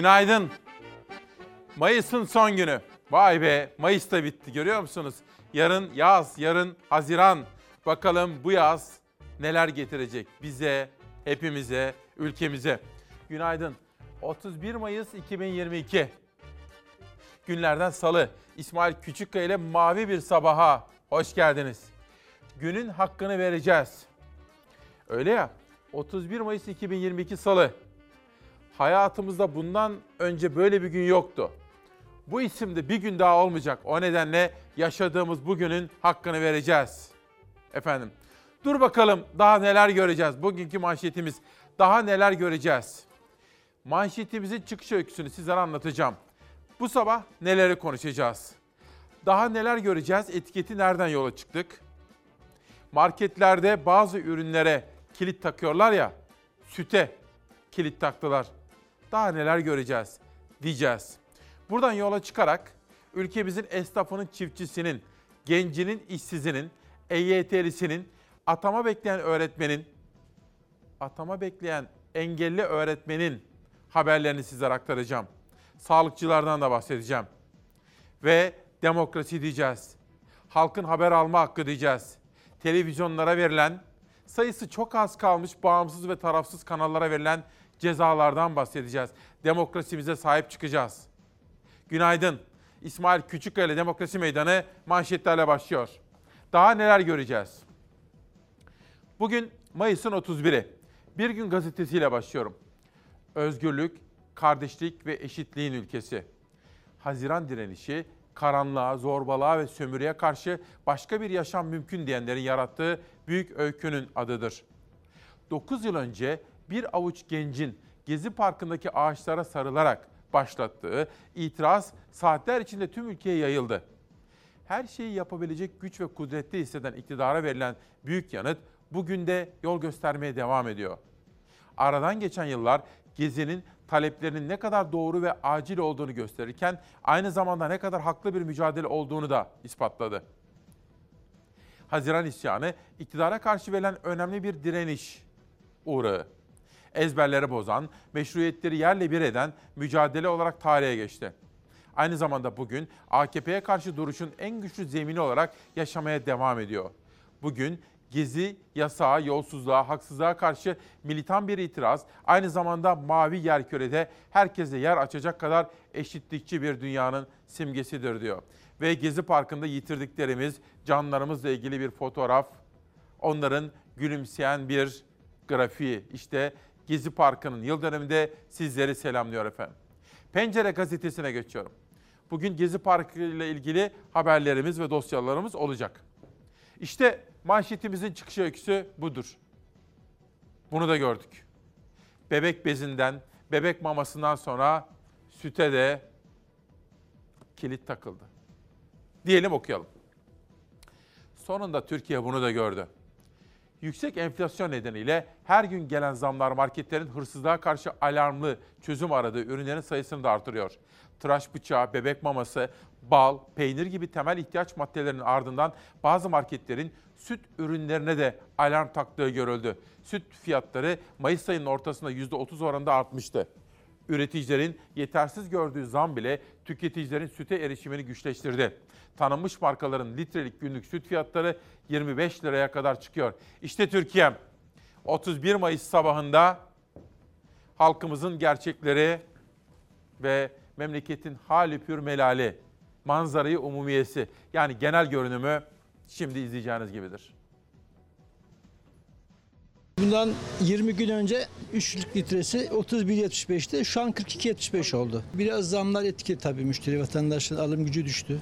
Günaydın. Mayıs'ın son günü. Vay be Mayıs da bitti görüyor musunuz? Yarın yaz, yarın Haziran. Bakalım bu yaz neler getirecek bize, hepimize, ülkemize. Günaydın. 31 Mayıs 2022. Günlerden salı. İsmail Küçükkaya ile mavi bir sabaha hoş geldiniz. Günün hakkını vereceğiz. Öyle ya 31 Mayıs 2022 salı. Hayatımızda bundan önce böyle bir gün yoktu. Bu isimde bir gün daha olmayacak. O nedenle yaşadığımız bugünün hakkını vereceğiz. Efendim. Dur bakalım daha neler göreceğiz. Bugünkü manşetimiz daha neler göreceğiz. Manşetimizin çıkış öyküsünü sizlere anlatacağım. Bu sabah neleri konuşacağız? Daha neler göreceğiz? Etiketi nereden yola çıktık? Marketlerde bazı ürünlere kilit takıyorlar ya, süte kilit taktılar. Daha neler göreceğiz diyeceğiz. Buradan yola çıkarak ülkemizin esnafının çiftçisinin, gencinin işsizinin, EYT'lisinin, atama bekleyen öğretmenin, atama bekleyen engelli öğretmenin haberlerini sizlere aktaracağım. Sağlıkçılardan da bahsedeceğim. Ve demokrasi diyeceğiz. Halkın haber alma hakkı diyeceğiz. Televizyonlara verilen, sayısı çok az kalmış bağımsız ve tarafsız kanallara verilen cezalardan bahsedeceğiz. Demokrasimize sahip çıkacağız. Günaydın. İsmail Küçükkaya Demokrasi Meydanı manşetlerle başlıyor. Daha neler göreceğiz? Bugün Mayıs'ın 31'i. Bir gün gazetesiyle başlıyorum. Özgürlük, kardeşlik ve eşitliğin ülkesi. Haziran direnişi, karanlığa, zorbalığa ve sömürüye karşı başka bir yaşam mümkün diyenlerin yarattığı büyük öykünün adıdır. 9 yıl önce bir avuç gencin Gezi Parkı'ndaki ağaçlara sarılarak başlattığı itiraz saatler içinde tüm ülkeye yayıldı. Her şeyi yapabilecek güç ve kudretli hisseden iktidara verilen büyük yanıt bugün de yol göstermeye devam ediyor. Aradan geçen yıllar Gezi'nin taleplerinin ne kadar doğru ve acil olduğunu gösterirken aynı zamanda ne kadar haklı bir mücadele olduğunu da ispatladı. Haziran isyanı iktidara karşı verilen önemli bir direniş uğrağı. Ezberleri bozan, meşruiyetleri yerle bir eden mücadele olarak tarihe geçti. Aynı zamanda bugün AKP'ye karşı duruşun en güçlü zemini olarak yaşamaya devam ediyor. Bugün Gezi, yasağa, yolsuzluğa, haksızlığa karşı militan bir itiraz, aynı zamanda mavi yerkürede herkese yer açacak kadar eşitlikçi bir dünyanın simgesidir diyor. Ve Gezi Parkı'nda yitirdiklerimiz, canlarımızla ilgili bir fotoğraf, onların gülümseyen bir grafiği. İşte Gezi Parkı'nın yıl dönümünde sizleri selamlıyor efendim. Pencere gazetesine geçiyorum. Bugün Gezi Parkı ile ilgili haberlerimiz ve dosyalarımız olacak. İşte manşetimizin çıkış öyküsü budur. Bunu da gördük. Bebek bezinden, bebek mamasından sonra süte de kilit takıldı. Diyelim okuyalım. Sonunda Türkiye bunu da gördü. Yüksek enflasyon nedeniyle her gün gelen zamlar marketlerin hırsızlığa karşı alarmlı çözüm aradığı ürünlerin sayısını da artırıyor. Tıraş bıçağı, bebek maması, bal, peynir gibi temel ihtiyaç maddelerinin ardından bazı marketlerin süt ürünlerine de alarm taktığı görüldü. Süt fiyatları Mayıs ayının ortasında %30 oranında artmıştı. Üreticilerin yetersiz gördüğü zam bile tüketicilerin süte erişimini güçleştirdi. Tanınmış markaların litrelik günlük süt fiyatları 25 liraya kadar çıkıyor. İşte Türkiye 31 Mayıs sabahında halkımızın gerçekleri ve memleketin hali pür melali, manzarayı umumiyesi yani genel görünümü şimdi izleyeceğiniz gibidir. Bundan 20 gün önce 3 litresi 31.75'ti. Şu an 42.75 oldu. Biraz zamlar etkili tabii müşteri vatandaşın alım gücü düştü.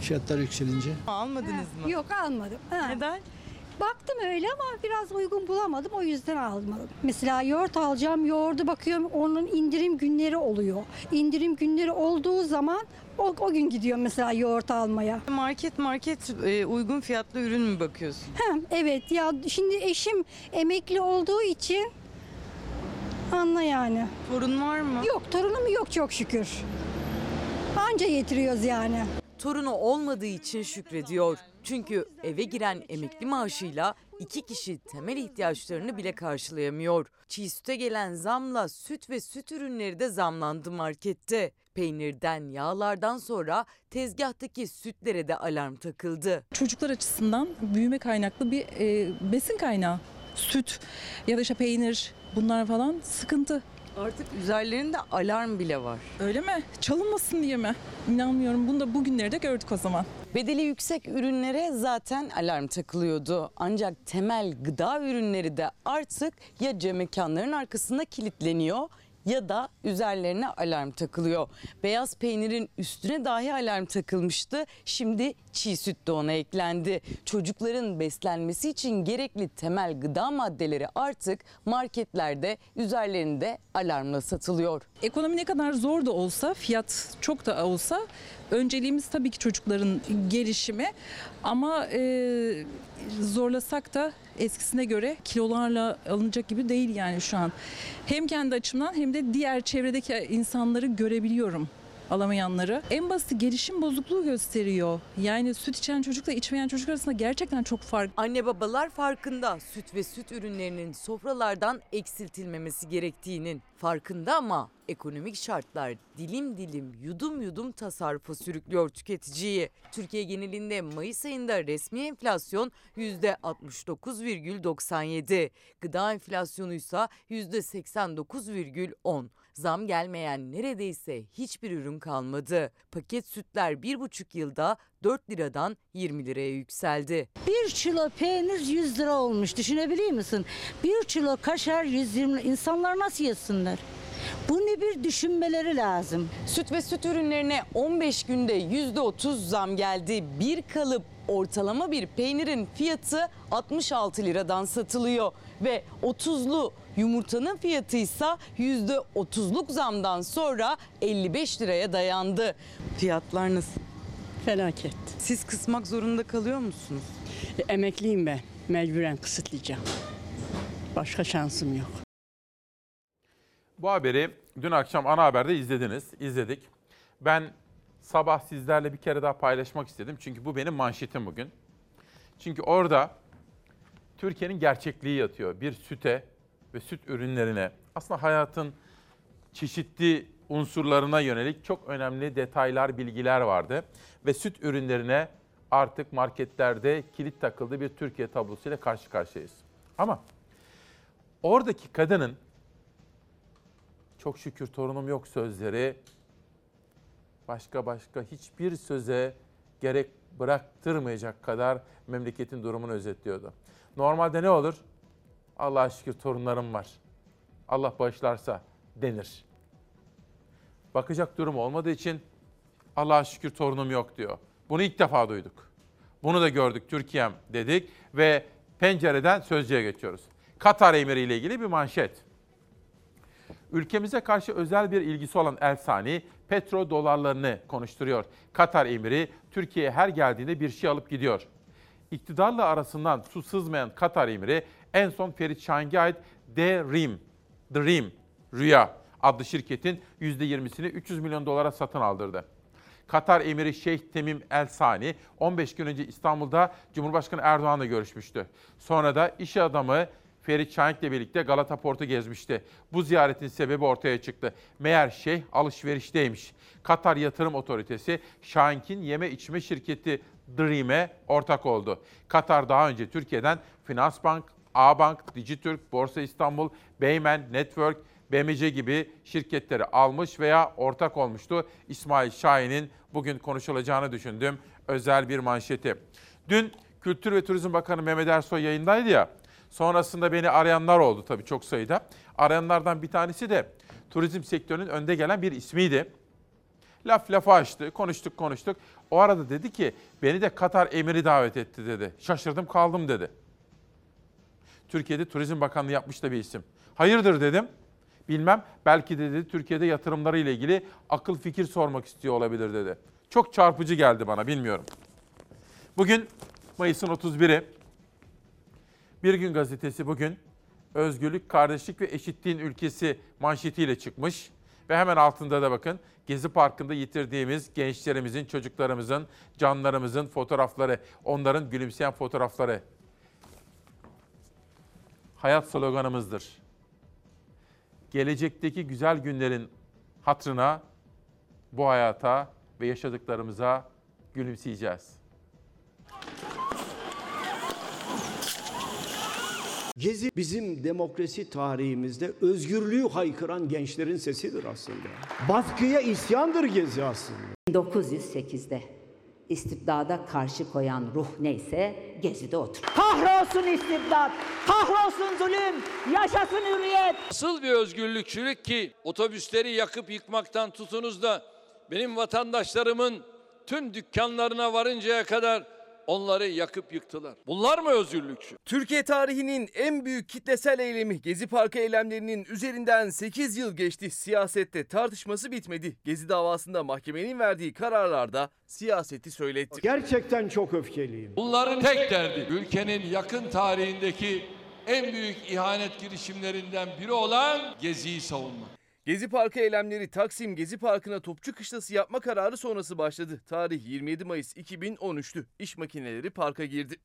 Fiyatlar yükselince. Almadınız mı? Yok almadım. Ha. Neden? Baktım öyle ama biraz uygun bulamadım o yüzden almadım. Mesela yoğurt alacağım yoğurdu bakıyorum onun indirim günleri oluyor. İndirim günleri olduğu zaman o, o gün gidiyorum mesela yoğurt almaya. Market market e, uygun fiyatlı ürün mü bakıyorsun? Ha, evet ya şimdi eşim emekli olduğu için anla yani. Torun var mı? Yok torunum yok çok şükür. Anca yetiriyoruz yani. Torunu olmadığı için şükrediyor. Çünkü eve giren emekli maaşıyla iki kişi temel ihtiyaçlarını bile karşılayamıyor. Çiğ süte gelen zamla süt ve süt ürünleri de zamlandı markette. Peynirden, yağlardan sonra tezgahtaki sütlere de alarm takıldı. çocuklar açısından büyüme kaynaklı bir e, besin kaynağı. Süt ya da işte peynir bunlar falan sıkıntı. Artık üzerlerinde alarm bile var. Öyle mi? Çalınmasın diye mi? İnanmıyorum. Bunu da bugünleri de gördük o zaman. Bedeli yüksek ürünlere zaten alarm takılıyordu. Ancak temel gıda ürünleri de artık ya cam mekanların arkasında kilitleniyor ya da üzerlerine alarm takılıyor. Beyaz peynirin üstüne dahi alarm takılmıştı. Şimdi çiğ süt de ona eklendi. Çocukların beslenmesi için gerekli temel gıda maddeleri artık marketlerde üzerlerinde alarmla satılıyor. Ekonomi ne kadar zor da olsa, fiyat çok da olsa önceliğimiz tabii ki çocukların gelişimi. Ama e, zorlasak da eskisine göre kilolarla alınacak gibi değil yani şu an. Hem kendi açımdan hem de diğer çevredeki insanları görebiliyorum alamayanları. En basit gelişim bozukluğu gösteriyor. Yani süt içen çocukla içmeyen çocuk arasında gerçekten çok fark Anne babalar farkında süt ve süt ürünlerinin sofralardan eksiltilmemesi gerektiğinin farkında ama ekonomik şartlar dilim dilim yudum yudum tasarrufa sürüklüyor tüketiciyi. Türkiye genelinde Mayıs ayında resmi enflasyon %69,97. Gıda enflasyonu ise %89,10. Zam gelmeyen neredeyse hiçbir ürün kalmadı. Paket sütler 1,5 yılda 4 liradan 20 liraya yükseldi. Bir kilo peynir 100 lira olmuş düşünebiliyor musun? Bir kilo kaşar 120 lira. İnsanlar nasıl yesinler? Bunu bir düşünmeleri lazım. Süt ve süt ürünlerine 15 günde %30 zam geldi. Bir kalıp ortalama bir peynirin fiyatı 66 liradan satılıyor ve 30'lu yumurtanın fiyatı ise %30'luk zamdan sonra 55 liraya dayandı. Fiyatlar nasıl? Felaket. Siz kısmak zorunda kalıyor musunuz? E, Emekliyim ben. Mecburen kısıtlayacağım. Başka şansım yok. Bu haberi dün akşam ana haberde izlediniz, izledik. Ben sabah sizlerle bir kere daha paylaşmak istedim. Çünkü bu benim manşetim bugün. Çünkü orada Türkiye'nin gerçekliği yatıyor. Bir süte ve süt ürünlerine, aslında hayatın çeşitli unsurlarına yönelik çok önemli detaylar, bilgiler vardı. Ve süt ürünlerine artık marketlerde kilit takıldığı bir Türkiye tablosuyla karşı karşıyayız. Ama oradaki kadının çok şükür torunum yok sözleri başka başka hiçbir söze gerek bıraktırmayacak kadar memleketin durumunu özetliyordu. Normalde ne olur? Allah'a şükür torunlarım var. Allah bağışlarsa denir. Bakacak durum olmadığı için Allah'a şükür torunum yok diyor. Bunu ilk defa duyduk. Bunu da gördük Türkiye'm dedik ve pencereden sözcüye geçiyoruz. Katar Emiri ile ilgili bir manşet. Ülkemize karşı özel bir ilgisi olan El Sani, petro dolarlarını konuşturuyor. Katar emiri Türkiye'ye her geldiğinde bir şey alıp gidiyor. İktidarla arasından su sızmayan Katar emiri en son Ferit Şahin'e ait Dream, Dream, Rüya adlı şirketin %20'sini 300 milyon dolara satın aldırdı. Katar emiri Şeyh Temim El Sani 15 gün önce İstanbul'da Cumhurbaşkanı Erdoğan'la görüşmüştü. Sonra da iş adamı Ferit Şahink'le birlikte Galata Port'u gezmişti. Bu ziyaretin sebebi ortaya çıktı. Meğer şeyh alışverişteymiş. Katar Yatırım Otoritesi Şahink'in yeme içme şirketi Dream'e ortak oldu. Katar daha önce Türkiye'den Finansbank, A-Bank, Dijitürk, Borsa İstanbul, Beymen, Network, BMC gibi şirketleri almış veya ortak olmuştu. İsmail Şahin'in bugün konuşulacağını düşündüğüm özel bir manşeti. Dün Kültür ve Turizm Bakanı Mehmet Ersoy yayındaydı ya. Sonrasında beni arayanlar oldu tabii çok sayıda. Arayanlardan bir tanesi de turizm sektörünün önde gelen bir ismiydi. Laf lafa açtı, konuştuk konuştuk. O arada dedi ki beni de Katar emiri davet etti dedi. Şaşırdım kaldım dedi. Türkiye'de Turizm Bakanlığı yapmış da bir isim. Hayırdır dedim. Bilmem belki de dedi Türkiye'de yatırımları ile ilgili akıl fikir sormak istiyor olabilir dedi. Çok çarpıcı geldi bana bilmiyorum. Bugün Mayıs'ın 31'i. Bir Gün Gazetesi bugün özgürlük, kardeşlik ve eşitliğin ülkesi manşetiyle çıkmış. Ve hemen altında da bakın Gezi Parkı'nda yitirdiğimiz gençlerimizin, çocuklarımızın, canlarımızın fotoğrafları, onların gülümseyen fotoğrafları. hayat sloganımızdır. Gelecekteki güzel günlerin hatrına bu hayata ve yaşadıklarımıza gülümseyeceğiz. Gezi bizim demokrasi tarihimizde özgürlüğü haykıran gençlerin sesidir aslında. Baskıya isyandır Gezi aslında. 1908'de istibdada karşı koyan ruh neyse Gezi'de otur. Kahrolsun istibdat, kahrolsun zulüm, yaşasın hürriyet. Nasıl bir özgürlükçülük ki otobüsleri yakıp yıkmaktan tutunuz da benim vatandaşlarımın tüm dükkanlarına varıncaya kadar onları yakıp yıktılar. Bunlar mı özgürlükçü? Türkiye tarihinin en büyük kitlesel eylemi Gezi Parkı eylemlerinin üzerinden 8 yıl geçti. Siyasette tartışması bitmedi. Gezi davasında mahkemenin verdiği kararlarda siyaseti söyletti. Gerçekten çok öfkeliyim. Bunların tek derdi ülkenin yakın tarihindeki en büyük ihanet girişimlerinden biri olan Gezi'yi savunmak. Gezi Parkı eylemleri Taksim Gezi Parkı'na topçu kışlası yapma kararı sonrası başladı. Tarih 27 Mayıs 2013'tü. İş makineleri parka girdi.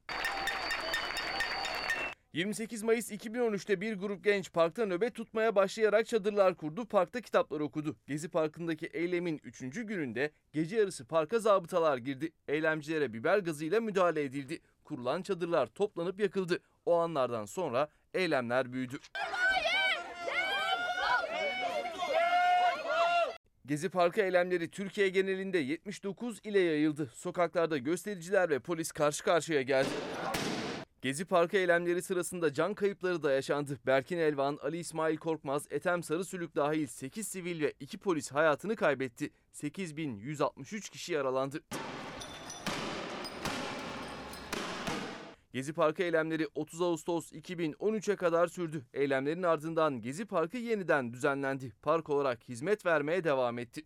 28 Mayıs 2013'te bir grup genç parkta nöbet tutmaya başlayarak çadırlar kurdu, parkta kitaplar okudu. Gezi Parkı'ndaki eylemin 3. gününde gece yarısı parka zabıtalar girdi. Eylemcilere biber gazıyla müdahale edildi. Kurulan çadırlar toplanıp yakıldı. O anlardan sonra eylemler büyüdü. Gezi Parkı eylemleri Türkiye genelinde 79 ile yayıldı. Sokaklarda göstericiler ve polis karşı karşıya geldi. Gezi Parkı eylemleri sırasında can kayıpları da yaşandı. Berkin Elvan, Ali İsmail Korkmaz, Ethem Sarısülük dahil 8 sivil ve 2 polis hayatını kaybetti. 8163 kişi yaralandı. Gezi Parkı eylemleri 30 Ağustos 2013'e kadar sürdü. Eylemlerin ardından Gezi Parkı yeniden düzenlendi. Park olarak hizmet vermeye devam etti.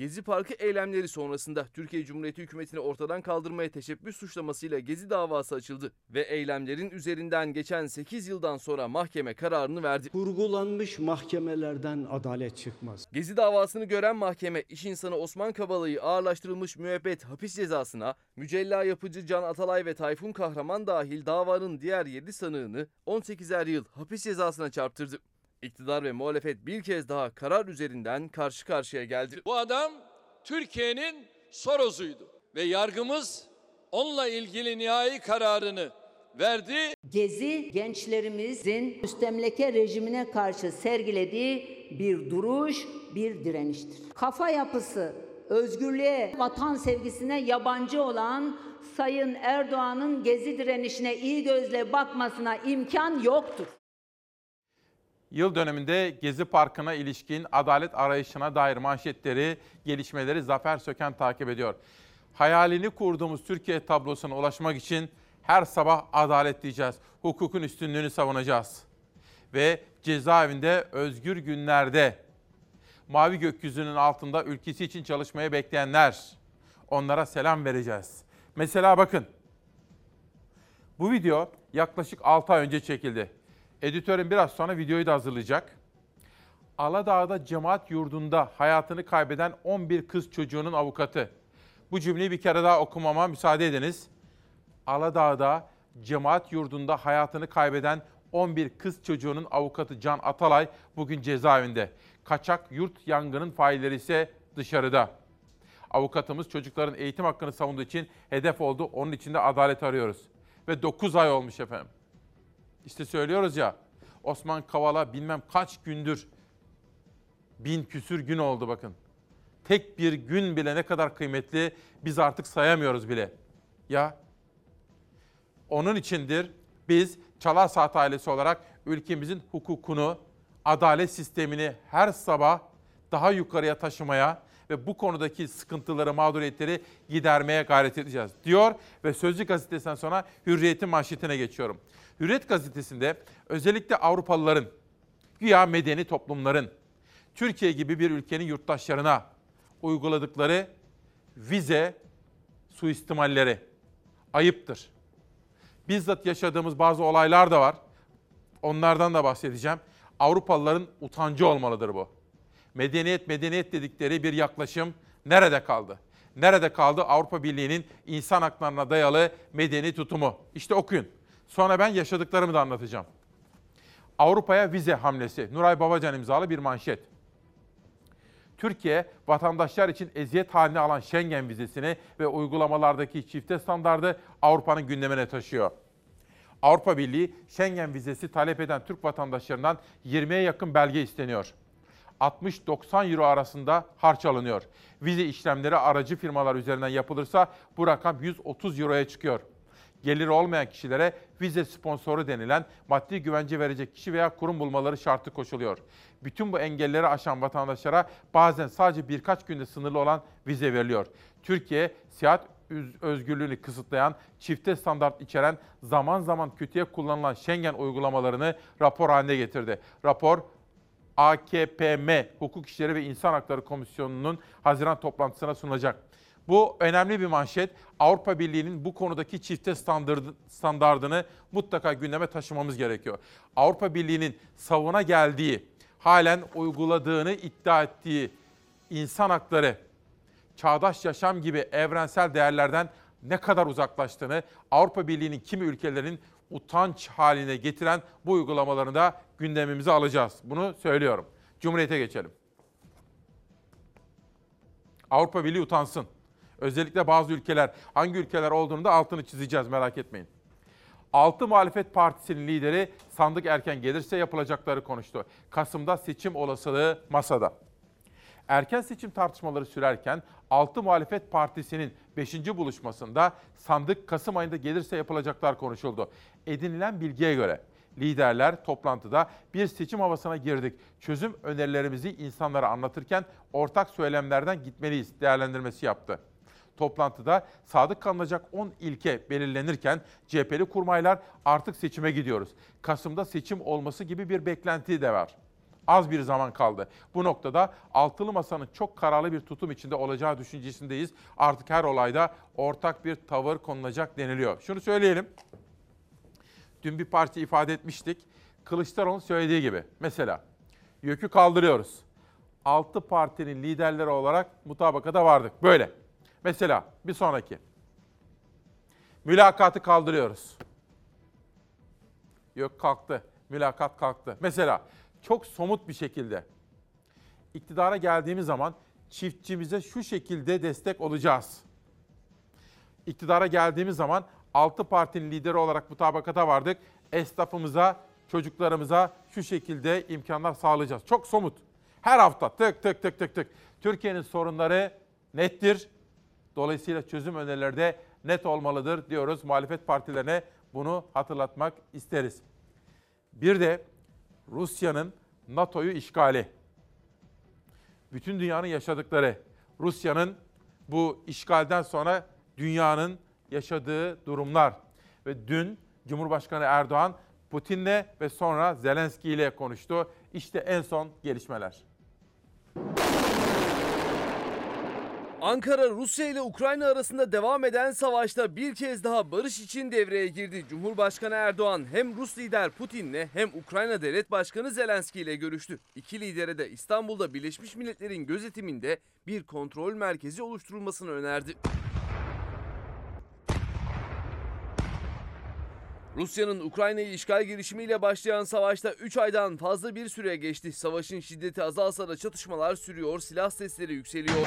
Gezi Parkı eylemleri sonrasında Türkiye Cumhuriyeti hükümetini ortadan kaldırmaya teşebbüs suçlamasıyla Gezi davası açıldı ve eylemlerin üzerinden geçen 8 yıldan sonra mahkeme kararını verdi. Kurgulanmış mahkemelerden adalet çıkmaz. Gezi davasını gören mahkeme iş insanı Osman Kavala'yı ağırlaştırılmış müebbet hapis cezasına, mücella yapıcı Can Atalay ve Tayfun Kahraman dahil davanın diğer 7 sanığını 18'er yıl hapis cezasına çarptırdı. İktidar ve muhalefet bir kez daha karar üzerinden karşı karşıya geldi. Bu adam Türkiye'nin Soros'uydu ve yargımız onunla ilgili nihai kararını verdi. Gezi gençlerimizin müstemleke rejimine karşı sergilediği bir duruş, bir direniştir. Kafa yapısı, özgürlüğe, vatan sevgisine yabancı olan Sayın Erdoğan'ın gezi direnişine iyi gözle bakmasına imkan yoktur. Yıl döneminde Gezi Parkı'na ilişkin adalet arayışına dair manşetleri, gelişmeleri Zafer Söken takip ediyor. Hayalini kurduğumuz Türkiye tablosuna ulaşmak için her sabah adalet diyeceğiz. Hukukun üstünlüğünü savunacağız. Ve cezaevinde özgür günlerde mavi gökyüzünün altında ülkesi için çalışmaya bekleyenler onlara selam vereceğiz. Mesela bakın. Bu video yaklaşık 6 ay önce çekildi. Editörüm biraz sonra videoyu da hazırlayacak. Aladağ'da cemaat yurdunda hayatını kaybeden 11 kız çocuğunun avukatı. Bu cümleyi bir kere daha okumama müsaade ediniz. Aladağ'da cemaat yurdunda hayatını kaybeden 11 kız çocuğunun avukatı Can Atalay bugün cezaevinde. Kaçak yurt yangının failleri ise dışarıda. Avukatımız çocukların eğitim hakkını savunduğu için hedef oldu. Onun için de adalet arıyoruz. Ve 9 ay olmuş efendim. İşte söylüyoruz ya Osman Kavala bilmem kaç gündür bin küsür gün oldu bakın. Tek bir gün bile ne kadar kıymetli biz artık sayamıyoruz bile. Ya onun içindir biz Çalar Saat ailesi olarak ülkemizin hukukunu, adalet sistemini her sabah daha yukarıya taşımaya ve bu konudaki sıkıntıları, mağduriyetleri gidermeye gayret edeceğiz diyor ve Sözcü gazetesinden sonra Hürriyet'in manşetine geçiyorum. Hürriyet gazetesinde özellikle Avrupalıların, güya medeni toplumların, Türkiye gibi bir ülkenin yurttaşlarına uyguladıkları vize suistimalleri ayıptır. Bizzat yaşadığımız bazı olaylar da var. Onlardan da bahsedeceğim. Avrupalıların utancı olmalıdır bu. Medeniyet medeniyet dedikleri bir yaklaşım nerede kaldı? Nerede kaldı Avrupa Birliği'nin insan haklarına dayalı medeni tutumu? İşte okuyun. Sonra ben yaşadıklarımı da anlatacağım. Avrupa'ya vize hamlesi. Nuray Babacan imzalı bir manşet. Türkiye, vatandaşlar için eziyet haline alan Schengen vizesini ve uygulamalardaki çifte standardı Avrupa'nın gündemine taşıyor. Avrupa Birliği, Schengen vizesi talep eden Türk vatandaşlarından 20'ye yakın belge isteniyor. 60-90 euro arasında harç alınıyor. Vize işlemleri aracı firmalar üzerinden yapılırsa bu rakam 130 euroya çıkıyor. Geliri olmayan kişilere vize sponsoru denilen maddi güvence verecek kişi veya kurum bulmaları şartı koşuluyor. Bütün bu engelleri aşan vatandaşlara bazen sadece birkaç günde sınırlı olan vize veriliyor. Türkiye, seyahat özgürlüğünü kısıtlayan, çifte standart içeren, zaman zaman kötüye kullanılan Schengen uygulamalarını rapor haline getirdi. Rapor AKPM Hukuk İşleri ve İnsan Hakları Komisyonu'nun Haziran toplantısına sunulacak. Bu önemli bir manşet. Avrupa Birliği'nin bu konudaki çifte standardı, standardını mutlaka gündeme taşımamız gerekiyor. Avrupa Birliği'nin savuna geldiği, halen uyguladığını iddia ettiği insan hakları, çağdaş yaşam gibi evrensel değerlerden ne kadar uzaklaştığını, Avrupa Birliği'nin kimi ülkelerin utanç haline getiren bu uygulamalarını da gündemimize alacağız. Bunu söylüyorum. Cumhuriyete geçelim. Avrupa Birliği utansın. Özellikle bazı ülkeler, hangi ülkeler olduğunu da altını çizeceğiz merak etmeyin. Altı Muhalefet Partisi'nin lideri sandık erken gelirse yapılacakları konuştu. Kasım'da seçim olasılığı masada. Erken seçim tartışmaları sürerken 6 Muhalefet Partisi'nin 5. buluşmasında sandık Kasım ayında gelirse yapılacaklar konuşuldu. Edinilen bilgiye göre liderler toplantıda bir seçim havasına girdik. Çözüm önerilerimizi insanlara anlatırken ortak söylemlerden gitmeliyiz değerlendirmesi yaptı. Toplantıda sadık kalınacak 10 ilke belirlenirken CHP'li kurmaylar artık seçime gidiyoruz. Kasım'da seçim olması gibi bir beklenti de var. Az bir zaman kaldı. Bu noktada altılı masanın çok kararlı bir tutum içinde olacağı düşüncesindeyiz. Artık her olayda ortak bir tavır konulacak deniliyor. Şunu söyleyelim. Dün bir parti ifade etmiştik. Kılıçdaroğlu'nun söylediği gibi. Mesela yükü kaldırıyoruz. Altı partinin liderleri olarak mutabakata vardık. Böyle. Mesela bir sonraki. Mülakatı kaldırıyoruz. Yok kalktı. Mülakat kalktı. Mesela çok somut bir şekilde iktidara geldiğimiz zaman çiftçimize şu şekilde destek olacağız. İktidara geldiğimiz zaman altı partinin lideri olarak mutabakata vardık. Esnafımıza, çocuklarımıza şu şekilde imkanlar sağlayacağız. Çok somut. Her hafta tık tık tık tık tık. Türkiye'nin sorunları nettir. Dolayısıyla çözüm önerileri de net olmalıdır diyoruz. Muhalefet partilerine bunu hatırlatmak isteriz. Bir de Rusya'nın NATO'yu işgali. Bütün dünyanın yaşadıkları, Rusya'nın bu işgalden sonra dünyanın yaşadığı durumlar. Ve dün Cumhurbaşkanı Erdoğan Putin'le ve sonra Zelenski ile konuştu. İşte en son gelişmeler. Ankara Rusya ile Ukrayna arasında devam eden savaşta bir kez daha barış için devreye girdi. Cumhurbaşkanı Erdoğan hem Rus lider Putin'le hem Ukrayna Devlet Başkanı Zelenski ile görüştü. İki lidere de İstanbul'da Birleşmiş Milletler'in gözetiminde bir kontrol merkezi oluşturulmasını önerdi. Rusya'nın Ukrayna'yı işgal girişimiyle başlayan savaşta 3 aydan fazla bir süre geçti. Savaşın şiddeti azalsa da çatışmalar sürüyor, silah sesleri yükseliyor.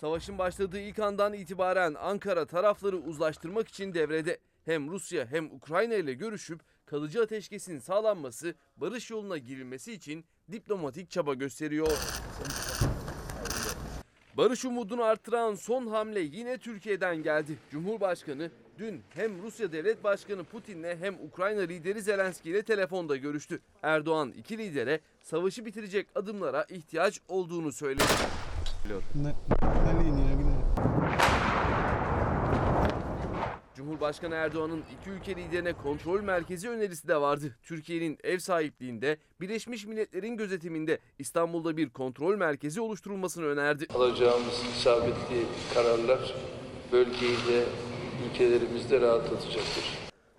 Savaşın başladığı ilk andan itibaren Ankara tarafları uzlaştırmak için devrede. Hem Rusya hem Ukrayna ile görüşüp kalıcı ateşkesin sağlanması, barış yoluna girilmesi için diplomatik çaba gösteriyor. Barış umudunu artıran son hamle yine Türkiye'den geldi. Cumhurbaşkanı dün hem Rusya Devlet Başkanı Putin'le hem Ukrayna lideri Zelenski ile telefonda görüştü. Erdoğan iki lidere savaşı bitirecek adımlara ihtiyaç olduğunu söyledi. Cumhurbaşkanı Erdoğan'ın iki ülke liderine kontrol merkezi önerisi de vardı. Türkiye'nin ev sahipliğinde Birleşmiş Milletler'in gözetiminde İstanbul'da bir kontrol merkezi oluşturulmasını önerdi. Alacağımız isabetli kararlar bölgeyi de ülkelerimizde rahatlatacaktır.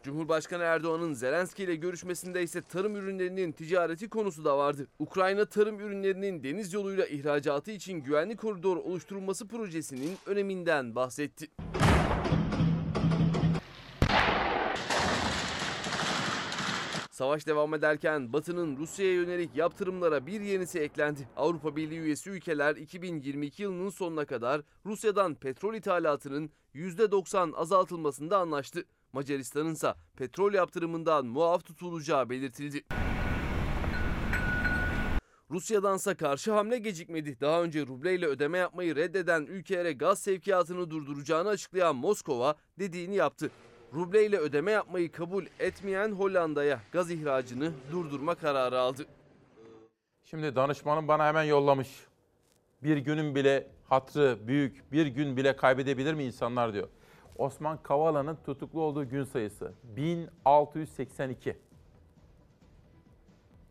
Cumhurbaşkanı Erdoğan'ın Zelenski ile görüşmesinde ise tarım ürünlerinin ticareti konusu da vardı. Ukrayna tarım ürünlerinin deniz yoluyla ihracatı için güvenli koridor oluşturulması projesinin öneminden bahsetti. Savaş devam ederken Batı'nın Rusya'ya yönelik yaptırımlara bir yenisi eklendi. Avrupa Birliği üyesi ülkeler 2022 yılının sonuna kadar Rusya'dan petrol ithalatının %90 azaltılmasında anlaştı. Macaristan'ın ise petrol yaptırımından muaf tutulacağı belirtildi. Rusya'dansa karşı hamle gecikmedi. Daha önce rubleyle ödeme yapmayı reddeden ülkelere gaz sevkiyatını durduracağını açıklayan Moskova dediğini yaptı. Rubleyle ödeme yapmayı kabul etmeyen Hollanda'ya gaz ihracını durdurma kararı aldı. Şimdi danışmanım bana hemen yollamış. Bir günün bile hatrı büyük, bir gün bile kaybedebilir mi insanlar diyor. Osman Kavala'nın tutuklu olduğu gün sayısı 1682.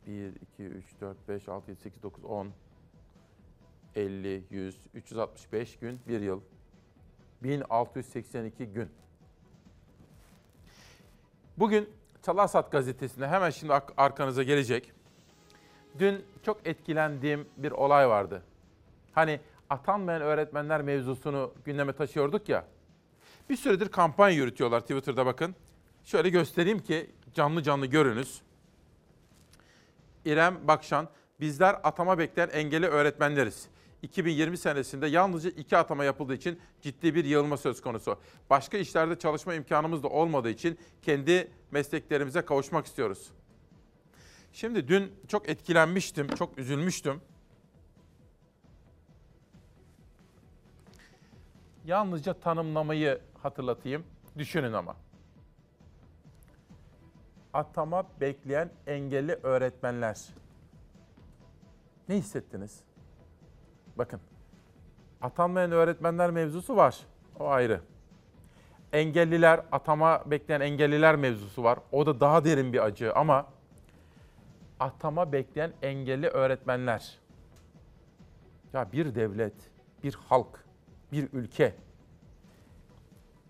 1, 2, 3, 4, 5, 6, 7, 8, 9, 10, 50, 100, 365 gün, bir yıl. 1682 gün. Bugün Çalarsat gazetesinde hemen şimdi arkanıza gelecek. Dün çok etkilendiğim bir olay vardı. Hani atanmayan öğretmenler mevzusunu gündeme taşıyorduk ya. Bir süredir kampanya yürütüyorlar Twitter'da bakın. Şöyle göstereyim ki canlı canlı görünüz. İrem Bakşan, bizler atama bekleyen engelli öğretmenleriz. 2020 senesinde yalnızca iki atama yapıldığı için ciddi bir yığılma söz konusu. Başka işlerde çalışma imkanımız da olmadığı için kendi mesleklerimize kavuşmak istiyoruz. Şimdi dün çok etkilenmiştim, çok üzülmüştüm. Yalnızca tanımlamayı hatırlatayım. Düşünün ama. Atama bekleyen engelli öğretmenler. Ne hissettiniz? Bakın. Atanmayan öğretmenler mevzusu var. O ayrı. Engelliler, atama bekleyen engelliler mevzusu var. O da daha derin bir acı ama atama bekleyen engelli öğretmenler. Ya bir devlet, bir halk, bir ülke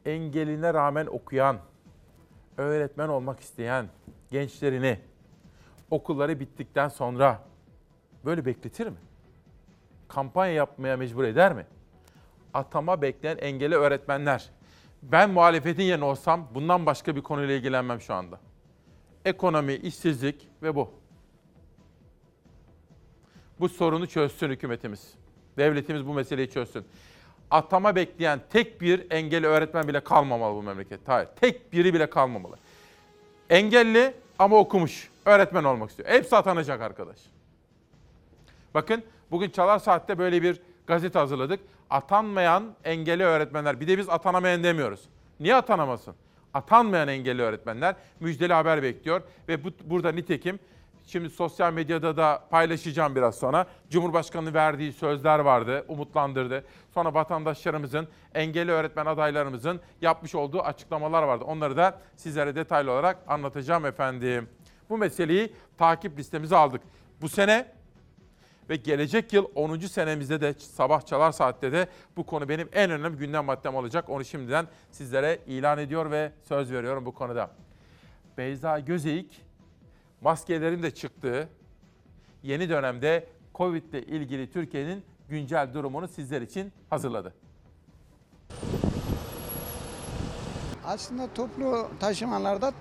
engeline rağmen okuyan, öğretmen olmak isteyen gençlerini okulları bittikten sonra böyle bekletir mi? Kampanya yapmaya mecbur eder mi? Atama bekleyen engelli öğretmenler. Ben muhalefetin yerine olsam bundan başka bir konuyla ilgilenmem şu anda. Ekonomi, işsizlik ve bu. Bu sorunu çözsün hükümetimiz. Devletimiz bu meseleyi çözsün. Atama bekleyen tek bir engelli öğretmen bile kalmamalı bu memlekette. Hayır, tek biri bile kalmamalı. Engelli ama okumuş, öğretmen olmak istiyor. Hepsi atanacak arkadaş. Bakın bugün Çalar Saat'te böyle bir gazete hazırladık. Atanmayan engelli öğretmenler. Bir de biz atanamayan demiyoruz. Niye atanamasın? Atanmayan engelli öğretmenler müjdeli haber bekliyor. Ve bu, burada nitekim şimdi sosyal medyada da paylaşacağım biraz sonra. Cumhurbaşkanı verdiği sözler vardı, umutlandırdı. Sonra vatandaşlarımızın, engelli öğretmen adaylarımızın yapmış olduğu açıklamalar vardı. Onları da sizlere detaylı olarak anlatacağım efendim. Bu meseleyi takip listemize aldık. Bu sene ve gelecek yıl 10. senemizde de sabah çalar saatte de bu konu benim en önemli gündem maddem olacak. Onu şimdiden sizlere ilan ediyor ve söz veriyorum bu konuda. Beyza Gözeyik maskelerin de çıktığı yeni dönemde Covid ile ilgili Türkiye'nin güncel durumunu sizler için hazırladı. Aslında toplu taşımalarda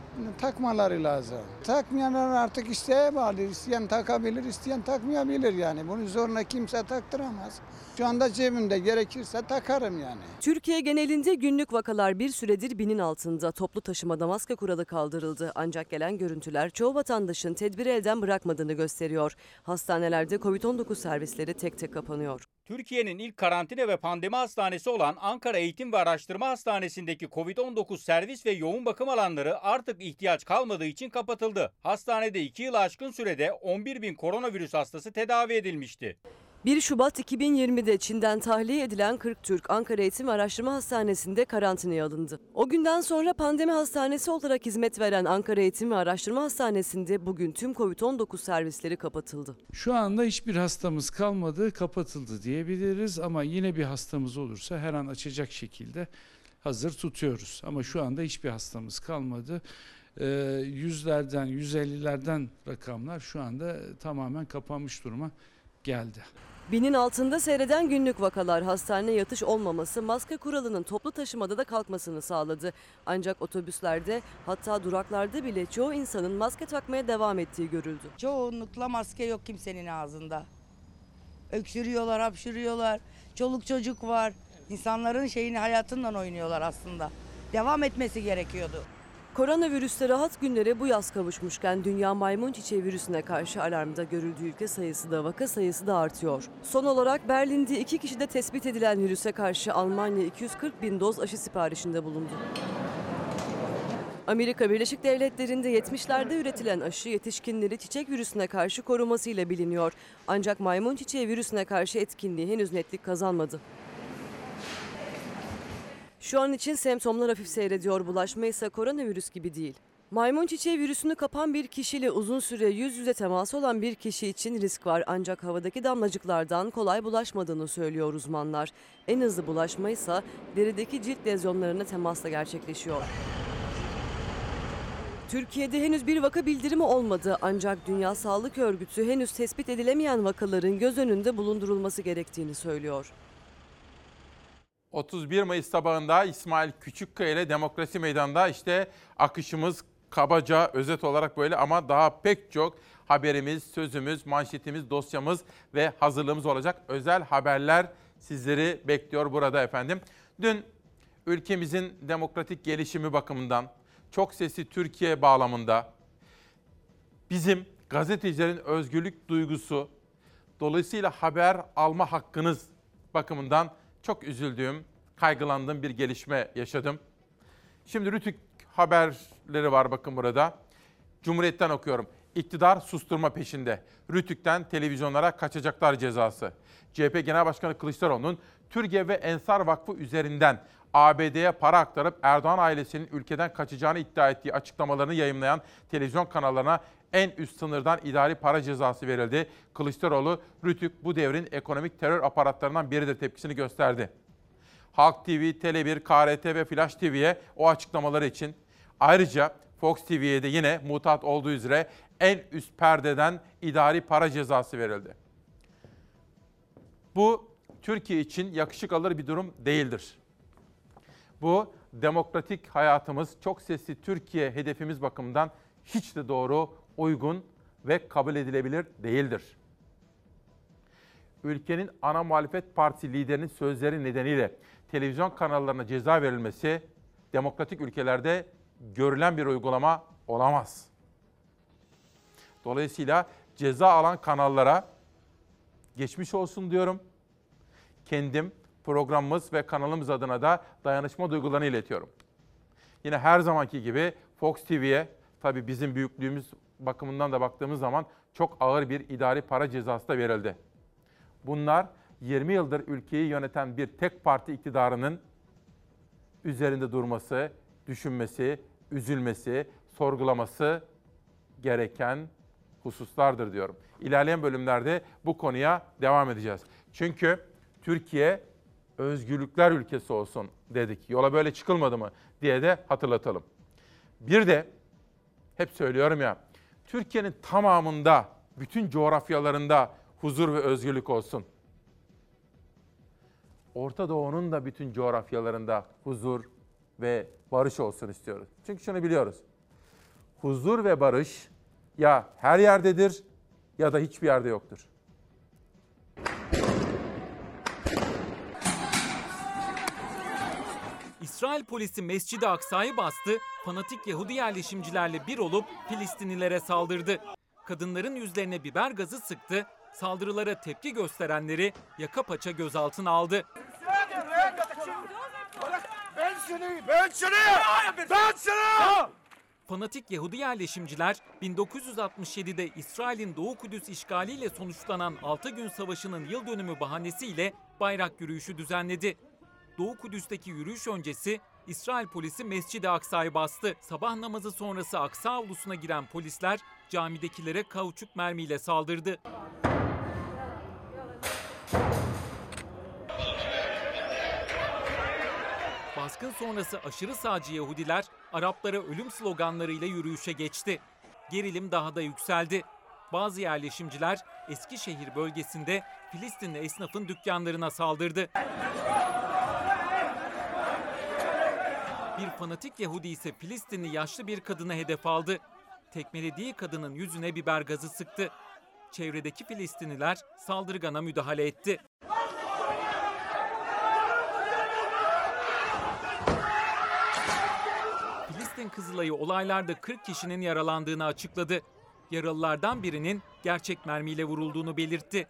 takmaları lazım. Takmayanlar artık isteğe bağlı. İsteyen takabilir, isteyen takmayabilir yani. Bunu zorla kimse taktıramaz. Şu anda cebimde gerekirse takarım yani. Türkiye genelinde günlük vakalar bir süredir binin altında. Toplu taşımada maske kuralı kaldırıldı. Ancak gelen görüntüler çoğu vatandaşın tedbiri elden bırakmadığını gösteriyor. Hastanelerde Covid-19 servisleri tek tek kapanıyor. Türkiye'nin ilk karantina ve pandemi hastanesi olan Ankara Eğitim ve Araştırma Hastanesi'ndeki Covid-19 servis ve yoğun bakım alanları artık ihtiyaç kalmadığı için kapatıldı. Hastanede 2 yıl aşkın sürede 11 bin koronavirüs hastası tedavi edilmişti. 1 Şubat 2020'de Çin'den tahliye edilen 40 Türk Ankara Eğitim Araştırma Hastanesi'nde karantinaya alındı. O günden sonra pandemi hastanesi olarak hizmet veren Ankara Eğitim ve Araştırma Hastanesi'nde bugün tüm Covid-19 servisleri kapatıldı. Şu anda hiçbir hastamız kalmadı, kapatıldı diyebiliriz ama yine bir hastamız olursa her an açacak şekilde hazır tutuyoruz. Ama şu anda hiçbir hastamız kalmadı. Ee, yüzlerden, 150'lerden rakamlar şu anda tamamen kapanmış duruma geldi. Binin altında seyreden günlük vakalar hastaneye yatış olmaması maske kuralının toplu taşımada da kalkmasını sağladı. Ancak otobüslerde hatta duraklarda bile çoğu insanın maske takmaya devam ettiği görüldü. Çoğunlukla maske yok kimsenin ağzında. Öksürüyorlar, hapşırıyorlar. Çoluk çocuk var. İnsanların şeyini hayatından oynuyorlar aslında. Devam etmesi gerekiyordu. Koronavirüste rahat günlere bu yaz kavuşmuşken dünya maymun çiçeği virüsüne karşı alarmda görüldüğü ülke sayısı da vaka sayısı da artıyor. Son olarak Berlin'de iki kişide tespit edilen virüse karşı Almanya 240 bin doz aşı siparişinde bulundu. Amerika Birleşik Devletleri'nde 70'lerde üretilen aşı yetişkinleri çiçek virüsüne karşı korumasıyla biliniyor. Ancak maymun çiçeği virüsüne karşı etkinliği henüz netlik kazanmadı. Şu an için semptomlar hafif seyrediyor. Bulaşma ise koronavirüs gibi değil. Maymun çiçeği virüsünü kapan bir kişiyle uzun süre yüz yüze teması olan bir kişi için risk var. Ancak havadaki damlacıklardan kolay bulaşmadığını söylüyor uzmanlar. En hızlı bulaşma ise derideki cilt lezyonlarına temasla gerçekleşiyor. Türkiye'de henüz bir vaka bildirimi olmadı ancak Dünya Sağlık Örgütü henüz tespit edilemeyen vakaların göz önünde bulundurulması gerektiğini söylüyor. 31 Mayıs sabahında İsmail Küçükkaya ile Demokrasi Meydanı'nda işte akışımız kabaca özet olarak böyle ama daha pek çok haberimiz, sözümüz, manşetimiz, dosyamız ve hazırlığımız olacak. Özel haberler sizleri bekliyor burada efendim. Dün ülkemizin demokratik gelişimi bakımından çok sesli Türkiye bağlamında bizim gazetecilerin özgürlük duygusu dolayısıyla haber alma hakkınız bakımından çok üzüldüğüm, kaygılandığım bir gelişme yaşadım. Şimdi Rütük haberleri var bakın burada. Cumhuriyet'ten okuyorum. İktidar susturma peşinde. Rütük'ten televizyonlara kaçacaklar cezası. CHP Genel Başkanı Kılıçdaroğlu'nun Türkiye ve Ensar Vakfı üzerinden ABD'ye para aktarıp Erdoğan ailesinin ülkeden kaçacağını iddia ettiği açıklamalarını yayımlayan televizyon kanallarına en üst sınırdan idari para cezası verildi. Kılıçdaroğlu, Rütük bu devrin ekonomik terör aparatlarından biridir tepkisini gösterdi. Halk TV, Tele1, KRT ve Flash TV'ye o açıklamaları için ayrıca Fox TV'ye de yine mutat olduğu üzere en üst perdeden idari para cezası verildi. Bu Türkiye için yakışık alır bir durum değildir. Bu demokratik hayatımız, çok sesli Türkiye hedefimiz bakımından hiç de doğru, uygun ve kabul edilebilir değildir. Ülkenin ana muhalefet partisi liderinin sözleri nedeniyle televizyon kanallarına ceza verilmesi demokratik ülkelerde görülen bir uygulama olamaz. Dolayısıyla ceza alan kanallara geçmiş olsun diyorum. Kendim, programımız ve kanalımız adına da dayanışma duygularını iletiyorum. Yine her zamanki gibi Fox TV'ye tabii bizim büyüklüğümüz bakımından da baktığımız zaman çok ağır bir idari para cezası da verildi. Bunlar 20 yıldır ülkeyi yöneten bir tek parti iktidarının üzerinde durması, düşünmesi, üzülmesi, sorgulaması gereken hususlardır diyorum. İlerleyen bölümlerde bu konuya devam edeceğiz. Çünkü Türkiye özgürlükler ülkesi olsun dedik. Yola böyle çıkılmadı mı diye de hatırlatalım. Bir de hep söylüyorum ya, Türkiye'nin tamamında, bütün coğrafyalarında huzur ve özgürlük olsun. Orta Doğu'nun da bütün coğrafyalarında huzur ve barış olsun istiyoruz. Çünkü şunu biliyoruz. Huzur ve barış ya her yerdedir ya da hiçbir yerde yoktur. İsrail polisi Mescid-i Aksa'yı bastı, fanatik Yahudi yerleşimcilerle bir olup Filistinlilere saldırdı. Kadınların yüzlerine biber gazı sıktı, saldırılara tepki gösterenleri yaka paça gözaltına aldı. Ben seni, ben seni, ben seni! Fanatik Yahudi yerleşimciler 1967'de İsrail'in Doğu Kudüs işgaliyle sonuçlanan 6 gün savaşının yıl dönümü bahanesiyle bayrak yürüyüşü düzenledi. Doğu Kudüs'teki yürüyüş öncesi İsrail polisi Mescid-i Aksa'yı bastı. Sabah namazı sonrası Aksa avlusuna giren polisler camidekilere kauçuk mermiyle saldırdı. Baskın sonrası aşırı sağcı Yahudiler Araplara ölüm sloganlarıyla yürüyüşe geçti. Gerilim daha da yükseldi. Bazı yerleşimciler Eskişehir bölgesinde Filistinli esnafın dükkanlarına saldırdı. Bir fanatik Yahudi ise Filistinli yaşlı bir kadına hedef aldı. Tekmelediği kadının yüzüne biber gazı sıktı. Çevredeki Filistinliler saldırgana müdahale etti. Filistin Kızılayı olaylarda 40 kişinin yaralandığını açıkladı. Yaralılardan birinin gerçek mermiyle vurulduğunu belirtti.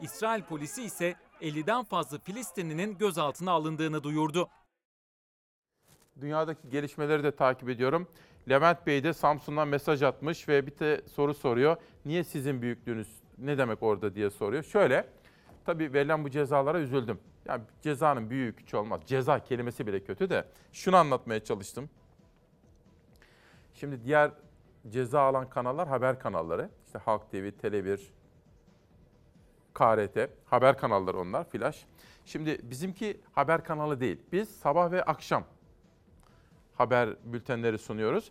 İsrail polisi ise 50'den fazla Filistinlinin gözaltına alındığını duyurdu. Dünyadaki gelişmeleri de takip ediyorum. Levent Bey de Samsun'dan mesaj atmış ve bir de soru soruyor. Niye sizin büyüklüğünüz ne demek orada diye soruyor. Şöyle, tabii verilen bu cezalara üzüldüm. Yani cezanın büyüğü küçüğü olmaz. Ceza kelimesi bile kötü de şunu anlatmaya çalıştım. Şimdi diğer ceza alan kanallar haber kanalları. İşte Halk TV, Tele1, KRT, haber kanalları onlar, flash. Şimdi bizimki haber kanalı değil. Biz sabah ve akşam haber bültenleri sunuyoruz.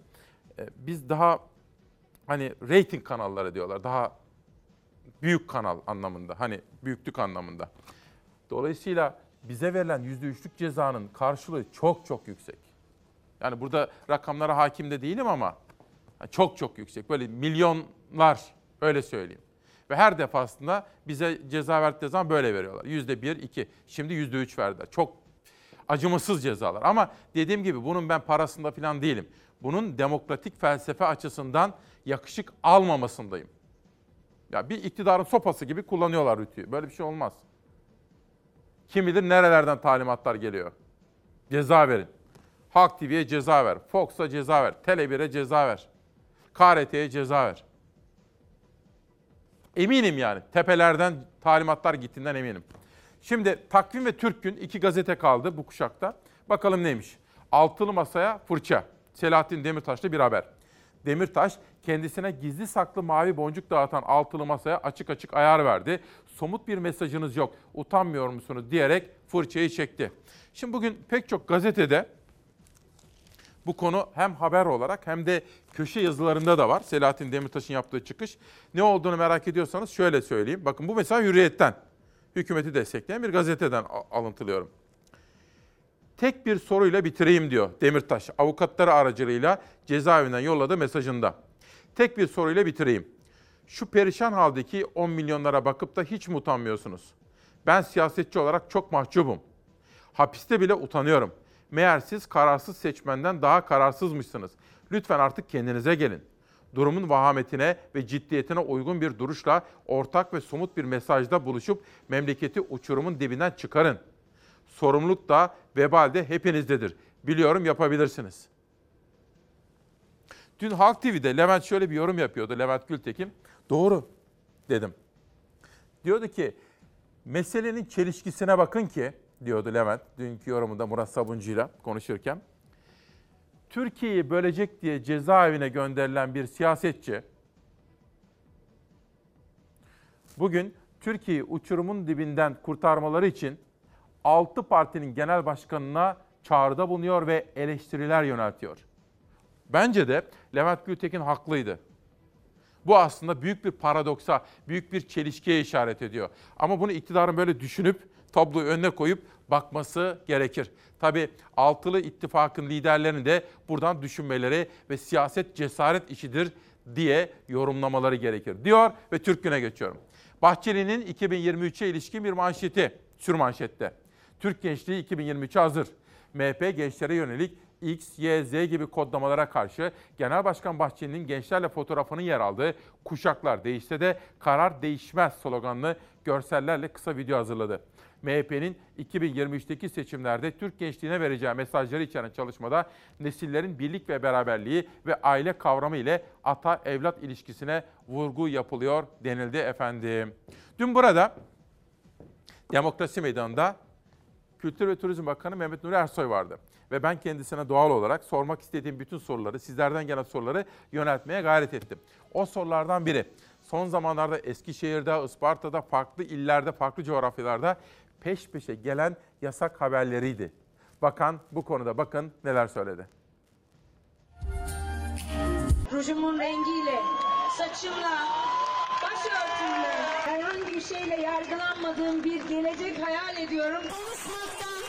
Ee, Biz daha hani rating kanalları diyorlar. Daha büyük kanal anlamında. Hani büyüklük anlamında. Dolayısıyla bize verilen %3'lük cezanın karşılığı çok çok yüksek. Yani burada rakamlara hakim de değilim ama çok çok yüksek. Böyle milyonlar öyle söyleyeyim. Ve her defasında bize ceza verdikleri zaman böyle veriyorlar. Yüzde bir, iki. Şimdi yüzde üç verdiler. Çok acımasız cezalar. Ama dediğim gibi bunun ben parasında falan değilim. Bunun demokratik felsefe açısından yakışık almamasındayım. Ya bir iktidarın sopası gibi kullanıyorlar rütüyü. Böyle bir şey olmaz. Kim bilir nerelerden talimatlar geliyor. Ceza verin. Halk TV'ye ceza ver. Fox'a ceza ver. Tele1'e ceza ver. KRT'ye ceza ver. Eminim yani. Tepelerden talimatlar gittiğinden eminim. Şimdi Takvim ve Türk Gün iki gazete kaldı bu kuşakta. Bakalım neymiş? Altılı Masaya fırça. Selahattin Demirtaş'ta bir haber. Demirtaş kendisine gizli saklı mavi boncuk dağıtan altılı masaya açık açık ayar verdi. Somut bir mesajınız yok, utanmıyor musunuz diyerek fırçayı çekti. Şimdi bugün pek çok gazetede bu konu hem haber olarak hem de köşe yazılarında da var. Selahattin Demirtaş'ın yaptığı çıkış. Ne olduğunu merak ediyorsanız şöyle söyleyeyim. Bakın bu mesela Hürriyet'ten, hükümeti destekleyen bir gazeteden alıntılıyorum. Tek bir soruyla bitireyim diyor Demirtaş. Avukatları aracılığıyla cezaevinden yolladığı mesajında. Tek bir soruyla bitireyim. Şu perişan haldeki 10 milyonlara bakıp da hiç mi utanmıyorsunuz? Ben siyasetçi olarak çok mahcubum. Hapiste bile utanıyorum. Meğer siz kararsız seçmenden daha kararsızmışsınız. Lütfen artık kendinize gelin. Durumun vahametine ve ciddiyetine uygun bir duruşla ortak ve somut bir mesajda buluşup memleketi uçurumun dibinden çıkarın. Sorumluluk da vebal de hepinizdedir. Biliyorum yapabilirsiniz. Dün Halk TV'de Levent şöyle bir yorum yapıyordu Levent Gültekin. Doğru dedim. Diyordu ki meselenin çelişkisine bakın ki diyordu Levent dünkü yorumunda Murat Sabuncu'yla konuşurken. Türkiye'yi bölecek diye cezaevine gönderilen bir siyasetçi bugün Türkiye'yi uçurumun dibinden kurtarmaları için 6 partinin genel başkanına çağrıda bulunuyor ve eleştiriler yöneltiyor. Bence de Levent Gültekin haklıydı. Bu aslında büyük bir paradoksa, büyük bir çelişkiye işaret ediyor. Ama bunu iktidarın böyle düşünüp tabloyu önüne koyup bakması gerekir. Tabii altılı ittifakın liderlerinin de buradan düşünmeleri ve siyaset cesaret işidir diye yorumlamaları gerekir diyor ve Türk Günü'ne geçiyorum. Bahçeli'nin 2023'e ilişkin bir manşeti, sürmanşette. Türk gençliği 2023'e hazır. MHP gençlere yönelik X, Y, Z gibi kodlamalara karşı Genel Başkan Bahçeli'nin gençlerle fotoğrafının yer aldığı kuşaklar değişse de karar değişmez sloganlı görsellerle kısa video hazırladı. MHP'nin 2023'teki seçimlerde Türk gençliğine vereceği mesajları içeren çalışmada nesillerin birlik ve beraberliği ve aile kavramı ile ata-evlat ilişkisine vurgu yapılıyor denildi efendim. Dün burada Demokrasi Meydanı'nda Kültür ve Turizm Bakanı Mehmet Nuri Ersoy vardı. Ve ben kendisine doğal olarak sormak istediğim bütün soruları, sizlerden gelen soruları yöneltmeye gayret ettim. O sorulardan biri, son zamanlarda Eskişehir'de, Isparta'da, farklı illerde, farklı coğrafyalarda peş peşe gelen yasak haberleriydi. Bakan bu konuda bakın neler söyledi. Rujumun rengiyle, saçımla, başörtümle, herhangi bir şeyle yargılanmadığım bir gelecek hayal ediyorum. Konuşmaktan,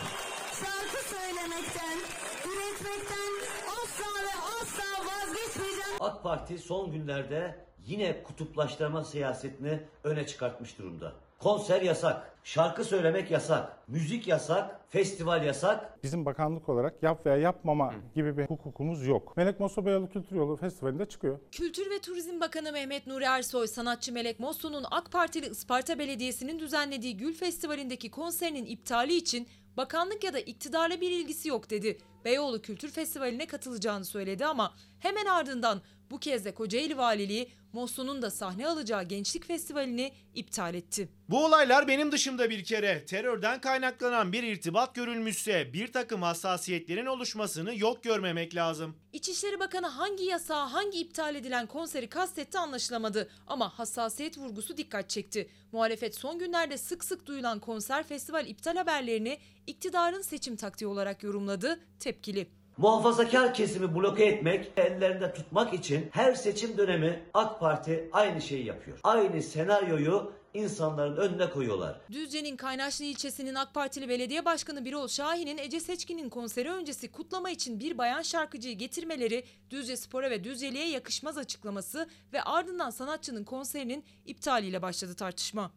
şarkı söylemekten, üretmekten asla ve asla vazgeçmeyeceğim. AK Parti son günlerde yine kutuplaştırma siyasetini öne çıkartmış durumda. Konser yasak, şarkı söylemek yasak, müzik yasak, festival yasak. Bizim bakanlık olarak yap veya yapmama gibi bir hukukumuz yok. Melek Mosso Beyoğlu Kültür Yolu Festivali'nde çıkıyor. Kültür ve Turizm Bakanı Mehmet Nuri Ersoy, sanatçı Melek Mosso'nun AK Partili Isparta Belediyesi'nin düzenlediği Gül Festivali'ndeki konserinin iptali için bakanlık ya da iktidarla bir ilgisi yok dedi. Beyoğlu Kültür Festivali'ne katılacağını söyledi ama hemen ardından bu kez de Kocaeli Valiliği Mosso'nun da sahne alacağı Gençlik Festivali'ni iptal etti. Bu olaylar benim dışımda bir kere terörden kaynaklanan bir irtibat görülmüşse bir takım hassasiyetlerin oluşmasını yok görmemek lazım. İçişleri Bakanı hangi yasağı hangi iptal edilen konseri kastetti anlaşılamadı ama hassasiyet vurgusu dikkat çekti. Muhalefet son günlerde sık sık duyulan konser festival iptal haberlerini iktidarın seçim taktiği olarak yorumladı, tepkili. Muhafazakar kesimi bloke etmek, ellerinde tutmak için her seçim dönemi AK Parti aynı şeyi yapıyor. Aynı senaryoyu insanların önüne koyuyorlar. Düzce'nin Kaynaşlı ilçesinin AK Partili belediye başkanı Birol Şahin'in Ece Seçkin'in konseri öncesi kutlama için bir bayan şarkıcıyı getirmeleri Düzce Spor'a ve Düzceli'ye yakışmaz açıklaması ve ardından sanatçının konserinin iptaliyle başladı tartışma.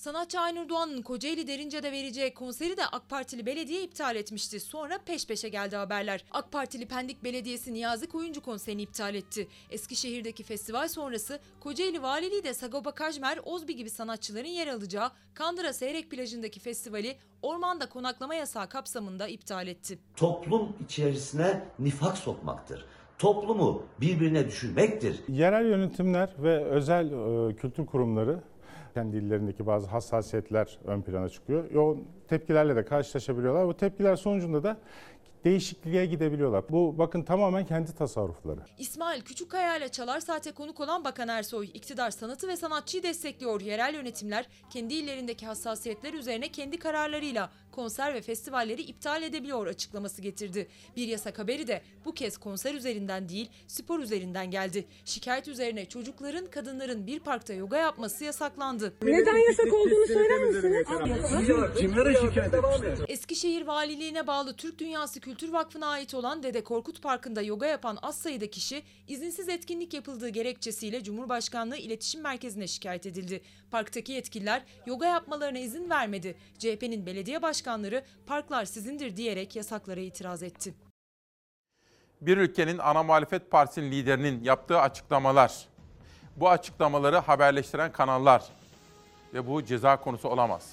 Sanatçı Aynur Doğan'ın Kocaeli Derince'de vereceği konseri de AK Partili belediye iptal etmişti. Sonra peş peşe geldi haberler. AK Partili Pendik Belediyesi Niyazi Koyuncu konserini iptal etti. Eskişehir'deki festival sonrası Kocaeli Valiliği de Sagopa Kajmer, Ozbi gibi sanatçıların yer alacağı Kandıra Seyrek plajındaki festivali ormanda konaklama yasağı kapsamında iptal etti. Toplum içerisine nifak sokmaktır. Toplumu birbirine düşürmektir. Yerel yönetimler ve özel e, kültür kurumları kendi illerindeki bazı hassasiyetler ön plana çıkıyor. Yoğun tepkilerle de karşılaşabiliyorlar. Bu tepkiler sonucunda da değişikliğe gidebiliyorlar. Bu bakın tamamen kendi tasarrufları. İsmail Küçükkaya ile Çalar Saat'e konuk olan Bakan Ersoy, iktidar sanatı ve sanatçıyı destekliyor. Yerel yönetimler kendi illerindeki hassasiyetler üzerine kendi kararlarıyla konser ve festivalleri iptal edebiliyor açıklaması getirdi. Bir yasak haberi de bu kez konser üzerinden değil spor üzerinden geldi. Şikayet üzerine çocukların, kadınların bir parkta yoga yapması yasaklandı. Neden yasak olduğunu söyler misiniz? Kimlere şikayet etmişler? Eskişehir Valiliğine bağlı Türk Dünyası Kültür Vakfı'na ait olan Dede Korkut Parkı'nda yoga yapan az sayıda kişi izinsiz etkinlik yapıldığı gerekçesiyle Cumhurbaşkanlığı İletişim Merkezi'ne şikayet edildi. Parktaki yetkililer yoga yapmalarına izin vermedi. CHP'nin belediye başkanları parklar sizindir diyerek yasaklara itiraz etti. Bir ülkenin ana muhalefet partisinin liderinin yaptığı açıklamalar, bu açıklamaları haberleştiren kanallar ve bu ceza konusu olamaz.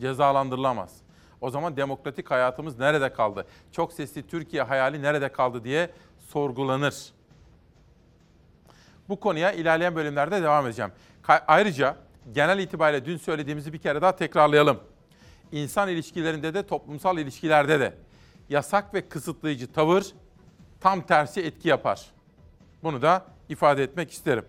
Cezalandırılamaz. O zaman demokratik hayatımız nerede kaldı? Çok sesli Türkiye hayali nerede kaldı diye sorgulanır. Bu konuya ilerleyen bölümlerde devam edeceğim. Ayrıca genel itibariyle dün söylediğimizi bir kere daha tekrarlayalım. İnsan ilişkilerinde de toplumsal ilişkilerde de yasak ve kısıtlayıcı tavır tam tersi etki yapar. Bunu da ifade etmek isterim.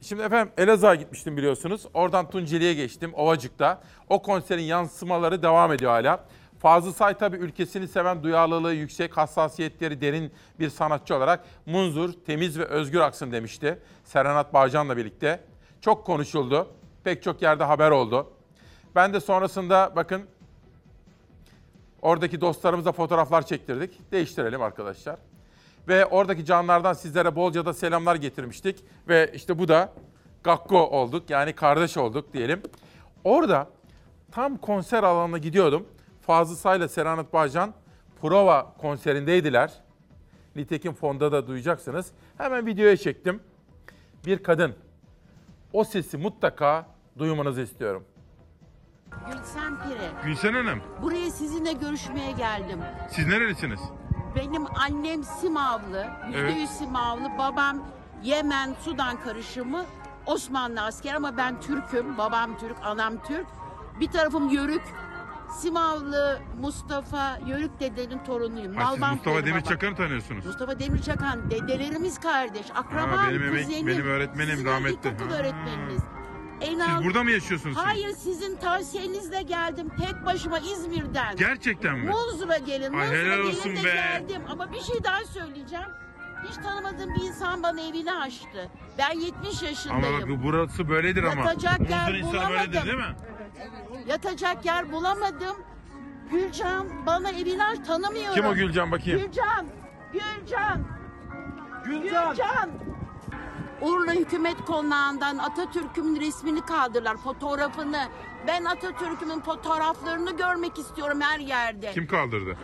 Şimdi efendim Elazığ'a gitmiştim biliyorsunuz. Oradan Tunceli'ye geçtim Ovacık'ta. O konserin yansımaları devam ediyor hala. Fazıl Say tabii ülkesini seven, duyarlılığı yüksek, hassasiyetleri derin bir sanatçı olarak munzur, temiz ve özgür aksın demişti. Serenat Bağcan'la birlikte. Çok konuşuldu. Pek çok yerde haber oldu. Ben de sonrasında bakın oradaki dostlarımızla fotoğraflar çektirdik. Değiştirelim arkadaşlar. Ve oradaki canlardan sizlere bolca da selamlar getirmiştik. Ve işte bu da Gakko olduk yani kardeş olduk diyelim. Orada tam konser alanına gidiyordum. Fazıl Say'la Serenat Bağcan prova konserindeydiler. Nitekim fonda da duyacaksınız. Hemen videoya çektim. Bir kadın. O sesi mutlaka duymanızı istiyorum. Gülsen Pire. Gülsen Hanım, Buraya sizinle görüşmeye geldim. siz nerelisiniz? Benim annem Simavlı, yüzde Evet. yüz Simavlı. Babam Yemen, Sudan karışımı Osmanlı asker ama ben Türk'üm. Babam Türk, anam Türk. Bir tarafım Yörük. Simavlı Mustafa Yörük dedenin torunuyum. Ha, siz Mustafa. Demirçakan'ı tanıyorsunuz. Mustafa Demirçakan dedelerimiz kardeş, akraba, Ha, benim kuzenim. benim öğretmenim rahmetli. Ha. öğretmeniniz. En Siz burada mı yaşıyorsunuz? siz? Hayır sizin tavsiyenizle geldim tek başıma İzmir'den. Gerçekten mi? Muzur'a gelin. Ay, Muzur'a helal gelin olsun de be. geldim. Ama bir şey daha söyleyeceğim. Hiç tanımadığım bir insan bana evini açtı. Ben 70 Ama yaşındayım. bak burası böyledir ama. Yatacak yer Muzur insan böyledir bulamadım. değil mi? Yatacak yer bulamadım. Gülcan bana evini aç tanımıyorum. Kim o Gülcan bakayım? Gülcan. Gülcan. Gülcan. Urla Hükümet Konağı'ndan Atatürk'ün resmini kaldırdılar, fotoğrafını. Ben Atatürk'ümün fotoğraflarını görmek istiyorum her yerde. Kim kaldırdı?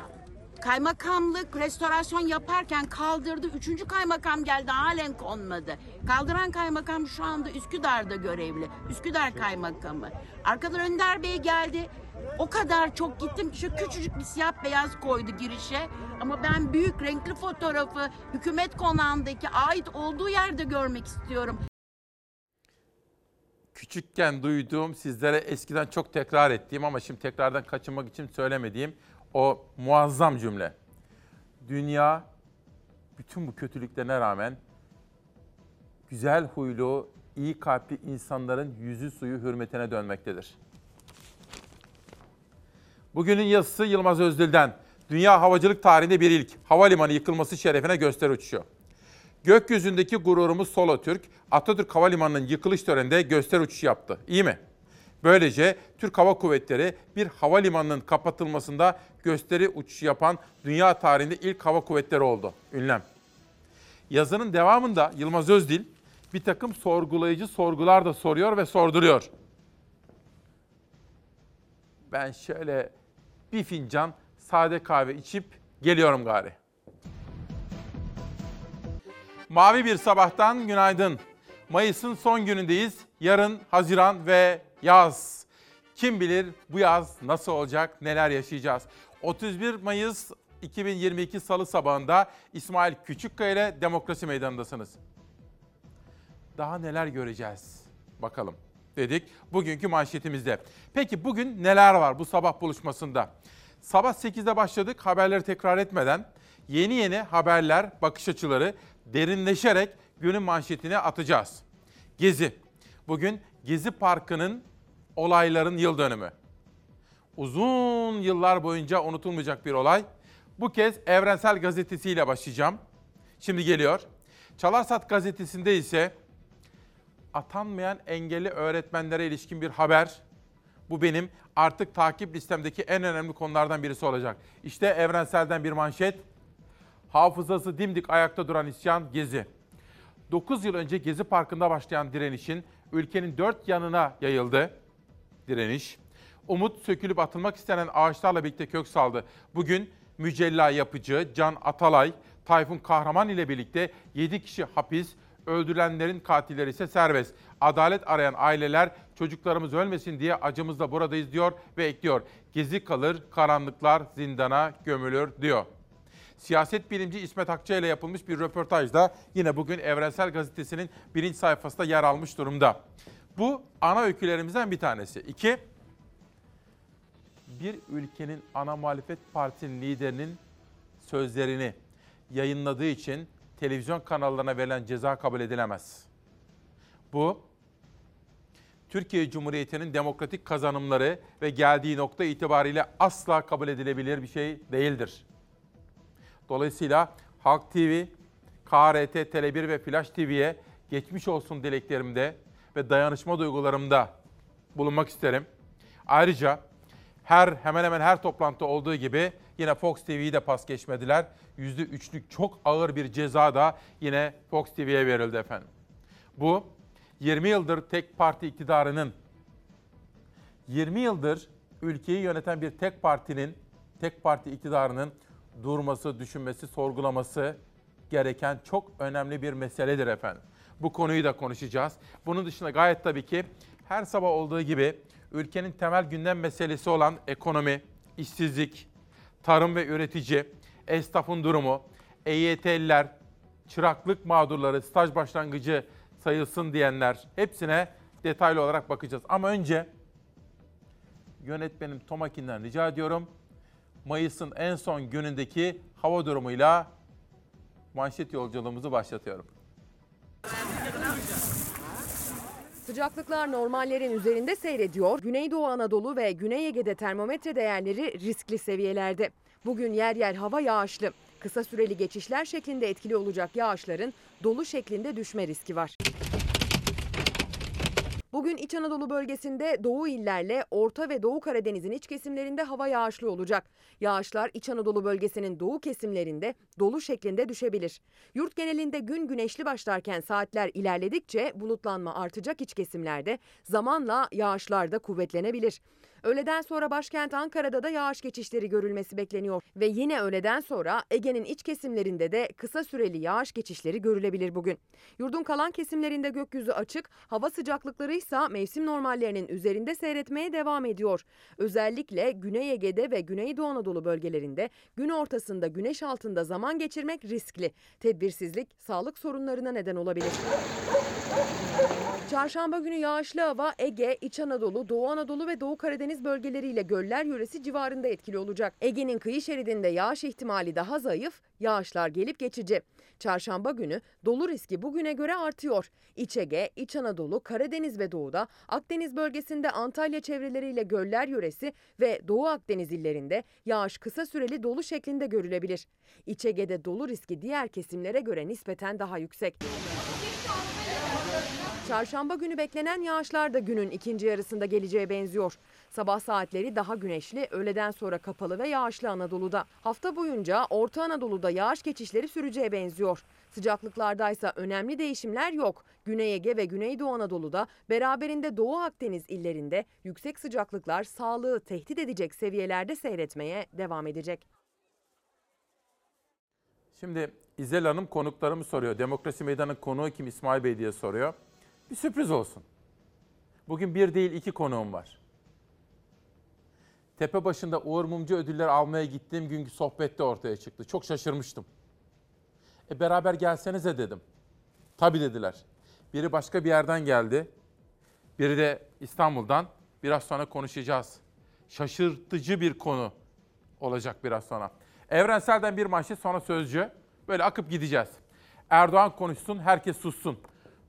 Kaymakamlık restorasyon yaparken kaldırdı. Üçüncü kaymakam geldi halen konmadı. Kaldıran kaymakam şu anda Üsküdar'da görevli. Üsküdar kaymakamı. Arkadan Önder Bey geldi. O kadar çok gittim ki şu küçücük bir siyah beyaz koydu girişe. Ama ben büyük renkli fotoğrafı hükümet konağındaki ait olduğu yerde görmek istiyorum. Küçükken duyduğum, sizlere eskiden çok tekrar ettiğim ama şimdi tekrardan kaçınmak için söylemediğim o muazzam cümle. Dünya bütün bu kötülüklerine rağmen güzel huylu, iyi kalpli insanların yüzü suyu hürmetine dönmektedir. Bugünün yazısı Yılmaz Özdil'den. Dünya havacılık tarihinde bir ilk. Havalimanı yıkılması şerefine gösteri uçuşu. Gökyüzündeki gururumuz Solo Türk, Atatürk Havalimanı'nın yıkılış töreninde gösteri uçuşu yaptı. İyi mi? Böylece Türk Hava Kuvvetleri bir havalimanının kapatılmasında gösteri uçuşu yapan dünya tarihinde ilk hava kuvvetleri oldu. Ünlem. Yazının devamında Yılmaz Özdil bir takım sorgulayıcı sorgular da soruyor ve sorduruyor. Ben şöyle bir fincan sade kahve içip geliyorum gari. Mavi bir sabahtan günaydın. Mayıs'ın son günündeyiz. Yarın Haziran ve yaz. Kim bilir bu yaz nasıl olacak, neler yaşayacağız. 31 Mayıs 2022 Salı sabahında İsmail Küçükkaya ile Demokrasi Meydanı'ndasınız. Daha neler göreceğiz? Bakalım dedik bugünkü manşetimizde. Peki bugün neler var bu sabah buluşmasında? Sabah 8'de başladık haberleri tekrar etmeden yeni yeni haberler, bakış açıları derinleşerek günün manşetine atacağız. Gezi. Bugün Gezi Parkı'nın olayların yıl dönümü. Uzun yıllar boyunca unutulmayacak bir olay. Bu kez Evrensel Gazetesi ile başlayacağım. Şimdi geliyor. Çalarsat Gazetesi'nde ise atanmayan engelli öğretmenlere ilişkin bir haber. Bu benim artık takip listemdeki en önemli konulardan birisi olacak. İşte Evrensel'den bir manşet. Hafızası dimdik ayakta duran isyan Gezi. 9 yıl önce Gezi Parkı'nda başlayan direnişin ülkenin dört yanına yayıldı. Direniş. Umut sökülüp atılmak istenen ağaçlarla birlikte kök saldı. Bugün Mücella Yapıcı, Can Atalay, Tayfun Kahraman ile birlikte 7 kişi hapis, öldürülenlerin katilleri ise serbest. Adalet arayan aileler çocuklarımız ölmesin diye acımızla buradayız diyor ve ekliyor. Gezi kalır, karanlıklar zindana gömülür diyor. Siyaset bilimci İsmet Akça ile yapılmış bir röportajda yine bugün Evrensel Gazetesi'nin birinci sayfasında yer almış durumda. Bu ana öykülerimizden bir tanesi. İki, bir ülkenin ana muhalefet partisinin liderinin sözlerini yayınladığı için televizyon kanallarına verilen ceza kabul edilemez. Bu, Türkiye Cumhuriyeti'nin demokratik kazanımları ve geldiği nokta itibariyle asla kabul edilebilir bir şey değildir. Dolayısıyla Halk TV, KRT, Tele1 ve Flash TV'ye geçmiş olsun dileklerimde ve dayanışma duygularımda bulunmak isterim. Ayrıca her hemen hemen her toplantı olduğu gibi yine Fox TV'yi de pas geçmediler. %3'lük çok ağır bir ceza da yine Fox TV'ye verildi efendim. Bu 20 yıldır tek parti iktidarının 20 yıldır ülkeyi yöneten bir tek partinin, tek parti iktidarının durması, düşünmesi, sorgulaması gereken çok önemli bir meseledir efendim. Bu konuyu da konuşacağız. Bunun dışında gayet tabii ki her sabah olduğu gibi ülkenin temel gündem meselesi olan ekonomi, işsizlik, tarım ve üretici, esnafın durumu, EYT'liler, çıraklık mağdurları, staj başlangıcı sayılsın diyenler hepsine detaylı olarak bakacağız. Ama önce yönetmenim Tomakin'den rica ediyorum. Mayıs'ın en son günündeki hava durumuyla manşet yolculuğumuzu başlatıyorum. Sıcaklıklar normallerin üzerinde seyrediyor. Güneydoğu Anadolu ve Güney Ege'de termometre değerleri riskli seviyelerde. Bugün yer yer hava yağışlı. Kısa süreli geçişler şeklinde etkili olacak yağışların dolu şeklinde düşme riski var. Bugün İç Anadolu bölgesinde Doğu illerle Orta ve Doğu Karadeniz'in iç kesimlerinde hava yağışlı olacak. Yağışlar İç Anadolu bölgesinin doğu kesimlerinde dolu şeklinde düşebilir. Yurt genelinde gün güneşli başlarken saatler ilerledikçe bulutlanma artacak iç kesimlerde zamanla yağışlar da kuvvetlenebilir. Öğleden sonra başkent Ankara'da da yağış geçişleri görülmesi bekleniyor ve yine öğleden sonra Ege'nin iç kesimlerinde de kısa süreli yağış geçişleri görülebilir bugün. Yurdun kalan kesimlerinde gökyüzü açık, hava sıcaklıkları ise mevsim normallerinin üzerinde seyretmeye devam ediyor. Özellikle Güney Ege'de ve Güneydoğu Anadolu bölgelerinde gün ortasında güneş altında zaman geçirmek riskli. Tedbirsizlik sağlık sorunlarına neden olabilir. Çarşamba günü yağışlı hava Ege, İç Anadolu, Doğu Anadolu ve Doğu Karadeniz bölgeleriyle göller yöresi civarında etkili olacak. Ege'nin kıyı şeridinde yağış ihtimali daha zayıf, yağışlar gelip geçici. Çarşamba günü dolu riski bugüne göre artıyor. İç Ege, İç Anadolu, Karadeniz ve Doğu'da, Akdeniz bölgesinde Antalya çevreleriyle göller yöresi ve Doğu Akdeniz illerinde yağış kısa süreli dolu şeklinde görülebilir. İç Ege'de dolu riski diğer kesimlere göre nispeten daha yüksek. Çarşamba günü beklenen yağışlar da günün ikinci yarısında geleceğe benziyor. Sabah saatleri daha güneşli, öğleden sonra kapalı ve yağışlı Anadolu'da. Hafta boyunca Orta Anadolu'da yağış geçişleri süreceğe benziyor. Sıcaklıklardaysa önemli değişimler yok. Güney Ege ve Güneydoğu Anadolu'da beraberinde Doğu Akdeniz illerinde yüksek sıcaklıklar sağlığı tehdit edecek seviyelerde seyretmeye devam edecek. Şimdi İzel Hanım konuklarımı soruyor. Demokrasi Meydanı konuğu kim İsmail Bey diye soruyor. Bir sürpriz olsun. Bugün bir değil iki konuğum var. Tepe başında Uğur Mumcu ödülleri almaya gittiğim günkü sohbette ortaya çıktı. Çok şaşırmıştım. E beraber gelsenize dedim. Tabii dediler. Biri başka bir yerden geldi. Biri de İstanbul'dan. Biraz sonra konuşacağız. Şaşırtıcı bir konu olacak biraz sonra. Evrensel'den bir manşet sonra sözcü. Böyle akıp gideceğiz. Erdoğan konuşsun, herkes sussun.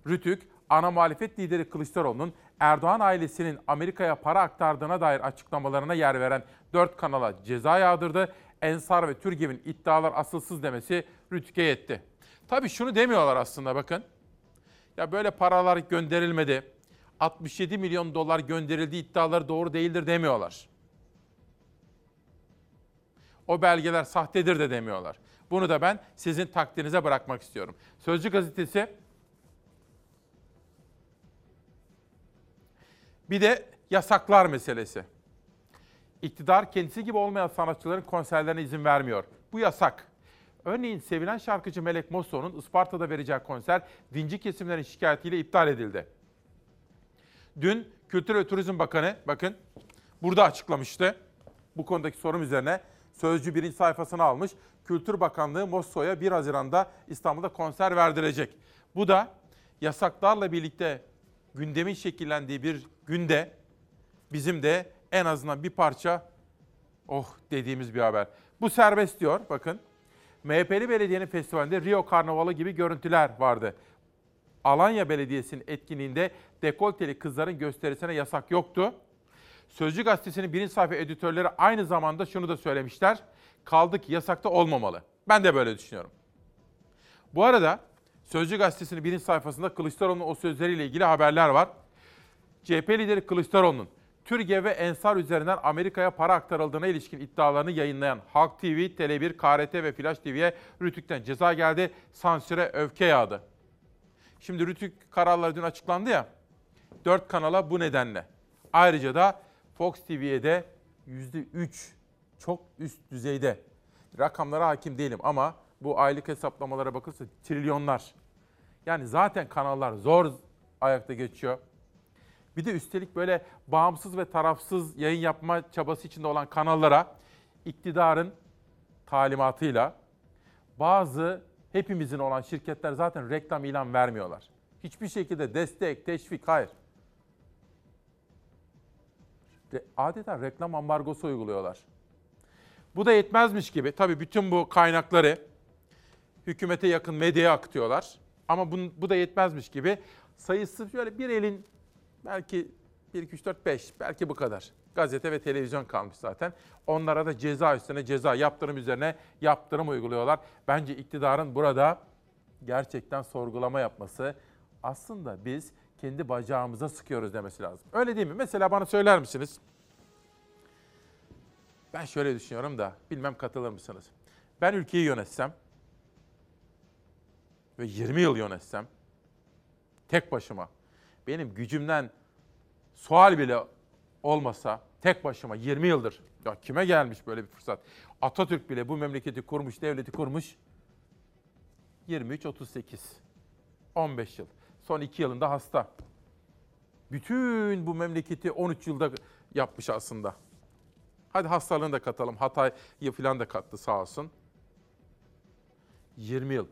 Rütük, ana muhalefet lideri Kılıçdaroğlu'nun Erdoğan ailesinin Amerika'ya para aktardığına dair açıklamalarına yer veren 4 kanala ceza yağdırdı. Ensar ve Türgev'in iddialar asılsız demesi Rütük'e yetti. Tabii şunu demiyorlar aslında bakın. Ya böyle paralar gönderilmedi. 67 milyon dolar gönderildiği iddiaları doğru değildir demiyorlar. O belgeler sahtedir de demiyorlar. Bunu da ben sizin takdirinize bırakmak istiyorum. Sözcü gazetesi bir de yasaklar meselesi. İktidar kendisi gibi olmayan sanatçıların konserlerine izin vermiyor. Bu yasak. Örneğin sevilen şarkıcı Melek Mosso'nun Isparta'da vereceği konser dinci kesimlerin şikayetiyle iptal edildi. Dün Kültür ve Turizm Bakanı bakın burada açıklamıştı. Bu konudaki sorum üzerine Sözcü birinci sayfasına almış. Kültür Bakanlığı Mosso'ya 1 Haziran'da İstanbul'da konser verdirecek. Bu da yasaklarla birlikte gündemin şekillendiği bir günde bizim de en azından bir parça oh dediğimiz bir haber. Bu serbest diyor bakın. MHP'li belediyenin festivalinde Rio Karnavalı gibi görüntüler vardı. Alanya Belediyesi'nin etkinliğinde dekolteli kızların gösterisine yasak yoktu. Sözcü gazetesinin birinci sayfa editörleri aynı zamanda şunu da söylemişler. Kaldı ki yasakta olmamalı. Ben de böyle düşünüyorum. Bu arada Sözcü gazetesinin birinci sayfasında Kılıçdaroğlu'nun o sözleriyle ilgili haberler var. CHP lideri Kılıçdaroğlu'nun Türkiye ve Ensar üzerinden Amerika'ya para aktarıldığına ilişkin iddialarını yayınlayan Halk TV, Tele1, KRT ve Flash TV'ye Rütük'ten ceza geldi. Sansüre öfke yağdı. Şimdi Rütük kararları dün açıklandı ya. Dört kanala bu nedenle. Ayrıca da Fox TV'ye de %3 çok üst düzeyde. Rakamlara hakim değilim ama bu aylık hesaplamalara bakılırsa trilyonlar. Yani zaten kanallar zor ayakta geçiyor. Bir de üstelik böyle bağımsız ve tarafsız yayın yapma çabası içinde olan kanallara iktidarın talimatıyla bazı hepimizin olan şirketler zaten reklam ilan vermiyorlar. Hiçbir şekilde destek, teşvik hayır. Adeta reklam ambargosu uyguluyorlar. Bu da yetmezmiş gibi tabii bütün bu kaynakları hükümete yakın medyaya akıtıyorlar. Ama bu, bu da yetmezmiş gibi sayısı şöyle bir elin Belki 1, 2, 3, 4, 5 belki bu kadar. Gazete ve televizyon kalmış zaten. Onlara da ceza üstüne ceza, yaptırım üzerine yaptırım uyguluyorlar. Bence iktidarın burada gerçekten sorgulama yapması, aslında biz kendi bacağımıza sıkıyoruz demesi lazım. Öyle değil mi? Mesela bana söyler misiniz? Ben şöyle düşünüyorum da bilmem katılır mısınız? Ben ülkeyi yönetsem ve 20 yıl yönetsem tek başıma benim gücümden sual bile olmasa tek başıma 20 yıldır ya kime gelmiş böyle bir fırsat? Atatürk bile bu memleketi kurmuş, devleti kurmuş. 23 38 15 yıl. Son 2 yılında hasta. Bütün bu memleketi 13 yılda yapmış aslında. Hadi hastalığını da katalım. Hatay'ı falan da kattı sağ olsun. 20 yıl.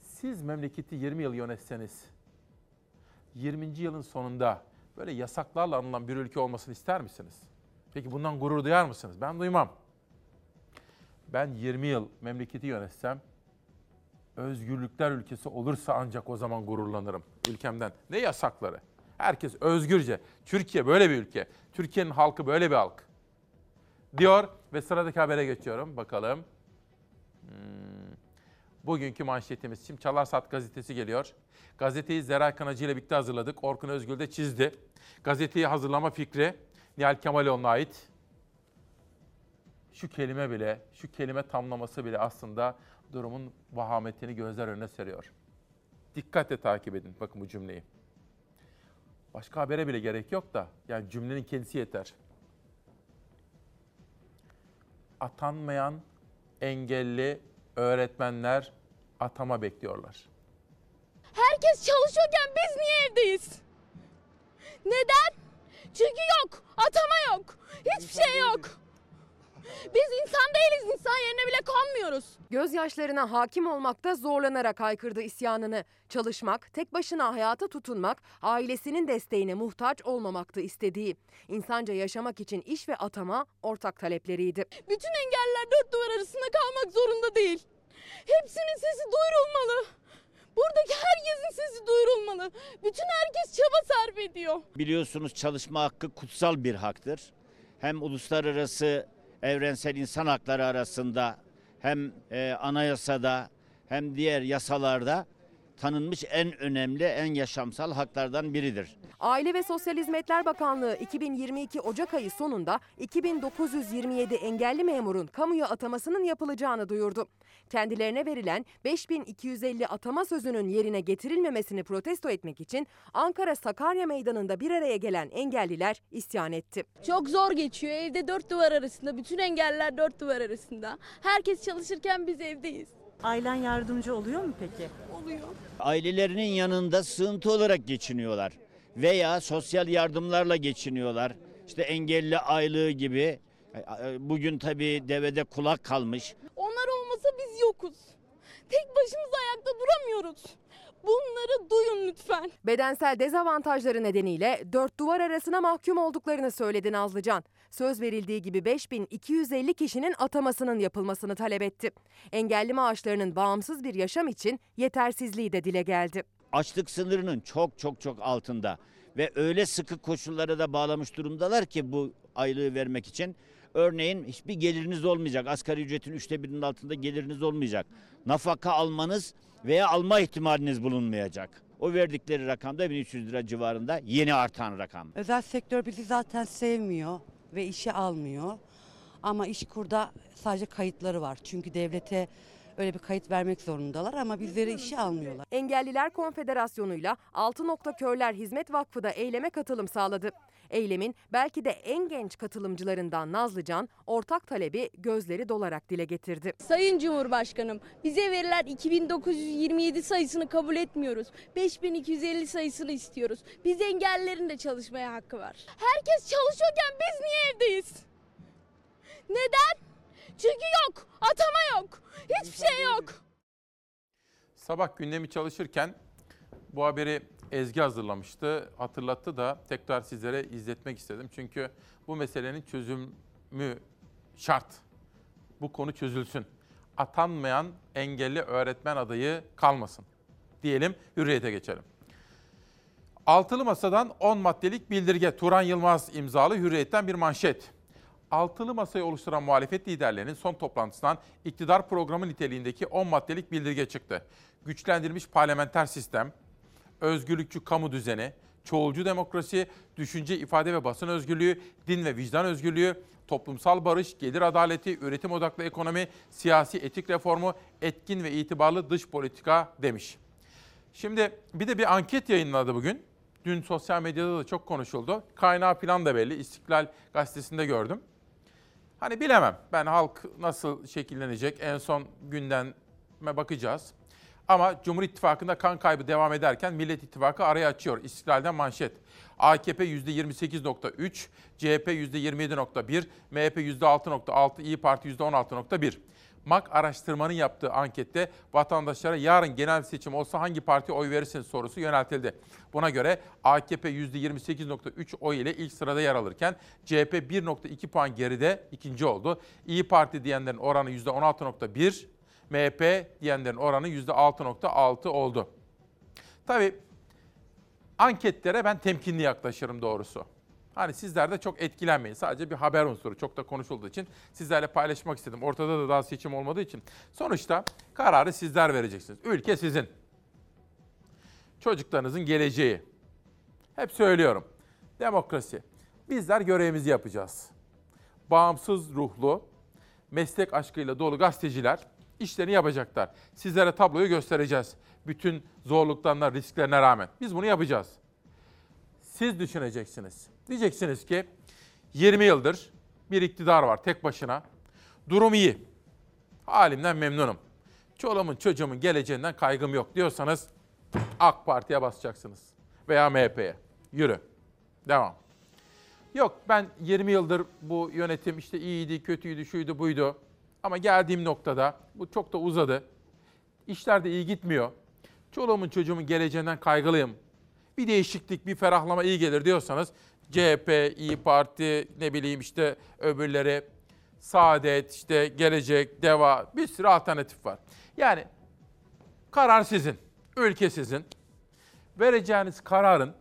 Siz memleketi 20 yıl yönetseniz 20. yılın sonunda böyle yasaklarla anılan bir ülke olmasını ister misiniz? Peki bundan gurur duyar mısınız? Ben duymam. Ben 20 yıl memleketi yönetsem özgürlükler ülkesi olursa ancak o zaman gururlanırım ülkemden. Ne yasakları? Herkes özgürce. Türkiye böyle bir ülke. Türkiye'nin halkı böyle bir halk. Diyor ve sıradaki habere geçiyorum. Bakalım. Hmm. Bugünkü manşetimiz. Şimdi Çalarsat gazetesi geliyor. Gazeteyi Zeray Kanacı ile birlikte hazırladık. Orkun Özgül de çizdi. Gazeteyi hazırlama fikri Nihal Kemaloğlu'na ait. Şu kelime bile, şu kelime tamlaması bile aslında durumun vahametini gözler önüne seriyor. Dikkatle takip edin bakın bu cümleyi. Başka habere bile gerek yok da yani cümlenin kendisi yeter. Atanmayan engelli öğretmenler atama bekliyorlar. Herkes çalışıyorken biz niye evdeyiz? Neden? Çünkü yok. Atama yok. Hiçbir şey yok. Biz insan değiliz. insan yerine bile konmuyoruz. Gözyaşlarına hakim olmakta zorlanarak haykırdı isyanını. Çalışmak, tek başına hayata tutunmak, ailesinin desteğine muhtaç olmamaktı istediği. İnsanca yaşamak için iş ve atama ortak talepleriydi. Bütün engelliler dört duvar arasında kalmak zorunda değil. Hepsinin sesi duyurulmalı. Buradaki herkesin sesi duyurulmalı. Bütün herkes çaba sarf ediyor. Biliyorsunuz çalışma hakkı kutsal bir haktır. Hem uluslararası evrensel insan hakları arasında hem e, anayasada hem diğer yasalarda tanınmış en önemli, en yaşamsal haklardan biridir. Aile ve Sosyal Hizmetler Bakanlığı 2022 Ocak ayı sonunda 2927 engelli memurun kamuya atamasının yapılacağını duyurdu. Kendilerine verilen 5250 atama sözünün yerine getirilmemesini protesto etmek için Ankara Sakarya Meydanı'nda bir araya gelen engelliler isyan etti. Çok zor geçiyor. Evde dört duvar arasında. Bütün engelliler dört duvar arasında. Herkes çalışırken biz evdeyiz. Ailen yardımcı oluyor mu peki? Oluyor. Ailelerinin yanında sığıntı olarak geçiniyorlar veya sosyal yardımlarla geçiniyorlar. İşte engelli aylığı gibi. Bugün tabii devede kulak kalmış. Onlar olmasa biz yokuz. Tek başımıza ayakta duramıyoruz. Bunları duyun lütfen. Bedensel dezavantajları nedeniyle dört duvar arasına mahkum olduklarını söyledi Nazlıcan. Söz verildiği gibi 5250 kişinin atamasının yapılmasını talep etti. Engelli maaşlarının bağımsız bir yaşam için yetersizliği de dile geldi. Açlık sınırının çok çok çok altında ve öyle sıkı koşullara da bağlamış durumdalar ki bu aylığı vermek için. Örneğin hiçbir geliriniz olmayacak. Asgari ücretin üçte birinin altında geliriniz olmayacak. Nafaka almanız veya alma ihtimaliniz bulunmayacak. O verdikleri rakam da 1300 lira civarında yeni artan rakam. Özel sektör bizi zaten sevmiyor ve işe almıyor. Ama İşkur'da sadece kayıtları var. Çünkü devlete öyle bir kayıt vermek zorundalar ama bizleri işe almıyorlar. Engelliler Konfederasyonu'yla Altı Nokta Körler Hizmet Vakfı da eyleme katılım sağladı. Eylemin belki de en genç katılımcılarından Nazlıcan ortak talebi gözleri dolarak dile getirdi. Sayın Cumhurbaşkanım, bize verilen 2927 sayısını kabul etmiyoruz. 5250 sayısını istiyoruz. Biz engellilerin de çalışmaya hakkı var. Herkes çalışıyorken biz niye evdeyiz? Neden? Çünkü yok, atama yok, hiçbir şey yok. Sabah gündemi çalışırken bu haberi Ezgi hazırlamıştı, hatırlattı da tekrar sizlere izletmek istedim. Çünkü bu meselenin çözümü şart. Bu konu çözülsün. Atanmayan engelli öğretmen adayı kalmasın. Diyelim hürriyete geçelim. Altılı Masa'dan 10 maddelik bildirge Turan Yılmaz imzalı hürriyetten bir manşet. Altılı Masa'yı oluşturan muhalefet liderlerinin son toplantısından iktidar programı niteliğindeki 10 maddelik bildirge çıktı. Güçlendirilmiş parlamenter sistem, özgürlükçü kamu düzeni, çoğulcu demokrasi, düşünce, ifade ve basın özgürlüğü, din ve vicdan özgürlüğü, toplumsal barış, gelir adaleti, üretim odaklı ekonomi, siyasi etik reformu, etkin ve itibarlı dış politika demiş. Şimdi bir de bir anket yayınladı bugün. Dün sosyal medyada da çok konuşuldu. Kaynağı falan da belli. İstiklal gazetesinde gördüm. Hani bilemem. Ben halk nasıl şekillenecek en son gündeme bakacağız. Ama Cumhur İttifakı'nda kan kaybı devam ederken Millet İttifakı araya açıyor. İstiklal'den manşet. AKP %28.3, CHP %27.1, MHP %6.6, İyi Parti %16.1. MAK araştırmanın yaptığı ankette vatandaşlara yarın genel seçim olsa hangi partiye oy verirsiniz sorusu yöneltildi. Buna göre AKP %28.3 oy ile ilk sırada yer alırken CHP 1.2 puan geride ikinci oldu. İyi Parti diyenlerin oranı %16.1, MHP diyenlerin oranı %6.6 oldu. Tabii anketlere ben temkinli yaklaşırım doğrusu. Hani sizler de çok etkilenmeyin. Sadece bir haber unsuru çok da konuşulduğu için sizlerle paylaşmak istedim. Ortada da daha seçim olmadığı için. Sonuçta kararı sizler vereceksiniz. Ülke sizin. Çocuklarınızın geleceği. Hep söylüyorum. Demokrasi. Bizler görevimizi yapacağız. Bağımsız ruhlu, meslek aşkıyla dolu gazeteciler işlerini yapacaklar. Sizlere tabloyu göstereceğiz. Bütün zorluklarına, risklerine rağmen. Biz bunu yapacağız. Siz düşüneceksiniz. Diyeceksiniz ki 20 yıldır bir iktidar var tek başına. Durum iyi. Halimden memnunum. Çoluğumun çocuğumun geleceğinden kaygım yok diyorsanız AK Parti'ye basacaksınız. Veya MHP'ye. Yürü. Devam. Yok ben 20 yıldır bu yönetim işte iyiydi, kötüydü, şuydu, buydu. Ama geldiğim noktada bu çok da uzadı. İşler de iyi gitmiyor. Çoluğumun çocuğumun geleceğinden kaygılıyım. Bir değişiklik, bir ferahlama iyi gelir diyorsanız CHP, İyi Parti, ne bileyim işte öbürleri, Saadet, işte Gelecek, Deva bir sürü alternatif var. Yani karar sizin, ülke sizin. Vereceğiniz kararın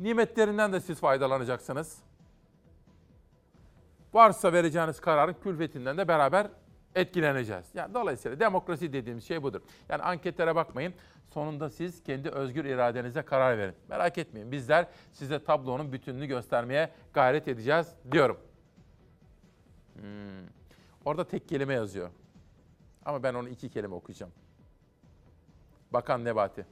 nimetlerinden de siz faydalanacaksınız. Varsa vereceğiniz kararın külfetinden de beraber etkileneceğiz. Yani dolayısıyla demokrasi dediğimiz şey budur. Yani anketlere bakmayın. Sonunda siz kendi özgür iradenize karar verin. Merak etmeyin. Bizler size tablonun bütününü göstermeye gayret edeceğiz diyorum. Hmm. Orada tek kelime yazıyor. Ama ben onu iki kelime okuyacağım. Bakan Nebati.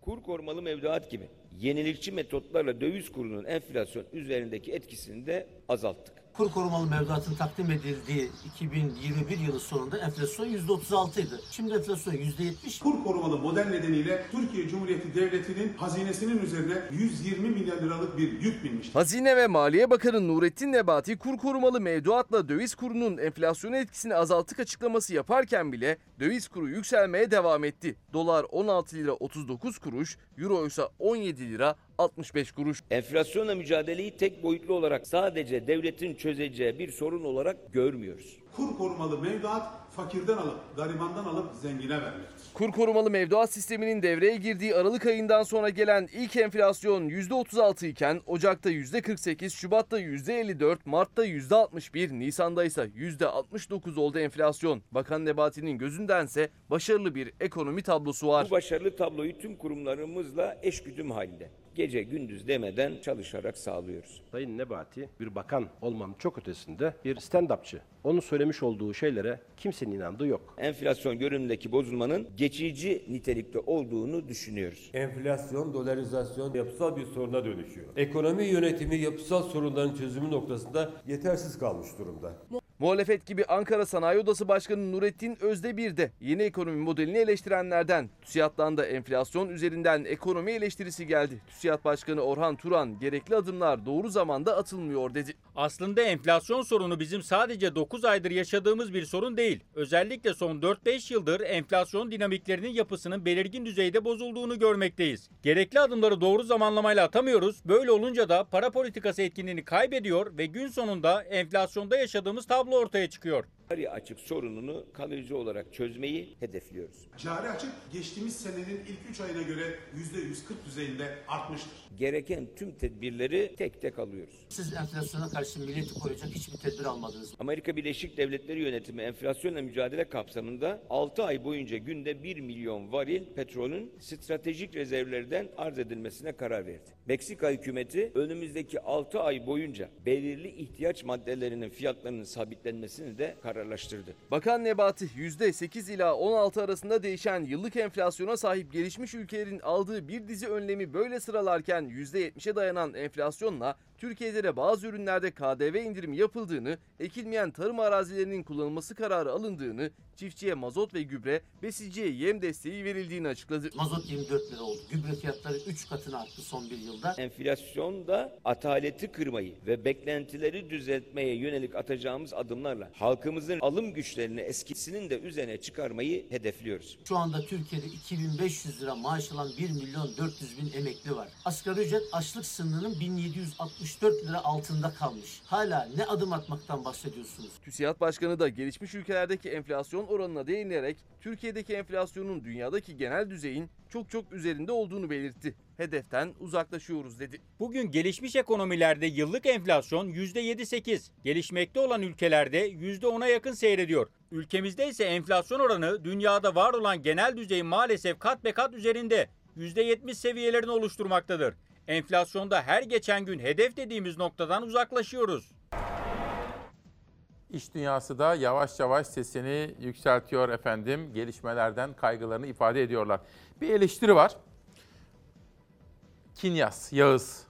Kur korumalı mevduat gibi yenilikçi metotlarla döviz kurunun enflasyon üzerindeki etkisini de azalttık. Kur korumalı mevduatın takdim edildiği 2021 yılı sonunda enflasyon %36 idi. Şimdi enflasyon %70. Kur korumalı model nedeniyle Türkiye Cumhuriyeti Devleti'nin hazinesinin üzerine 120 milyar liralık bir yük binmiştir. Hazine ve Maliye Bakanı Nurettin Nebati kur korumalı mevduatla döviz kurunun enflasyon etkisini azalttık açıklaması yaparken bile döviz kuru yükselmeye devam etti. Dolar 16 lira 39 kuruş, euro ise 17 lira 65 kuruş. Enflasyonla mücadeleyi tek boyutlu olarak sadece devletin çözeceği bir sorun olarak görmüyoruz. Kur korumalı mevduat fakirden alıp, garibandan alıp zengine vermektir. Kur korumalı mevduat sisteminin devreye girdiği Aralık ayından sonra gelen ilk enflasyon %36 iken Ocak'ta %48, Şubat'ta %54, Mart'ta %61, Nisan'da ise %69 oldu enflasyon. Bakan Nebati'nin gözündense başarılı bir ekonomi tablosu var. Bu başarılı tabloyu tüm kurumlarımızla eşgüdüm halinde gece gündüz demeden çalışarak sağlıyoruz. Sayın Nebati bir bakan olmanın çok ötesinde bir stand-upçı. Onun söylemiş olduğu şeylere kimsenin inandığı yok. Enflasyon görünümdeki bozulmanın geçici nitelikte olduğunu düşünüyoruz. Enflasyon, dolarizasyon yapısal bir soruna dönüşüyor. Ekonomi yönetimi yapısal sorunların çözümü noktasında yetersiz kalmış durumda. Muhalefet gibi Ankara Sanayi Odası Başkanı Nurettin Özdebir de yeni ekonomi modelini eleştirenlerden. TÜSİAD'dan da enflasyon üzerinden ekonomi eleştirisi geldi. TÜSİAD Başkanı Orhan Turan gerekli adımlar doğru zamanda atılmıyor dedi. Aslında enflasyon sorunu bizim sadece 9 aydır yaşadığımız bir sorun değil. Özellikle son 4-5 yıldır enflasyon dinamiklerinin yapısının belirgin düzeyde bozulduğunu görmekteyiz. Gerekli adımları doğru zamanlamayla atamıyoruz. Böyle olunca da para politikası etkinliğini kaybediyor ve gün sonunda enflasyonda yaşadığımız tablo ortaya çıkıyor. Cari açık sorununu kalıcı olarak çözmeyi hedefliyoruz. Cari açık geçtiğimiz senenin ilk 3 ayına göre %140 düzeyinde artmıştır. Gereken tüm tedbirleri tek tek alıyoruz. Siz enflasyona karşı milleti koruyacak hiçbir tedbir almadınız. Amerika Birleşik Devletleri yönetimi enflasyonla mücadele kapsamında 6 ay boyunca günde 1 milyon varil petrolün stratejik rezervlerden arz edilmesine karar verdi. Meksika hükümeti önümüzdeki 6 ay boyunca belirli ihtiyaç maddelerinin fiyatlarının sabitlenmesini de kararlaştırdı. Bakan Nebati %8 ila 16 arasında değişen yıllık enflasyona sahip gelişmiş ülkelerin aldığı bir dizi önlemi böyle sıralarken %70'e dayanan enflasyonla Türkiye'de de bazı ürünlerde KDV indirimi yapıldığını, ekilmeyen tarım arazilerinin kullanılması kararı alındığını, çiftçiye mazot ve gübre, besiciye yem desteği verildiğini açıkladı. Mazot 24 lira oldu. Gübre fiyatları 3 katına arttı son bir yılda. Enflasyonda ataleti kırmayı ve beklentileri düzeltmeye yönelik atacağımız adımlarla halkımızın alım güçlerini eskisinin de üzerine çıkarmayı hedefliyoruz. Şu anda Türkiye'de 2500 lira maaş alan 1 milyon 400 bin emekli var. Asgari ücret açlık sınırının 1764 lira altında kalmış. Hala ne adım atmaktan bahsediyorsunuz? TÜSİAD Başkanı da gelişmiş ülkelerdeki enflasyon oranına değinerek Türkiye'deki enflasyonun dünyadaki genel düzeyin çok çok üzerinde olduğunu belirtti. Hedeften uzaklaşıyoruz dedi. Bugün gelişmiş ekonomilerde yıllık enflasyon %7-8, gelişmekte olan ülkelerde %10'a yakın seyrediyor. Ülkemizde ise enflasyon oranı dünyada var olan genel düzeyin maalesef kat be kat üzerinde %70 seviyelerini oluşturmaktadır. Enflasyonda her geçen gün hedef dediğimiz noktadan uzaklaşıyoruz. İş dünyası da yavaş yavaş sesini yükseltiyor efendim. Gelişmelerden kaygılarını ifade ediyorlar. Bir eleştiri var. Kinyas, Yağız.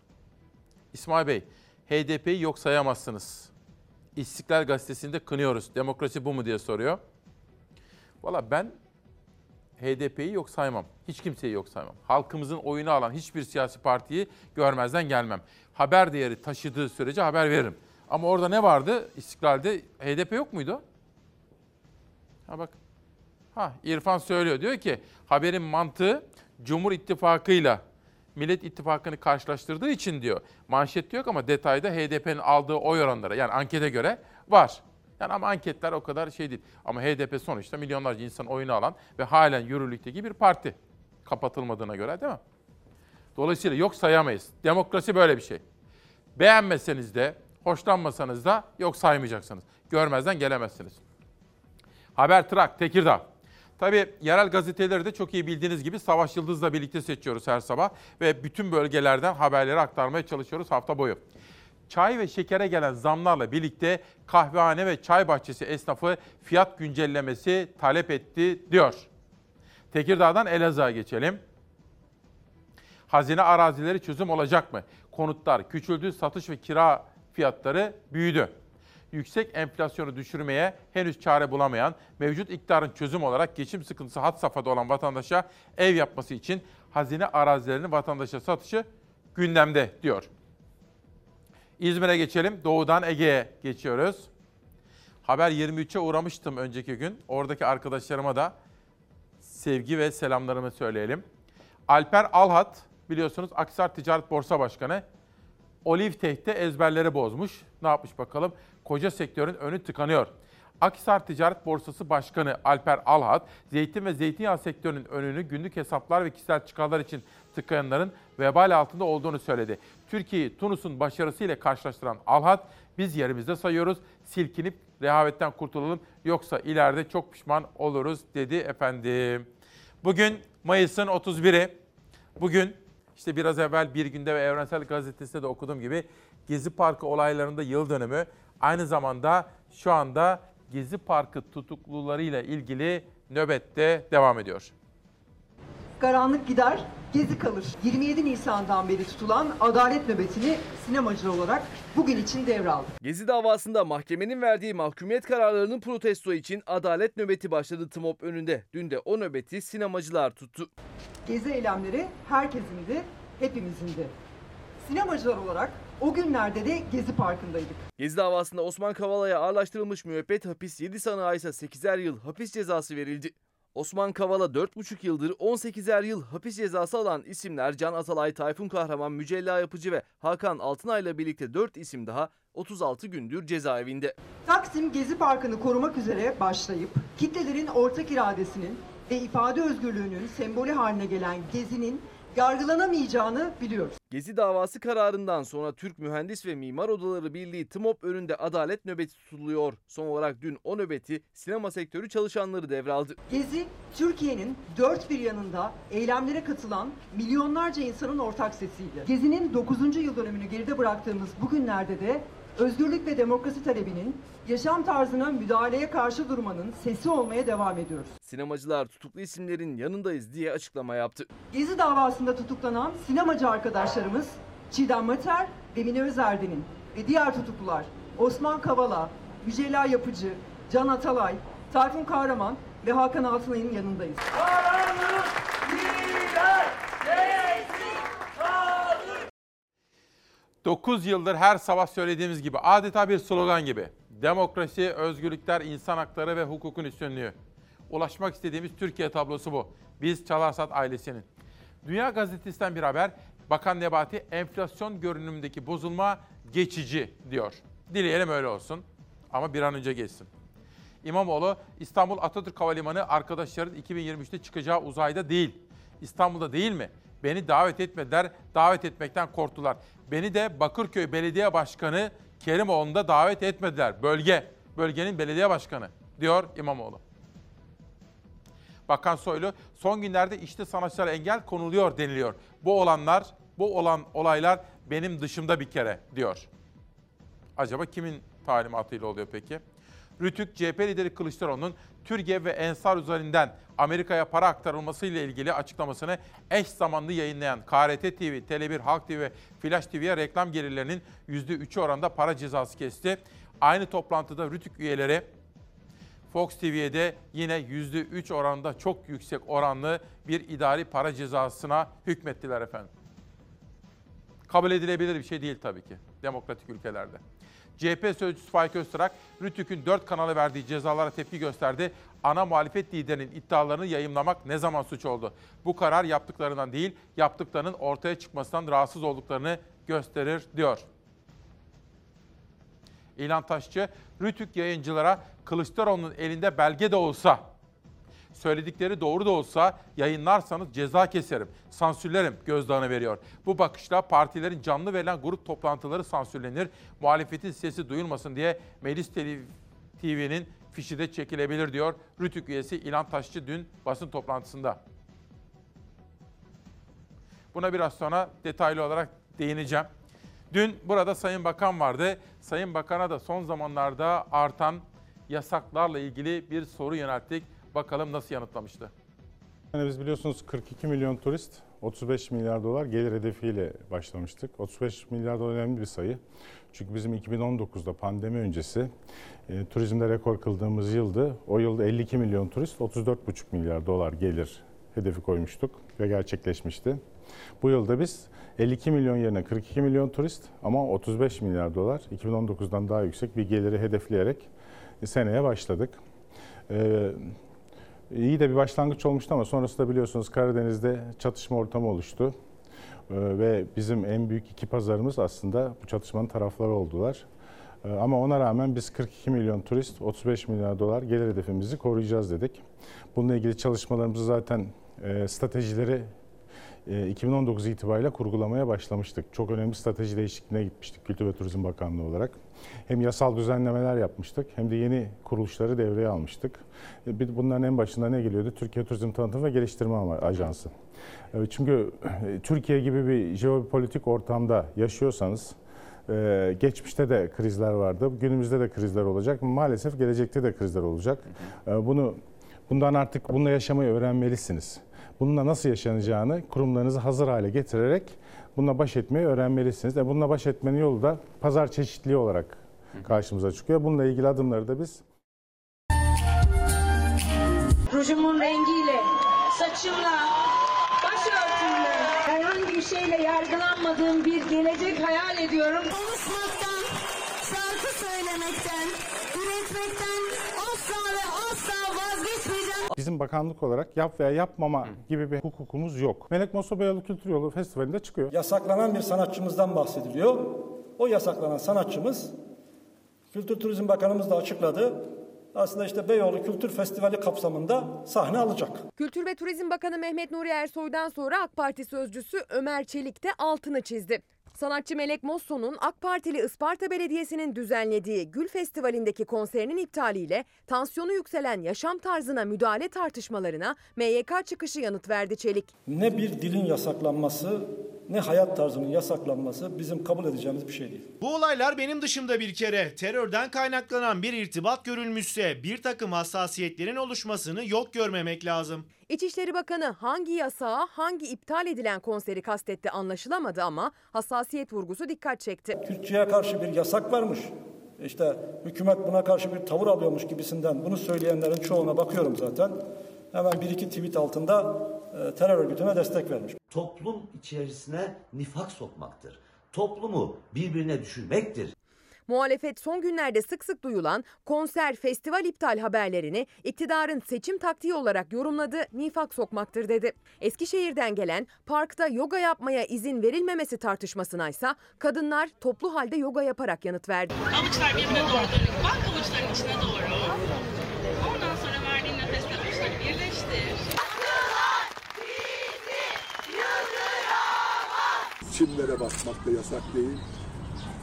İsmail Bey, HDP'yi yok sayamazsınız. İstiklal Gazetesi'nde kınıyoruz. Demokrasi bu mu diye soruyor. Valla ben HDP'yi yok saymam. Hiç kimseyi yok saymam. Halkımızın oyunu alan hiçbir siyasi partiyi görmezden gelmem. Haber değeri taşıdığı sürece haber veririm. Ama orada ne vardı? İstiklal'de HDP yok muydu? Ha bak. Ha İrfan söylüyor. Diyor ki haberin mantığı Cumhur İttifakı'yla Millet İttifakı'nı karşılaştırdığı için diyor. Manşette yok ama detayda HDP'nin aldığı oy oranları yani ankete göre var. Yani ama anketler o kadar şey değil. Ama HDP sonuçta milyonlarca insan oyunu alan ve halen yürürlükteki bir parti. Kapatılmadığına göre değil mi? Dolayısıyla yok sayamayız. Demokrasi böyle bir şey. Beğenmeseniz de, hoşlanmasanız da yok saymayacaksınız. Görmezden gelemezsiniz. Haber Trak, Tekirdağ. Tabii yerel gazeteleri de çok iyi bildiğiniz gibi Savaş Yıldız'la birlikte seçiyoruz her sabah. Ve bütün bölgelerden haberleri aktarmaya çalışıyoruz hafta boyu. Çay ve şekere gelen zamlarla birlikte kahvehane ve çay bahçesi esnafı fiyat güncellemesi talep etti diyor. Tekirdağ'dan Elazığ'a geçelim. Hazine arazileri çözüm olacak mı? Konutlar küçüldü, satış ve kira fiyatları büyüdü. Yüksek enflasyonu düşürmeye henüz çare bulamayan, mevcut iktidarın çözüm olarak geçim sıkıntısı had safhada olan vatandaşa ev yapması için hazine arazilerini vatandaşa satışı gündemde diyor. İzmir'e geçelim. Doğudan Ege'ye geçiyoruz. Haber 23'e uğramıştım önceki gün. Oradaki arkadaşlarıma da sevgi ve selamlarımı söyleyelim. Alper Alhat biliyorsunuz Aksar Ticaret Borsa Başkanı. Oliv Tehdit'te ezberleri bozmuş. Ne yapmış bakalım? Koca sektörün önü tıkanıyor. Akhisar Ticaret Borsası Başkanı Alper Alhat, zeytin ve zeytinyağı sektörünün önünü günlük hesaplar ve kişisel çıkarlar için tıkayanların vebal altında olduğunu söyledi. Türkiye'yi Tunus'un başarısıyla karşılaştıran Alhat, biz yerimizde sayıyoruz, silkinip rehavetten kurtulalım yoksa ileride çok pişman oluruz dedi efendim. Bugün Mayıs'ın 31'i. Bugün işte biraz evvel Bir Günde ve Evrensel Gazetesi'nde de okuduğum gibi Gezi Parkı olaylarında yıl dönümü. Aynı zamanda şu anda Gezi Parkı tutuklularıyla ilgili nöbette devam ediyor. Karanlık gider, gezi kalır. 27 Nisan'dan beri tutulan adalet nöbetini sinemacı olarak bugün için devraldı. Gezi davasında mahkemenin verdiği mahkumiyet kararlarının protesto için adalet nöbeti başladı TMOP önünde. Dün de o nöbeti sinemacılar tuttu. Gezi eylemleri herkesindi, hepimizindi. Sinemacılar olarak o günlerde de Gezi Parkı'ndaydık. Gezi davasında Osman Kavala'ya ağırlaştırılmış müebbet hapis 7 sanığa ise 8'er yıl hapis cezası verildi. Osman Kavala 4,5 yıldır 18'er yıl hapis cezası alan isimler Can Atalay, Tayfun Kahraman, Mücella Yapıcı ve Hakan Altınay'la birlikte 4 isim daha 36 gündür cezaevinde. Taksim Gezi Parkı'nı korumak üzere başlayıp kitlelerin ortak iradesinin ve ifade özgürlüğünün sembolü haline gelen Gezi'nin yargılanamayacağını biliyoruz. Gezi davası kararından sonra Türk Mühendis ve Mimar Odaları Birliği TMOP önünde adalet nöbeti tutuluyor. Son olarak dün o nöbeti sinema sektörü çalışanları devraldı. Gezi, Türkiye'nin dört bir yanında eylemlere katılan milyonlarca insanın ortak sesiydi. Gezi'nin 9. yıl dönümünü geride bıraktığımız bu günlerde de özgürlük ve demokrasi talebinin yaşam tarzına müdahaleye karşı durmanın sesi olmaya devam ediyoruz. Sinemacılar tutuklu isimlerin yanındayız diye açıklama yaptı. Gezi davasında tutuklanan sinemacı arkadaşlarımız Çiğdem Mater ve Mine Özerden'in ve diğer tutuklular Osman Kavala, Mücella Yapıcı, Can Atalay, Tayfun Kahraman ve Hakan Altınay'ın yanındayız. 9 yıldır her sabah söylediğimiz gibi adeta bir slogan gibi. Demokrasi, özgürlükler, insan hakları ve hukukun üstünlüğü. Ulaşmak istediğimiz Türkiye tablosu bu. Biz Çalarsat ailesinin. Dünya Gazetesi'nden bir haber. Bakan Nebati enflasyon görünümündeki bozulma geçici diyor. Dileyelim öyle olsun ama bir an önce geçsin. İmamoğlu İstanbul Atatürk Havalimanı arkadaşların 2023'te çıkacağı uzayda değil. İstanbul'da değil mi? Beni davet etmediler, davet etmekten korktular. Beni de Bakırköy Belediye Başkanı Kerimoğlu'nda davet etmediler. Bölge, bölgenin belediye başkanı diyor İmamoğlu. Bakan Soylu son günlerde işte sanatçılara engel konuluyor deniliyor. Bu olanlar, bu olan olaylar benim dışımda bir kere diyor. Acaba kimin talimatıyla oluyor peki? Rütük CHP lideri Kılıçdaroğlu'nun Türkiye ve Ensar üzerinden Amerika'ya para aktarılması ile ilgili açıklamasını eş zamanlı yayınlayan KRT TV, Tele1, Halk TV ve Flash TV'ye reklam gelirlerinin %3'ü oranında para cezası kesti. Aynı toplantıda Rütük üyeleri Fox TV'ye de yine %3 oranında çok yüksek oranlı bir idari para cezasına hükmettiler efendim. Kabul edilebilir bir şey değil tabii ki demokratik ülkelerde. CHP sözcüsü Faik Öztürk, Rütük'ün 4 kanala verdiği cezalara tepki gösterdi. Ana muhalefet liderinin iddialarını yayımlamak ne zaman suç oldu? Bu karar yaptıklarından değil, yaptıklarının ortaya çıkmasından rahatsız olduklarını gösterir diyor. İlhan Taşçı, Rütük yayıncılara Kılıçdaroğlu'nun elinde belge de olsa, söyledikleri doğru da olsa yayınlarsanız ceza keserim, sansürlerim gözdağını veriyor. Bu bakışla partilerin canlı verilen grup toplantıları sansürlenir, muhalefetin sesi duyulmasın diye Meclis TV'nin fişi de çekilebilir diyor Rütük üyesi İlhan Taşçı dün basın toplantısında. Buna biraz sonra detaylı olarak değineceğim. Dün burada Sayın Bakan vardı. Sayın Bakan'a da son zamanlarda artan yasaklarla ilgili bir soru yönelttik. Bakalım nasıl yanıtlamıştı. Yani biz biliyorsunuz 42 milyon turist 35 milyar dolar gelir hedefiyle başlamıştık. 35 milyar dolar önemli bir sayı. Çünkü bizim 2019'da pandemi öncesi e, turizmde rekor kıldığımız yıldı. O yılda 52 milyon turist 34,5 milyar dolar gelir hedefi koymuştuk ve gerçekleşmişti. Bu yılda biz 52 milyon yerine 42 milyon turist ama 35 milyar dolar 2019'dan daha yüksek bir geliri hedefleyerek seneye başladık. Ee, iyi de bir başlangıç olmuştu ama sonrasında biliyorsunuz Karadeniz'de çatışma ortamı oluştu. Ee, ve bizim en büyük iki pazarımız aslında bu çatışmanın tarafları oldular. Ee, ama ona rağmen biz 42 milyon turist, 35 milyar dolar gelir hedefimizi koruyacağız dedik. Bununla ilgili çalışmalarımızı zaten e, stratejileri 2019 itibariyle kurgulamaya başlamıştık. Çok önemli strateji değişikliğine gitmiştik Kültür ve Turizm Bakanlığı olarak. Hem yasal düzenlemeler yapmıştık hem de yeni kuruluşları devreye almıştık. Bunların en başında ne geliyordu? Türkiye Turizm Tanıtım ve Geliştirme Ajansı. Çünkü Türkiye gibi bir jeopolitik ortamda yaşıyorsanız geçmişte de krizler vardı, günümüzde de krizler olacak, maalesef gelecekte de krizler olacak. Bunu bundan artık bununla yaşamayı öğrenmelisiniz bununla nasıl yaşanacağını kurumlarınızı hazır hale getirerek bununla baş etmeyi öğrenmelisiniz. E bununla baş etmenin yolu da pazar çeşitliliği olarak karşımıza çıkıyor. Bununla ilgili adımları da biz Rujumun rengiyle, saçımla, başörtümle, herhangi bir şeyle yargılanmadığım bir gelecek hayal ediyorum. Konuşmaktan, şarkı söylemekten, üretmekten asla ve asla vazgeçmeyeceğim. Bizim bakanlık olarak yap veya yapmama gibi bir hukukumuz yok. Melek Mosso Beyoğlu Kültür Yolu Festivali'nde çıkıyor. Yasaklanan bir sanatçımızdan bahsediliyor. O yasaklanan sanatçımız Kültür Turizm Bakanımız da açıkladı. Aslında işte Beyoğlu Kültür Festivali kapsamında sahne alacak. Kültür ve Turizm Bakanı Mehmet Nuri Ersoy'dan sonra AK Parti sözcüsü Ömer Çelik de altını çizdi. Sanatçı Melek Mosso'nun AK Partili Isparta Belediyesi'nin düzenlediği Gül Festivali'ndeki konserinin iptaliyle tansiyonu yükselen yaşam tarzına müdahale tartışmalarına MYK çıkışı yanıt verdi Çelik. Ne bir dilin yasaklanması ne hayat tarzının yasaklanması bizim kabul edeceğimiz bir şey değil. Bu olaylar benim dışımda bir kere terörden kaynaklanan bir irtibat görülmüşse bir takım hassasiyetlerin oluşmasını yok görmemek lazım. İçişleri Bakanı hangi yasağa hangi iptal edilen konseri kastetti anlaşılamadı ama hassasiyet vurgusu dikkat çekti. Türkçe'ye karşı bir yasak varmış. İşte hükümet buna karşı bir tavır alıyormuş gibisinden bunu söyleyenlerin çoğuna bakıyorum zaten. Hemen bir iki tweet altında e, terör örgütüne destek vermiş. Toplum içerisine nifak sokmaktır. Toplumu birbirine düşürmektir. Muhalefet son günlerde sık sık duyulan konser, festival iptal haberlerini iktidarın seçim taktiği olarak yorumladı, nifak sokmaktır dedi. Eskişehir'den gelen parkta yoga yapmaya izin verilmemesi tartışmasına ise kadınlar toplu halde yoga yaparak yanıt verdi. Avuçlar birbirine doğru dönük. Bak avuçların içine doğru. Ondan sonra verdiğin nefesle avuçları birleştir. Çimlere basmak da yasak değil.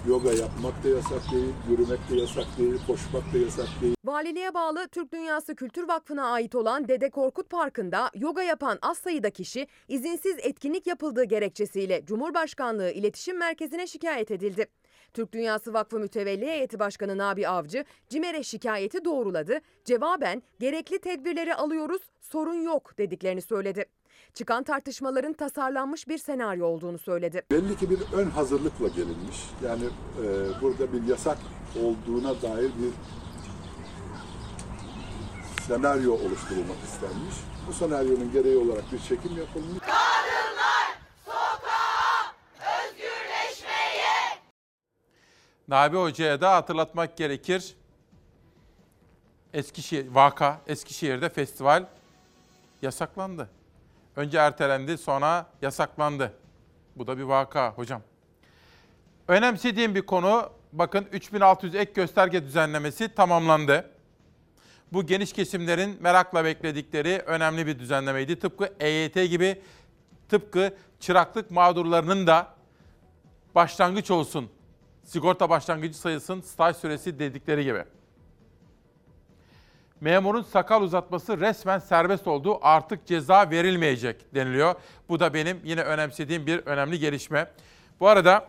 Yoga yapmak da yasak değil, yürümek de yasak değil, koşmak da yasak değil. Valiliğe bağlı Türk Dünyası Kültür Vakfı'na ait olan Dede Korkut Parkı'nda yoga yapan az sayıda kişi izinsiz etkinlik yapıldığı gerekçesiyle Cumhurbaşkanlığı İletişim Merkezi'ne şikayet edildi. Türk Dünyası Vakfı Mütevelli Heyeti Başkanı Nabi Avcı, CİMER'e şikayeti doğruladı. Cevaben gerekli tedbirleri alıyoruz, sorun yok dediklerini söyledi. Çıkan tartışmaların tasarlanmış bir senaryo olduğunu söyledi. Belli ki bir ön hazırlıkla gelinmiş. Yani e, burada bir yasak olduğuna dair bir senaryo oluşturulmak istenmiş. Bu senaryonun gereği olarak bir çekim yapılmış. Nabi Hoca'ya da hatırlatmak gerekir. Eskişehir, vaka, Eskişehir'de festival yasaklandı. Önce ertelendi, sonra yasaklandı. Bu da bir vaka hocam. Önemsediğim bir konu, bakın 3600 ek gösterge düzenlemesi tamamlandı. Bu geniş kesimlerin merakla bekledikleri önemli bir düzenlemeydi. Tıpkı EYT gibi, tıpkı çıraklık mağdurlarının da başlangıç olsun, sigorta başlangıcı sayısın, staj süresi dedikleri gibi. Memurun sakal uzatması resmen serbest oldu. Artık ceza verilmeyecek deniliyor. Bu da benim yine önemsediğim bir önemli gelişme. Bu arada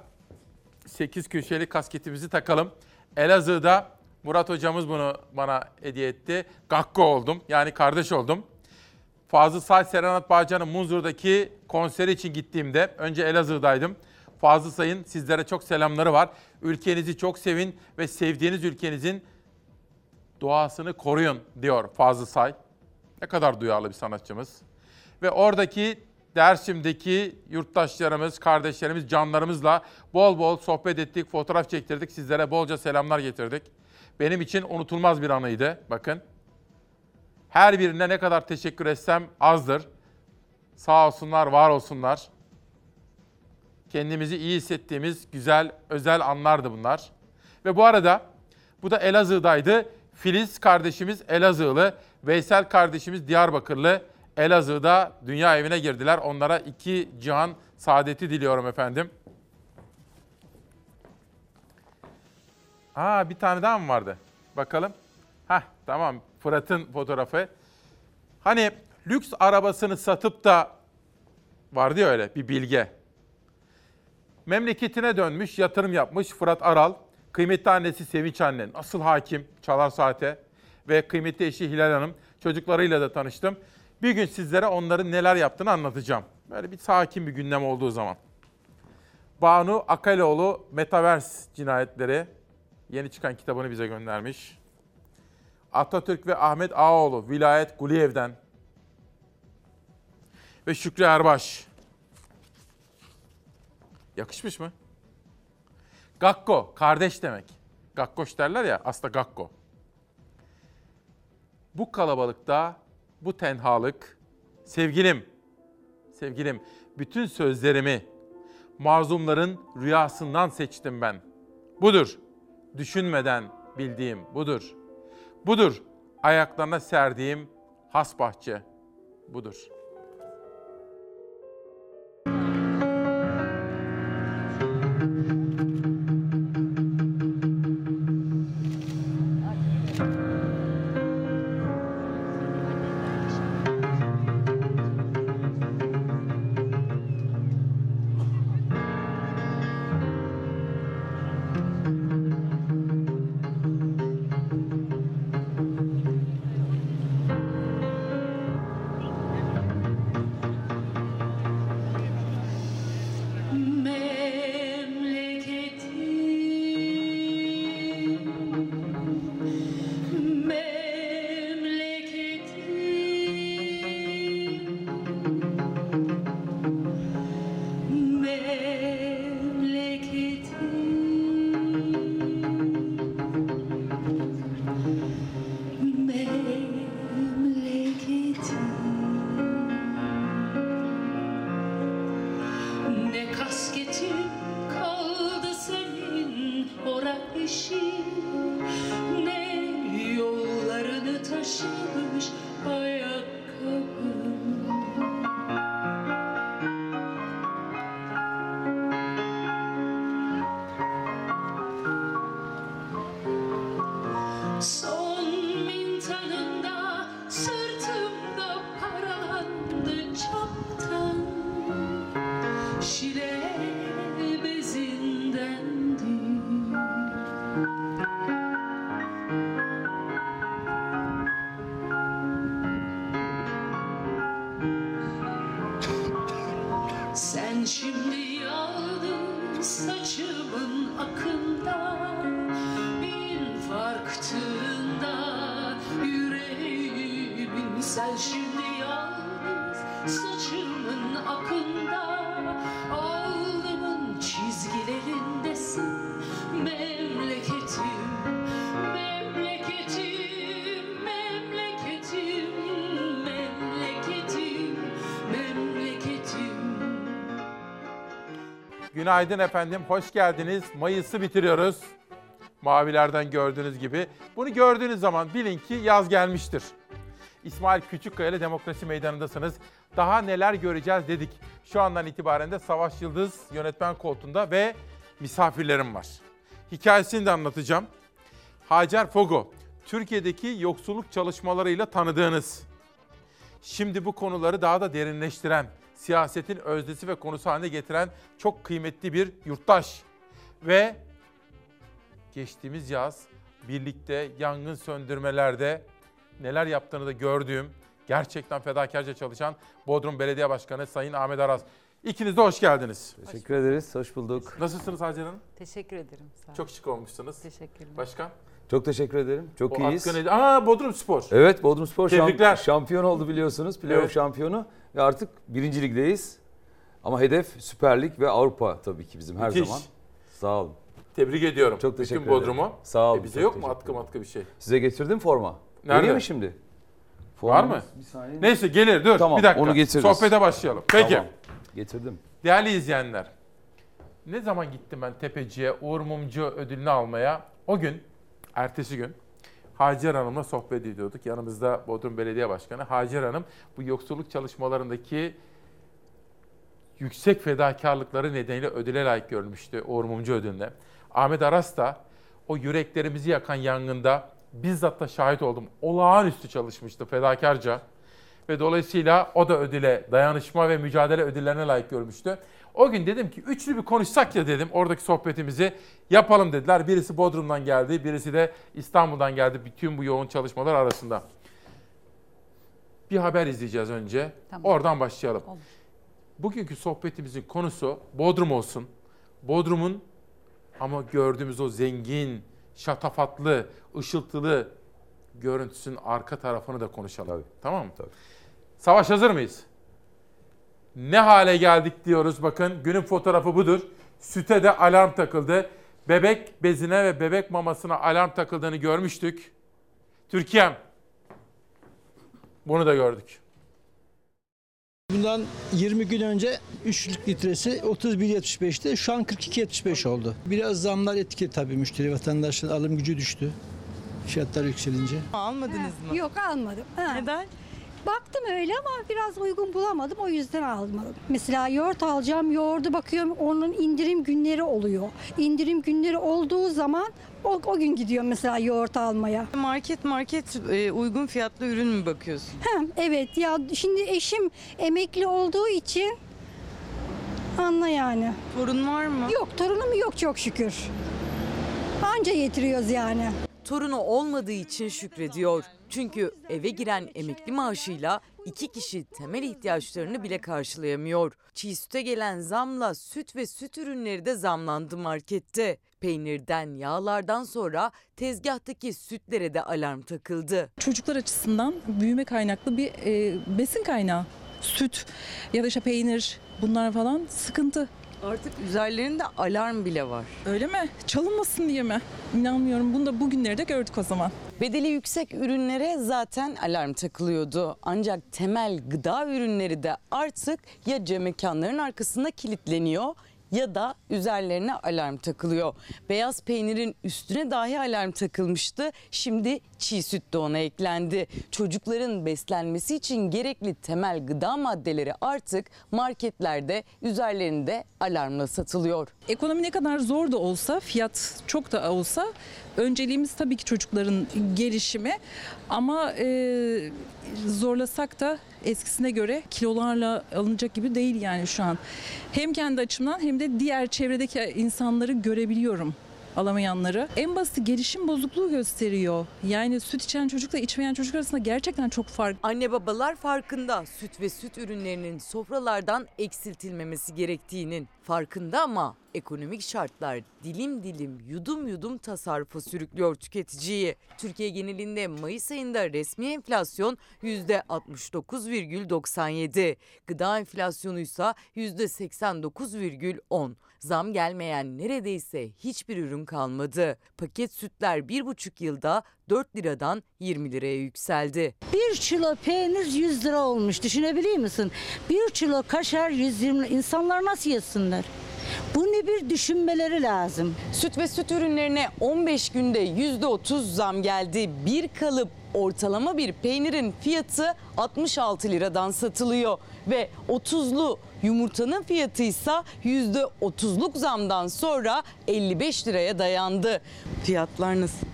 8 köşeli kasketimizi takalım. Elazığ'da Murat hocamız bunu bana hediye etti. Gakko oldum. Yani kardeş oldum. Fazıl Say Serenat Bağcan'ın Munzur'daki konseri için gittiğimde önce Elazığ'daydım. Fazıl Say'ın sizlere çok selamları var. Ülkenizi çok sevin ve sevdiğiniz ülkenizin doğasını koruyun diyor Fazıl Say. Ne kadar duyarlı bir sanatçımız. Ve oradaki Dersim'deki yurttaşlarımız, kardeşlerimiz, canlarımızla bol bol sohbet ettik, fotoğraf çektirdik. Sizlere bolca selamlar getirdik. Benim için unutulmaz bir anıydı. Bakın. Her birine ne kadar teşekkür etsem azdır. Sağ olsunlar, var olsunlar. Kendimizi iyi hissettiğimiz güzel, özel anlardı bunlar. Ve bu arada bu da Elazığ'daydı. Filiz kardeşimiz Elazığlı, Veysel kardeşimiz Diyarbakırlı. Elazığ'da dünya evine girdiler. Onlara iki cihan saadeti diliyorum efendim. Aa bir tane daha mı vardı? Bakalım. Hah tamam Fırat'ın fotoğrafı. Hani lüks arabasını satıp da vardı ya öyle bir bilge. Memleketine dönmüş, yatırım yapmış Fırat Aral. Kıymetli annesi Sevinç annen, asıl hakim Çalar Saat'e ve kıymetli eşi Hilal Hanım çocuklarıyla da tanıştım. Bir gün sizlere onların neler yaptığını anlatacağım. Böyle bir sakin bir gündem olduğu zaman. Banu Akaloğlu Metaverse cinayetleri yeni çıkan kitabını bize göndermiş. Atatürk ve Ahmet Ağaoğlu Vilayet Guliyev'den ve Şükrü Erbaş. Yakışmış mı? Gakko, kardeş demek. Gakkoş derler ya, aslında Gakko. Bu kalabalıkta bu tenhalık, sevgilim, sevgilim bütün sözlerimi mazlumların rüyasından seçtim ben. Budur. Düşünmeden bildiğim budur. Budur. Ayaklarına serdiğim has bahçe. Budur. Saçımın akında Alnımın çizgilerindesin Memleketim, Günaydın efendim, hoş geldiniz. Mayıs'ı bitiriyoruz. Mavilerden gördüğünüz gibi. Bunu gördüğünüz zaman bilin ki yaz gelmiştir. İsmail Küçükkaya ile Demokrasi Meydanı'ndasınız. Daha neler göreceğiz dedik. Şu andan itibaren de Savaş Yıldız yönetmen koltuğunda ve misafirlerim var. Hikayesini de anlatacağım. Hacer Fogo, Türkiye'deki yoksulluk çalışmalarıyla tanıdığınız, şimdi bu konuları daha da derinleştiren, siyasetin özdesi ve konusu haline getiren çok kıymetli bir yurttaş. Ve geçtiğimiz yaz birlikte yangın söndürmelerde neler yaptığını da gördüğüm, gerçekten fedakarca çalışan Bodrum Belediye Başkanı Sayın Ahmet Aras. İkiniz de hoş geldiniz. Teşekkür ederiz. Hoş bulduk. Nasılsınız Hacer Hanım? Teşekkür ederim. Sağ Çok şık olmuşsunuz. Teşekkürler. Başkan? Çok teşekkür ederim. Çok O iyiyiz. atkı neydi? Aa Bodrum Spor. Evet Bodrum Spor şamp- Tebrikler. şampiyon oldu biliyorsunuz. Playoff Evet. şampiyonu. Ve artık birinci ligdeyiz. Ama hedef Süper Lig ve Avrupa tabii ki bizim her Müthiş. zaman. Sağ olun. Tebrik ediyorum. Çok teşekkür Bütün Bodrum'u. ederim. Sağ olun. E bize çok yok mu atkı matkı bir şey? Size getirdim forma. Nerede? Vereyim mi şimdi? Var mı? Bir saniye. Neyse gelir dur Tamam, bir dakika. onu getiririz. Sohbete başlayalım. Peki. Tamam, Getirdim. Değerli izleyenler. Ne zaman gittim ben Tepeci'ye Uğur Mumcu ödülünü almaya? O gün, ertesi gün Hacer Hanım'la sohbet ediyorduk. Yanımızda Bodrum Belediye Başkanı Hacer Hanım bu yoksulluk çalışmalarındaki yüksek fedakarlıkları nedeniyle ödüle layık görülmüştü Uğur Mumcu ödülüne. Ahmet Aras da o yüreklerimizi yakan yangında bizzat da şahit oldum. Olağanüstü çalışmıştı fedakarca. Ve dolayısıyla o da ödüle, dayanışma ve mücadele ödüllerine layık görmüştü. O gün dedim ki üçlü bir konuşsak ya dedim oradaki sohbetimizi yapalım dediler. Birisi Bodrum'dan geldi, birisi de İstanbul'dan geldi bütün bu yoğun çalışmalar arasında. Bir haber izleyeceğiz önce. Tamam. Oradan başlayalım. Olur. Bugünkü sohbetimizin konusu Bodrum olsun. Bodrum'un ama gördüğümüz o zengin, şatafatlı, ışıltılı görüntüsünün arka tarafını da konuşalım. Tamam mı? Savaş hazır mıyız? Ne hale geldik diyoruz bakın. Günün fotoğrafı budur. Süte de alarm takıldı. Bebek bezine ve bebek mamasına alarm takıldığını görmüştük. Türkiye'm Bunu da gördük. Bundan 20 gün önce 3 litresi 31.75'ti. Şu an 42.75 oldu. Biraz zamlar etkili tabii müşteri vatandaşın alım gücü düştü. Fiyatlar yükselince. Almadınız mı? Yok almadım. Neden? Baktım öyle ama biraz uygun bulamadım o yüzden almadım. Mesela yoğurt alacağım yoğurdu bakıyorum onun indirim günleri oluyor. İndirim günleri olduğu zaman o, o gün gidiyorum mesela yoğurt almaya. Market market e, uygun fiyatlı ürün mü bakıyorsun? Hem evet ya şimdi eşim emekli olduğu için anla yani. Torun var mı? Yok torunum yok çok şükür. Anca yetiriyoruz yani. Torunu olmadığı için şükrediyor. Çünkü eve giren emekli maaşıyla iki kişi temel ihtiyaçlarını bile karşılayamıyor. Çiğ süte gelen zamla süt ve süt ürünleri de zamlandı markette. Peynirden, yağlardan sonra tezgahtaki sütlere de alarm takıldı. Çocuklar açısından büyüme kaynaklı bir e, besin kaynağı. Süt ya da işte peynir bunlar falan sıkıntı. Artık üzerlerinde alarm bile var. Öyle mi? Çalınmasın diye mi? İnanmıyorum. Bunu da bugünleri de gördük o zaman. Bedeli yüksek ürünlere zaten alarm takılıyordu. Ancak temel gıda ürünleri de artık ya cam mekanların arkasında kilitleniyor ya da üzerlerine alarm takılıyor. Beyaz peynirin üstüne dahi alarm takılmıştı. Şimdi çiğ süt de ona eklendi. Çocukların beslenmesi için gerekli temel gıda maddeleri artık marketlerde üzerlerinde alarmla satılıyor. Ekonomi ne kadar zor da olsa, fiyat çok da olsa önceliğimiz tabii ki çocukların gelişimi. Ama e, zorlasak da eskisine göre kilolarla alınacak gibi değil yani şu an. Hem kendi açımdan hem de diğer çevredeki insanları görebiliyorum alamayanları. En basit gelişim bozukluğu gösteriyor. Yani süt içen çocukla içmeyen çocuk arasında gerçekten çok fark. Anne babalar farkında süt ve süt ürünlerinin sofralardan eksiltilmemesi gerektiğinin farkında ama ekonomik şartlar dilim dilim yudum yudum tasarrufa sürüklüyor tüketiciyi. Türkiye genelinde Mayıs ayında resmi enflasyon %69,97. Gıda enflasyonu ise %89,10. Zam gelmeyen neredeyse hiçbir ürün kalmadı. Paket sütler 1,5 yılda 4 liradan 20 liraya yükseldi. Bir kilo peynir 100 lira olmuş düşünebiliyor musun? Bir kilo kaşar 120 lira. İnsanlar nasıl yesinler? Bunu bir düşünmeleri lazım. Süt ve süt ürünlerine 15 günde %30 zam geldi. Bir kalıp ortalama bir peynirin fiyatı 66 liradan satılıyor ve 30'lu yumurtanın fiyatı ise %30'luk zamdan sonra 55 liraya dayandı. Fiyatlar nasıl?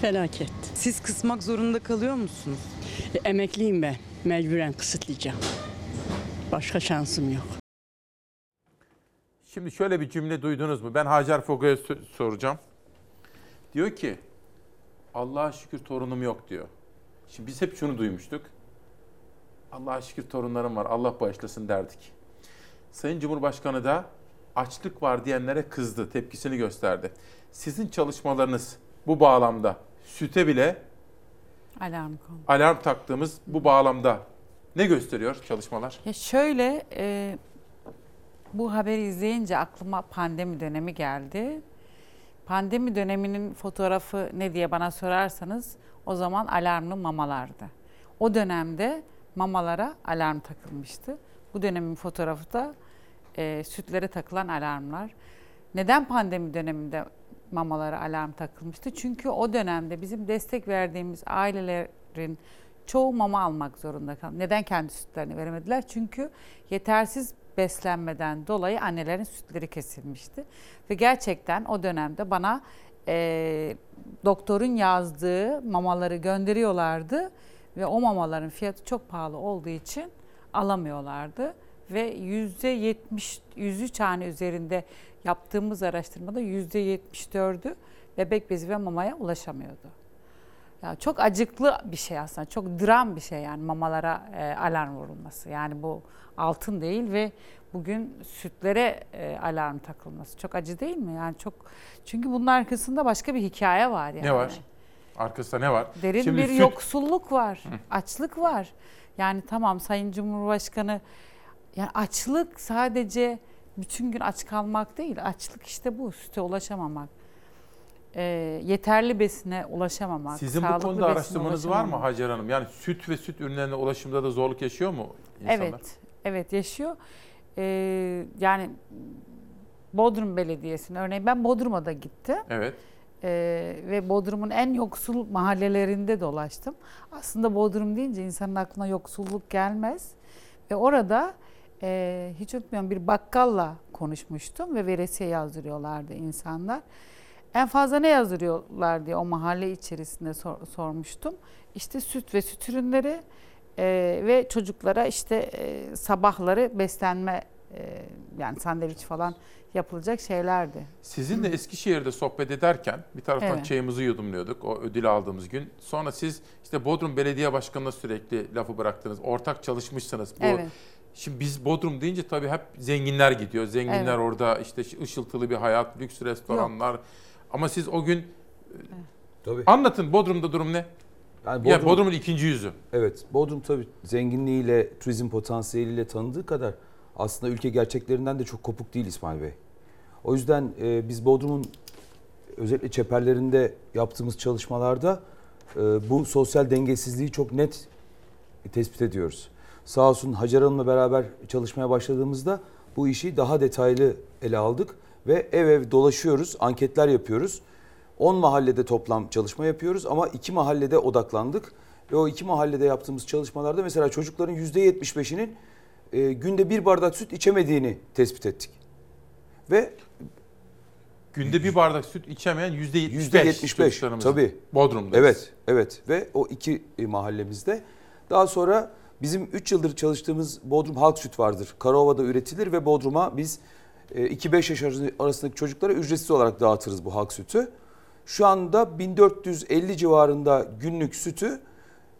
Felaket. Siz kısmak zorunda kalıyor musunuz? Emekliyim ben. Mecburen kısıtlayacağım. Başka şansım yok. Şimdi şöyle bir cümle duydunuz mu? Ben Hacer Foga'ya sö- soracağım. Diyor ki Allah'a şükür torunum yok diyor. Şimdi biz hep şunu duymuştuk. Allah'a şükür torunlarım var. Allah bağışlasın derdik. Sayın Cumhurbaşkanı da açlık var diyenlere kızdı, tepkisini gösterdi. Sizin çalışmalarınız bu bağlamda süte bile Alarm konu. alarm taktığımız bu bağlamda ne gösteriyor çalışmalar? Ya şöyle e, bu haberi izleyince aklıma pandemi dönemi geldi. Pandemi döneminin fotoğrafı ne diye bana sorarsanız o zaman alarmlı mamalardı. O dönemde mamalara alarm takılmıştı. Bu dönemin fotoğrafı da e, sütlere takılan alarmlar. Neden pandemi döneminde mamalara alarm takılmıştı? Çünkü o dönemde bizim destek verdiğimiz ailelerin çoğu mama almak zorunda kaldı. Neden kendi sütlerini veremediler? Çünkü yetersiz beslenmeden dolayı annelerin sütleri kesilmişti. Ve gerçekten o dönemde bana e, doktorun yazdığı mamaları gönderiyorlardı. Ve o mamaların fiyatı çok pahalı olduğu için alamıyorlardı. Ve yüzde yetmiş, yüzü tane üzerinde yaptığımız araştırmada yüzde yetmiş dördü bebek bezi ve mamaya ulaşamıyordu. Ya çok acıklı bir şey aslında. Çok dram bir şey yani mamalara e, alarm vurulması. Yani bu altın değil ve bugün sütlere e, alarm takılması. Çok acı değil mi? Yani çok çünkü bunun arkasında başka bir hikaye var yani. Ne var? Arkasında ne var? Derin Şimdi bir süt- yoksulluk var. Açlık var. Yani tamam Sayın Cumhurbaşkanı yani açlık sadece bütün gün aç kalmak değil. Açlık işte bu. Süte ulaşamamak. E, yeterli besine ulaşamamak. Sizin bu konuda araştırmanız var mı. Hacer Hanım? Yani süt ve süt ürünlerine ulaşımda da zorluk yaşıyor mu insanlar? Evet, evet yaşıyor. Ee, yani Bodrum Belediyesi'nin örneğin ben Bodrum'a da gittim. Evet. Ee, ve Bodrum'un en yoksul mahallelerinde dolaştım. Aslında Bodrum deyince insanın aklına yoksulluk gelmez. Ve orada e, hiç unutmuyorum bir bakkalla konuşmuştum ve veresiye yazdırıyorlardı insanlar. En fazla ne yazdırıyorlar diye o mahalle içerisinde sor- sormuştum. İşte süt ve süt ürünleri e, ve çocuklara işte e, sabahları beslenme e, yani sandviç falan yapılacak şeylerdi. Sizinle Eskişehir'de sohbet ederken bir taraftan Evet. çayımızı yudumluyorduk o ödül aldığımız gün. Sonra siz işte Bodrum Belediye Başkanı'na sürekli lafı bıraktınız. Ortak çalışmışsınız. Bu Evet. Şimdi biz Bodrum deyince tabii hep zenginler gidiyor. Zenginler Evet. orada işte ışıltılı bir hayat, lüks restoranlar. Ama siz o gün Tabii. anlatın Bodrum'da durum ne? Yani Ya Bodrum- Bodrum'un ikinci yüzü. Evet, Bodrum tabii zenginliğiyle, turizm potansiyeliyle tanıdığı kadar aslında ülke gerçeklerinden de çok kopuk değil İsmail Bey. O yüzden e, biz Bodrum'un özellikle çeperlerinde yaptığımız çalışmalarda e, bu sosyal dengesizliği çok net tespit ediyoruz. Sağ olsun Hacer Hanım'la beraber çalışmaya başladığımızda bu işi daha detaylı ele aldık ve ev ev dolaşıyoruz, anketler yapıyoruz. 10 mahallede toplam çalışma yapıyoruz ama iki mahallede odaklandık. Ve o iki mahallede yaptığımız çalışmalarda mesela çocukların %75'inin e, günde bir bardak süt içemediğini tespit ettik. Ve Günde bir bardak süt içemeyen yüzde 75 %75 çocuklarımız. tabii. Bodrum'da. Evet, evet ve o iki e, mahallemizde. Daha sonra bizim 3 yıldır çalıştığımız Bodrum Halk Süt vardır. Karaova'da üretilir ve Bodrum'a biz 2-5 yaş arası- arasındaki çocuklara ücretsiz olarak dağıtırız bu halk sütü. Şu anda 1450 civarında günlük sütü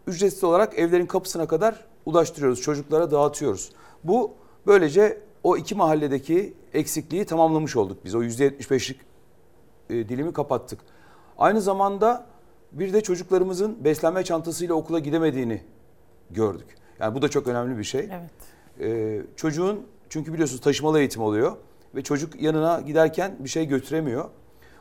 ücretsiz olarak evlerin kapısına kadar ulaştırıyoruz. Çocuklara dağıtıyoruz. Bu böylece o iki mahalledeki eksikliği tamamlamış olduk biz. O %75'lik e, dilimi kapattık. Aynı zamanda bir de çocuklarımızın beslenme çantasıyla okula gidemediğini gördük. Yani bu da çok önemli bir şey. Evet. Ee, çocuğun çünkü biliyorsunuz taşımalı eğitim oluyor ve çocuk yanına giderken bir şey götüremiyor.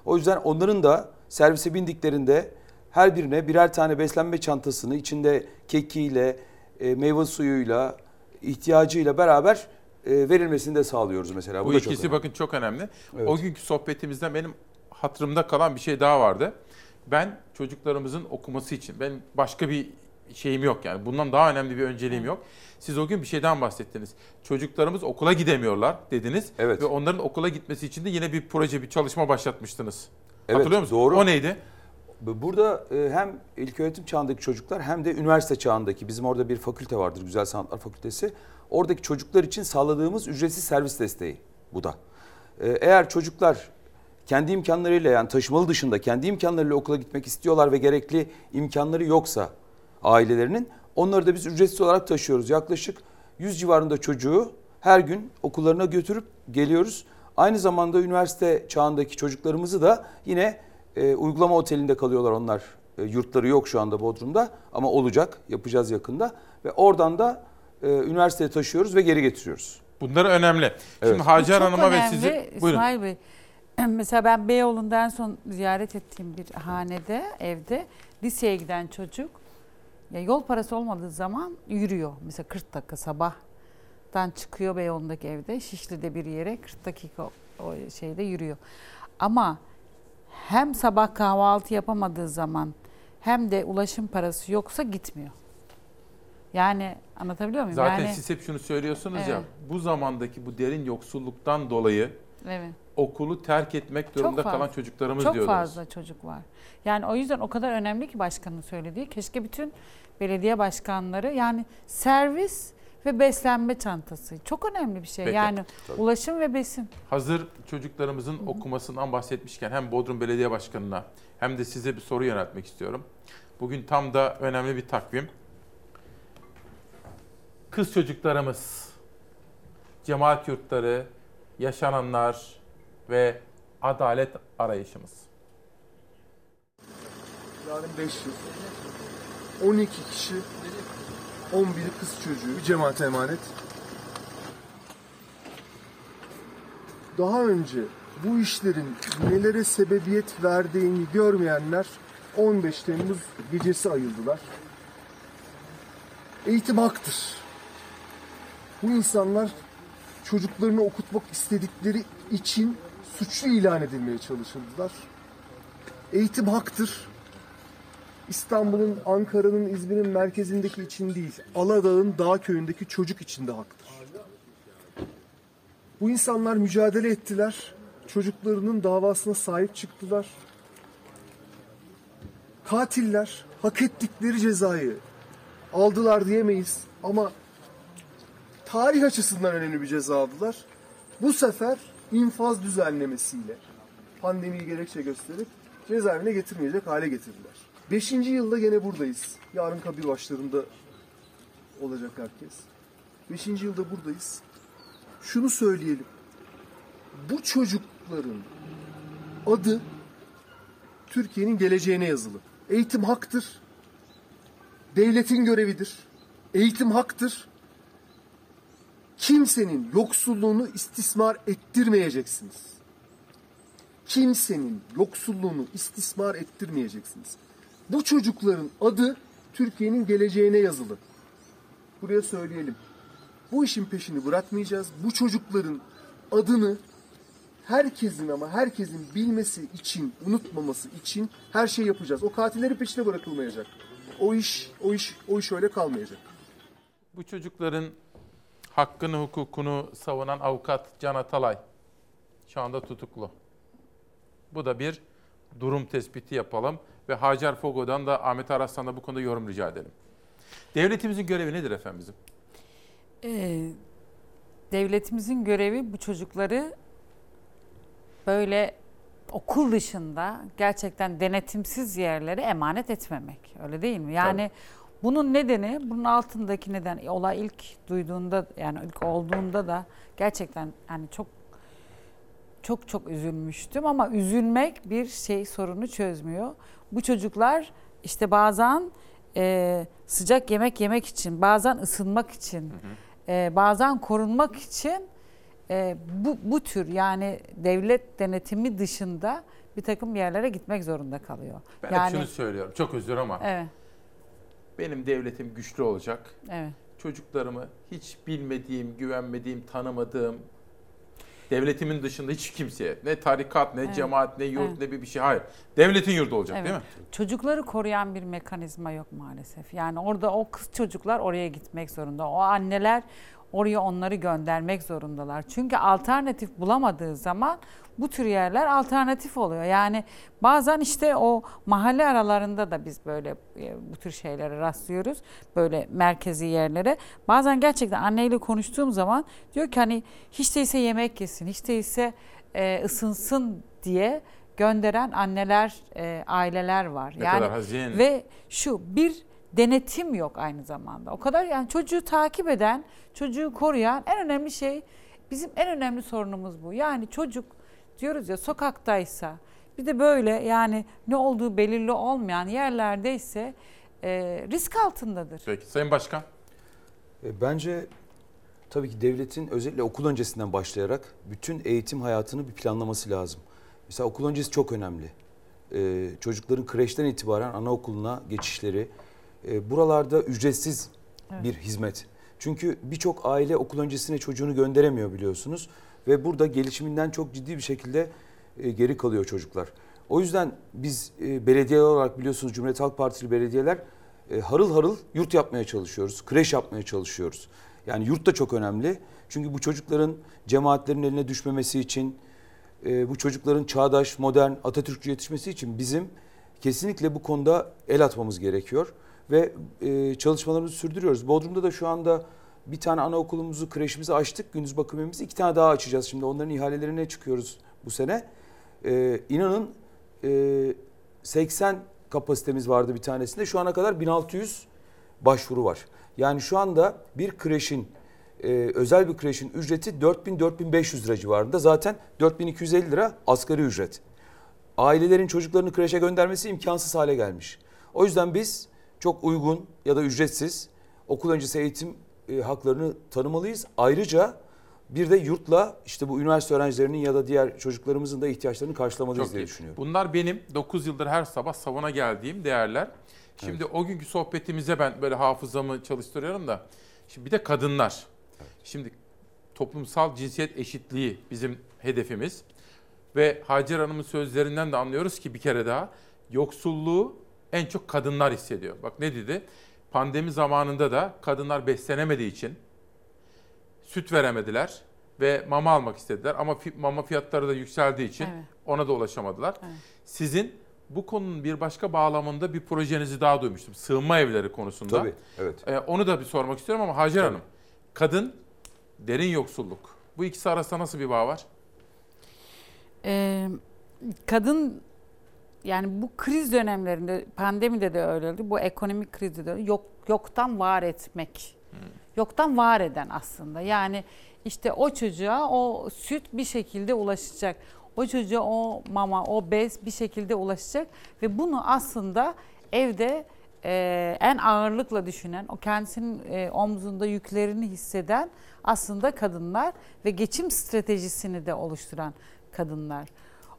O yüzden onların da servise bindiklerinde her birine birer tane beslenme çantasını içinde kekiyle, e, meyve suyuyla, ihtiyacıyla beraber e, verilmesini de sağlıyoruz mesela. Bu, Bu da çok ikisi önemli. bakın çok önemli. Evet. O günkü sohbetimizden benim hatırımda kalan bir şey daha vardı. Ben çocuklarımızın okuması için benim başka bir şeyim yok yani. Bundan daha önemli bir önceliğim yok. Siz o gün bir şeyden bahsettiniz. Çocuklarımız okula gidemiyorlar dediniz. Evet. Ve onların okula gitmesi için de yine bir proje, bir çalışma başlatmıştınız. Evet, Hatırlıyor musunuz? doğru. O neydi? Burada e, hem ilköğretim çağındaki çocuklar hem de üniversite çağındaki bizim orada bir fakülte vardır Güzel Sanatlar Fakültesi. Oradaki çocuklar için sağladığımız ücretsiz servis desteği bu da. E, Eğer çocuklar kendi imkanlarıyla yani taşımalı dışında kendi imkanlarıyla okula gitmek istiyorlar ve gerekli imkanları yoksa ailelerinin onları da biz ücretsiz olarak taşıyoruz. Yaklaşık 100 civarında çocuğu her gün okullarına götürüp geliyoruz. Aynı zamanda üniversite çağındaki çocuklarımızı da yine e, uygulama otelinde kalıyorlar onlar. E, yurtları yok şu anda Bodrum'da ama olacak yapacağız yakında. Ve oradan da e, üniversiteye taşıyoruz ve geri getiriyoruz. Bunlar önemli. Evet. Şimdi Hacer Hanım'a ve önemli, sizi... Buyurun. İsmail Bey. Mesela ben Beyoğlu'nda en son ziyaret ettiğim bir hanede, evde liseye giden çocuk ya yol parası olmadığı zaman yürüyor. Mesela 40 dakika sabahtan çıkıyor Beyoğlu'ndaki evde. Şişli'de bir yere 40 dakika o şeyde yürüyor. Ama hem sabah kahvaltı yapamadığı zaman hem de ulaşım parası yoksa gitmiyor. Yani anlatabiliyor muyum? Zaten yani, siz hep şunu söylüyorsunuz ya. Evet. Bu zamandaki bu derin yoksulluktan dolayı Evet. okulu terk etmek durumunda fazla. kalan çocuklarımız Çok diyordunuz. fazla çocuk var. Yani o yüzden o kadar önemli ki başkanın söylediği. Keşke bütün belediye başkanları yani servis ve beslenme çantası çok önemli bir şey. Peki. Yani Tabii. ulaşım ve besin. Hazır çocuklarımızın okumasından bahsetmişken hem Bodrum Belediye Başkanı'na hem de size bir soru yöneltmek istiyorum. Bugün tam da önemli bir takvim. Kız çocuklarımız, cemaat yurtları, yaşananlar ve adalet arayışımız. Yarın 5 yıl. 12 kişi, 11'i kız çocuğu, bir cemaate emanet. Daha önce bu işlerin nelere sebebiyet verdiğini görmeyenler 15 Temmuz gecesi ayıldılar. Eğitim haktır. Bu insanlar çocuklarını okutmak istedikleri için suçlu ilan edilmeye çalışıldılar. Eğitim haktır. İstanbul'un, Ankara'nın, İzmir'in merkezindeki için değil, Aladağ'ın dağ köyündeki çocuk için de haktır. Bu insanlar mücadele ettiler. Çocuklarının davasına sahip çıktılar. Katiller hak ettikleri cezayı aldılar diyemeyiz ama tarih açısından önemli bir ceza aldılar. Bu sefer infaz düzenlemesiyle pandemiyi gerekçe gösterip cezaevine getirmeyecek hale getirdiler. Beşinci yılda gene buradayız. Yarın kabir başlarında olacak herkes. Beşinci yılda buradayız. Şunu söyleyelim. Bu çocukların adı Türkiye'nin geleceğine yazılı. Eğitim haktır. Devletin görevidir. Eğitim haktır. Kimsenin yoksulluğunu istismar ettirmeyeceksiniz. Kimsenin yoksulluğunu istismar ettirmeyeceksiniz. Bu çocukların adı Türkiye'nin geleceğine yazılı. Buraya söyleyelim. Bu işin peşini bırakmayacağız. Bu çocukların adını herkesin ama herkesin bilmesi için, unutmaması için her şey yapacağız. O katillerin peşine bırakılmayacak. O iş, o iş, o iş öyle kalmayacak. Bu çocukların hakkını, hukukunu savunan avukat Can Atalay şu anda tutuklu. Bu da bir durum tespiti yapalım ve Hacer Fogo'dan da Ahmet Araslan'da bu konuda yorum rica edelim. Devletimizin görevi nedir efendim bizim? Ee, devletimizin görevi bu çocukları böyle okul dışında gerçekten denetimsiz yerlere emanet etmemek. Öyle değil mi? Yani bunun nedeni, bunun altındaki neden olay ilk duyduğunda yani ilk olduğunda da gerçekten yani çok çok çok üzülmüştüm ama üzülmek bir şey sorunu çözmüyor. Bu çocuklar işte bazen e, sıcak yemek yemek için, bazen ısınmak için, e, bazen korunmak için e, bu, bu tür yani devlet denetimi dışında bir takım yerlere gitmek zorunda kalıyor. Ben hep yani şunu söylüyorum. Çok özür ama evet, benim devletim güçlü olacak. evet. Çocuklarımı hiç bilmediğim, güvenmediğim, tanımadığım devletimin dışında hiç kimseye ne tarikat, ne Evet. cemaat, ne yurt, Evet. ne bir bir şey. Hayır. Devletin yurdu olacak Evet. değil mi? Çocukları koruyan bir mekanizma yok maalesef. Yani orada o kız çocuklar oraya gitmek zorunda. O anneler oraya onları göndermek zorundalar. Çünkü alternatif bulamadığı zaman bu tür yerler alternatif oluyor. Yani bazen işte o mahalle aralarında da biz böyle e, bu tür şeylere rastlıyoruz. Böyle merkezi yerlere. Bazen gerçekten anneyle konuştuğum zaman diyor ki hani hiç değilse yemek yesin, hiç değilse e, ısınsın diye gönderen anneler, e, aileler var. Ne yani kadar hazin. ve şu bir denetim yok aynı zamanda. O kadar yani çocuğu takip eden, çocuğu koruyan en önemli şey bizim en önemli sorunumuz bu. Yani çocuk diyoruz ya sokaktaysa bir de böyle yani ne olduğu belirli olmayan yerlerdeyse e, risk altındadır. Peki. Sayın Başkan. E, Bence tabii ki devletin özellikle okul öncesinden başlayarak bütün eğitim hayatını bir planlaması lazım. Mesela okul öncesi çok önemli. E, çocukların kreşten itibaren anaokuluna geçişleri, e, buralarda ücretsiz Evet. bir hizmet. Çünkü birçok aile okul öncesine çocuğunu gönderemiyor biliyorsunuz ve burada gelişiminden çok ciddi bir şekilde e, geri kalıyor çocuklar. O yüzden biz e, belediye olarak biliyorsunuz Cumhuriyet Halk Partili belediyeler e, harıl harıl yurt yapmaya çalışıyoruz. Kreş yapmaya çalışıyoruz. Yani yurt da çok önemli. Çünkü bu çocukların cemaatlerin eline düşmemesi için, bu çocukların çağdaş, modern, Atatürkçü yetişmesi için bizim kesinlikle bu konuda el atmamız gerekiyor. Ve çalışmalarımızı sürdürüyoruz. Bodrum'da da şu anda bir tane anaokulumuzu, kreşimizi açtık. Gündüz bakım iki tane daha açacağız. Şimdi onların ihalelerine çıkıyoruz bu sene. E, inanın e, 80 kapasitemiz vardı bir tanesinde. Şu ana kadar 1600 başvuru var. Yani şu anda bir kreşin e, özel bir kreşin ücreti 4000-4500 lira civarında. Zaten 4250 lira asgari ücret. Ailelerin çocuklarını kreşe göndermesi imkansız hale gelmiş. O yüzden biz çok uygun ya da ücretsiz okul öncesi eğitim e, haklarını tanımalıyız. Ayrıca Bir de yurtla işte bu üniversite öğrencilerinin ya da diğer çocuklarımızın da ihtiyaçlarını karşılamalıyız Çok diye iyi. düşünüyorum. Bunlar benim 9 yıldır her sabah savuna geldiğim değerler. Şimdi o günkü sohbetimize ben böyle hafızamı çalıştırıyorum da. Şimdi bir de kadınlar. Şimdi toplumsal cinsiyet eşitliği bizim hedefimiz. Ve Hacer Hanım'ın sözlerinden de anlıyoruz ki bir kere daha yoksulluğu en çok kadınlar hissediyor. Bak ne dedi? Pandemi zamanında da kadınlar beslenemediği için süt veremediler ve mama almak istediler ama fi- mama fiyatları da yükseldiği için Evet. ona da ulaşamadılar. Sizin bu konunun bir başka bağlamında bir projenizi daha duymuştum. Sığınma evleri konusunda. Tabii, evet. Ee, onu da bir sormak istiyorum ama Hacer Hanım, kadın, derin yoksulluk. Bu ikisi arasında nasıl bir bağ var? Ee, kadın yani bu kriz dönemlerinde pandemide de öyleydi. Bu ekonomik krizde de öyle. yok yoktan var etmek. Yoktan var eden aslında. Yani işte o çocuğa o süt bir şekilde ulaşacak. O çocuğa o mama, o bez bir şekilde ulaşacak ve bunu aslında evde e, en ağırlıkla düşünen, o kendisinin e, omzunda yüklerini hisseden aslında kadınlar ve geçim stratejisini de oluşturan kadınlar.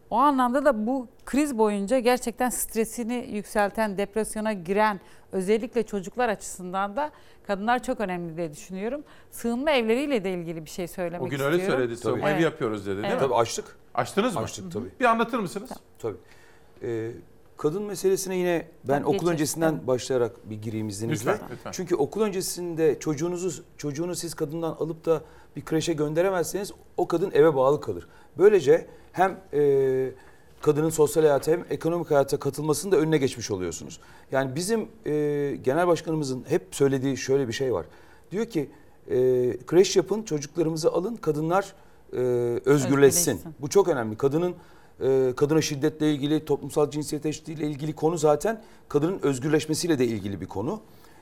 O anlamda da bu kriz boyunca gerçekten stresini yükselten, depresyona giren özellikle çocuklar açısından da kadınlar çok önemli diye düşünüyorum. Sığınma evleriyle de ilgili bir şey söylemek O gün istiyorum. öyle söyledi. Sığınma evi yapıyoruz dedi değil Evet. mi? Tabii açtık. Açtınız mı? Açtık tabii. Bir anlatır mısınız? Tabii. Ee, kadın meselesine yine ben Tabii, okul geçelim. öncesinden Evet. başlayarak bir gireyim izninizle. Lütfen, lütfen. Çünkü okul öncesinde çocuğunuzu çocuğunu siz kadından alıp da bir kreşe gönderemezseniz o kadın eve bağlı kalır. Böylece hem e, kadının sosyal hayata hem ekonomik hayata katılmasının da önüne geçmiş oluyorsunuz. Yani bizim e, genel başkanımızın hep söylediği şöyle bir şey var. Diyor ki e, kreş yapın çocuklarımızı alın kadınlar e, özgürleşsin. Özgürleşsin. Bu çok önemli. Kadının e, kadına şiddetle ilgili, toplumsal cinsiyet eşitliğiyle ilgili konu zaten kadının özgürleşmesiyle de ilgili bir konu.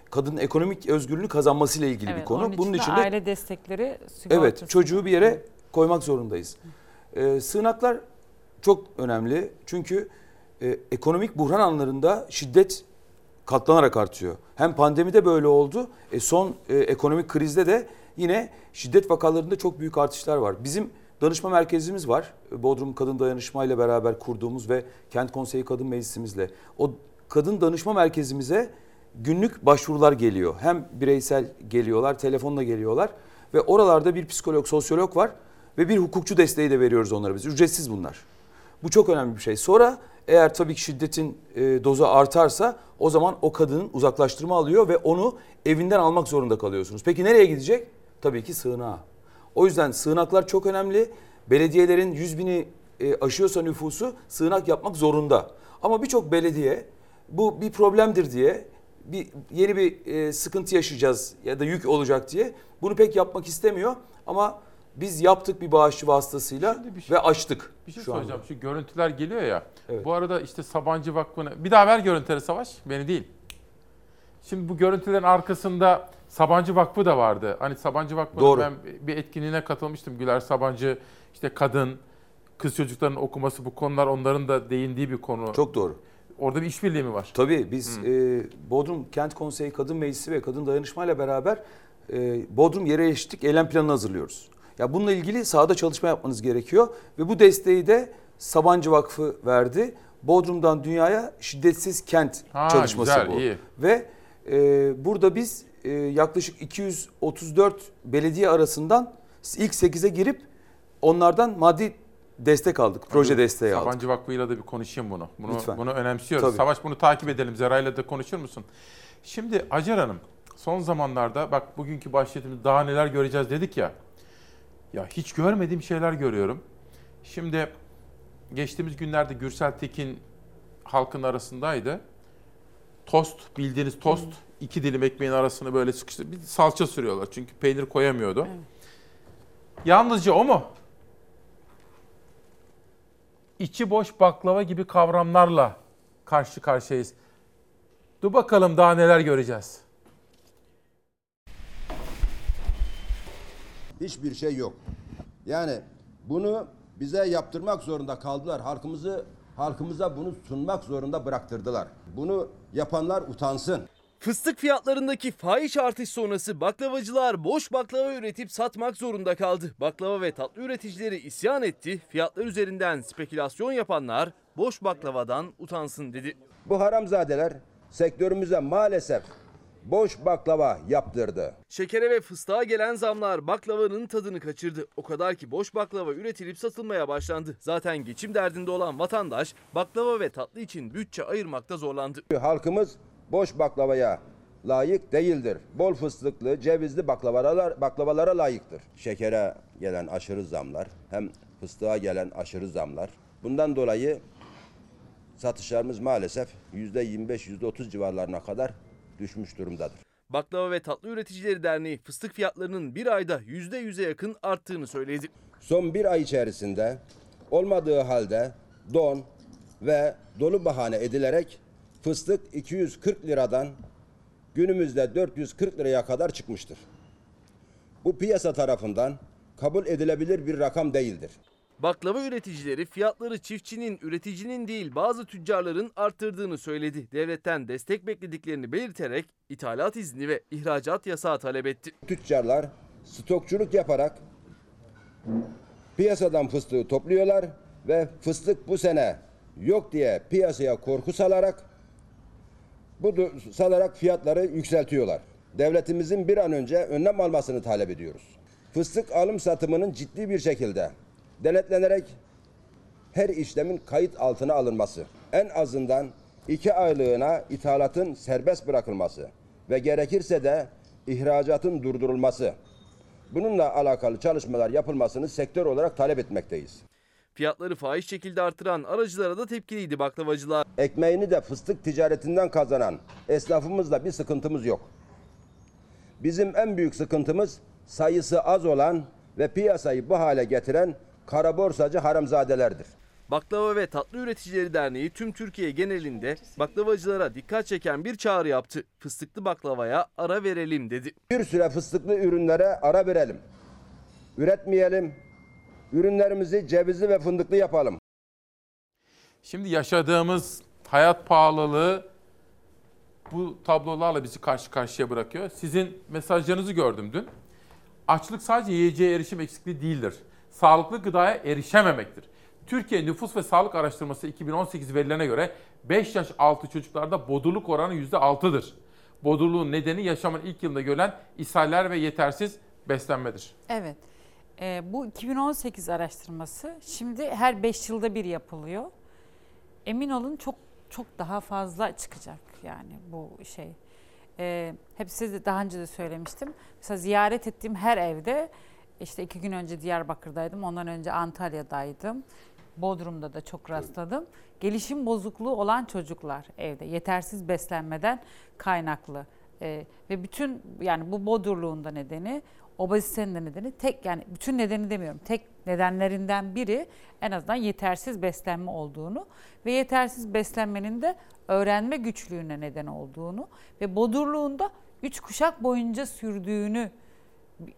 Kadının ekonomik özgürlüğünü kazanmasıyla ilgili bir Evet, konu. onun Bunun için de için de aile destekleri sigortası. evet çocuğu bir yere koymak zorundayız. E, sığınaklar çok önemli çünkü e, ekonomik buhran anlarında şiddet katlanarak artıyor. Hem pandemide böyle oldu. E, son e, ekonomik krizde de yine şiddet vakalarında çok büyük artışlar var. Bizim danışma merkezimiz var. Bodrum Kadın Dayanışma ile beraber kurduğumuz ve Kent Konseyi Kadın Meclisimizle. O kadın danışma merkezimize günlük başvurular geliyor. Hem bireysel geliyorlar, telefonla geliyorlar ve oralarda bir psikolog, sosyolog var ve bir hukukçu desteği de veriyoruz onlara biz. Ücretsiz bunlar. Bu çok önemli bir şey. Sonra eğer tabii ki şiddetin e, dozu artarsa o zaman o kadının uzaklaştırma alıyor ve onu evinden almak zorunda kalıyorsunuz. Peki nereye gidecek? Tabii ki sığınağa. O yüzden sığınaklar çok önemli. Belediyelerin 100 bini e, aşıyorsa nüfusu sığınak yapmak zorunda. Ama birçok belediye bu bir problemdir diye bir yeni bir e, sıkıntı yaşayacağız ya da yük olacak diye bunu pek yapmak istemiyor. Ama biz yaptık bir bağışçı vasıtasıyla ve açtık. Bir şey şu anda. soracağım. Şu görüntüler geliyor ya. Bu arada işte Sabancı Vakfı'nı... Bir daha ver görüntüleri Savaş. Beni değil. Şimdi bu görüntülerin arkasında Sabancı Vakfı da vardı. Hani Sabancı Vakfı'nın Doğru. ben bir etkinliğine katılmıştım. Güler Sabancı, işte kadın, kız çocukların okuması bu konular onların da değindiği bir konu. Çok doğru. Orada bir işbirliği mi var? Tabii biz e, Bodrum Kent Konseyi Kadın Meclisi ve Kadın Dayanışma ile beraber e, Bodrum Yere Eşitlik Eylem Planı hazırlıyoruz. Ya bununla ilgili sahada çalışma yapmanız gerekiyor ve bu desteği de Sabancı Vakfı verdi. Bodrum'dan dünyaya şiddetsiz kent Ha, çalışması güzel, bu. iyi. Ve e, burada biz e, yaklaşık 234 belediye arasından ilk 8'e girip onlardan maddi destek aldık. Proje desteği aldık. Sabancı Vakfı'yla da bir konuşayım bunu. Bunu, Lütfen. bunu önemsiyoruz. Tabii. Savaş bunu takip edelim. Zeray'la da konuşur musun? Şimdi Hacer Hanım son zamanlarda bak bugünkü başlığımız daha neler göreceğiz dedik ya. Ya hiç görmediğim şeyler görüyorum. Şimdi geçtiğimiz günlerde Gürsel Tekin halkın arasındaydı. Tost bildiğiniz tost iki dilim ekmeğin arasını böyle sıkıştı. Bir salça sürüyorlar çünkü peynir koyamıyordu. Yalnızca o mu? içi boş baklava gibi kavramlarla karşı karşıyayız. Dur bakalım daha neler göreceğiz. Hiçbir şey yok. Yani bunu bize yaptırmak zorunda kaldılar. Halkımızı halkımıza bunu sunmak zorunda bıraktırdılar. Bunu yapanlar utansın. Fıstık fiyatlarındaki fahiş artış sonrası baklavacılar boş baklava üretip satmak zorunda kaldı. Baklava ve tatlı üreticileri isyan etti. Fiyatlar üzerinden spekülasyon yapanlar boş baklavadan utansın dedi. Bu haramzadeler sektörümüze maalesef boş baklava yaptırdı. Şekere ve fıstığa gelen zamlar baklavanın tadını kaçırdı. O kadar ki boş baklava üretilip satılmaya başlandı. Zaten geçim derdinde olan vatandaş baklava ve tatlı için bütçe ayırmakta zorlandı. Halkımız boş baklavaya layık değildir. Bol fıstıklı, cevizli baklavalara, baklavalara layıktır. Şekere gelen aşırı zamlar, hem fıstığa gelen aşırı zamlar. Bundan dolayı satışlarımız maalesef %25-%30 civarlarına kadar düşmüş durumdadır. Baklava ve Tatlı Üreticileri Derneği fıstık fiyatlarının bir ayda %100'e yakın arttığını söyledi. Son bir ay içerisinde olmadığı halde don ve dolu bahane edilerek fıstık 240 liradan günümüzde 440 liraya kadar çıkmıştır. Bu piyasa tarafından kabul edilebilir bir rakam değildir. Baklava üreticileri fiyatları çiftçinin, üreticinin değil bazı tüccarların arttırdığını söyledi. Devletten destek beklediklerini belirterek ithalat izni ve ihracat yasağı talep etti. Tüccarlar stokçuluk yaparak piyasadan fıstığı topluyorlar ve fıstık bu sene yok diye piyasaya korku salarak bu salarak fiyatları yükseltiyorlar. Devletimizin bir an önce önlem almasını talep ediyoruz. Fıstık alım satımının ciddi bir şekilde denetlenerek her işlemin kayıt altına alınması, en azından iki aylığına ithalatın serbest bırakılması ve gerekirse de ihracatın durdurulması. Bununla alakalı çalışmalar yapılmasını sektör olarak talep etmekteyiz. Fiyatları fahiş şekilde artıran aracılara da tepkiliydi baklavacılar. Ekmeğini de fıstık ticaretinden kazanan esnafımızla bir sıkıntımız yok. Bizim en büyük sıkıntımız sayısı az olan ve piyasayı bu hale getiren kara borsacı haramzadelerdir. Baklava ve Tatlı Üreticileri Derneği tüm Türkiye genelinde baklavacılara dikkat çeken bir çağrı yaptı. Fıstıklı baklavaya ara verelim dedi. Bir süre fıstıklı ürünlere ara verelim. Üretmeyelim. Ürünlerimizi cevizli ve fındıklı yapalım. Şimdi yaşadığımız hayat pahalılığı bu tablolarla bizi karşı karşıya bırakıyor. Sizin mesajlarınızı gördüm dün. Açlık sadece yiyeceğe erişim eksikliği değildir. Sağlıklı gıdaya erişememektir. Türkiye Nüfus ve Sağlık Araştırması 2018 verilerine göre 5 yaş altı çocuklarda bodurluk oranı %6'dır. Bodurluğun nedeni yaşamın ilk yılında görülen ishaller ve yetersiz beslenmedir. Evet. Ee, bu 2018 araştırması şimdi her 5 yılda bir yapılıyor. Emin olun çok çok daha fazla çıkacak yani bu şey. Ee, hep size de daha önce de söylemiştim. Mesela ziyaret ettiğim her evde işte iki gün önce Diyarbakır'daydım. Ondan önce Antalya'daydım. Bodrum'da da çok rastladım. Gelişim bozukluğu olan çocuklar evde. Yetersiz beslenmeden kaynaklı. Ee, ve bütün yani bu bodurluğun da nedeni obezitenin de nedeni tek yani bütün nedeni demiyorum tek nedenlerinden biri en azından yetersiz beslenme olduğunu ve yetersiz beslenmenin de öğrenme güçlüğüne neden olduğunu ve bodurluğunda üç kuşak boyunca sürdüğünü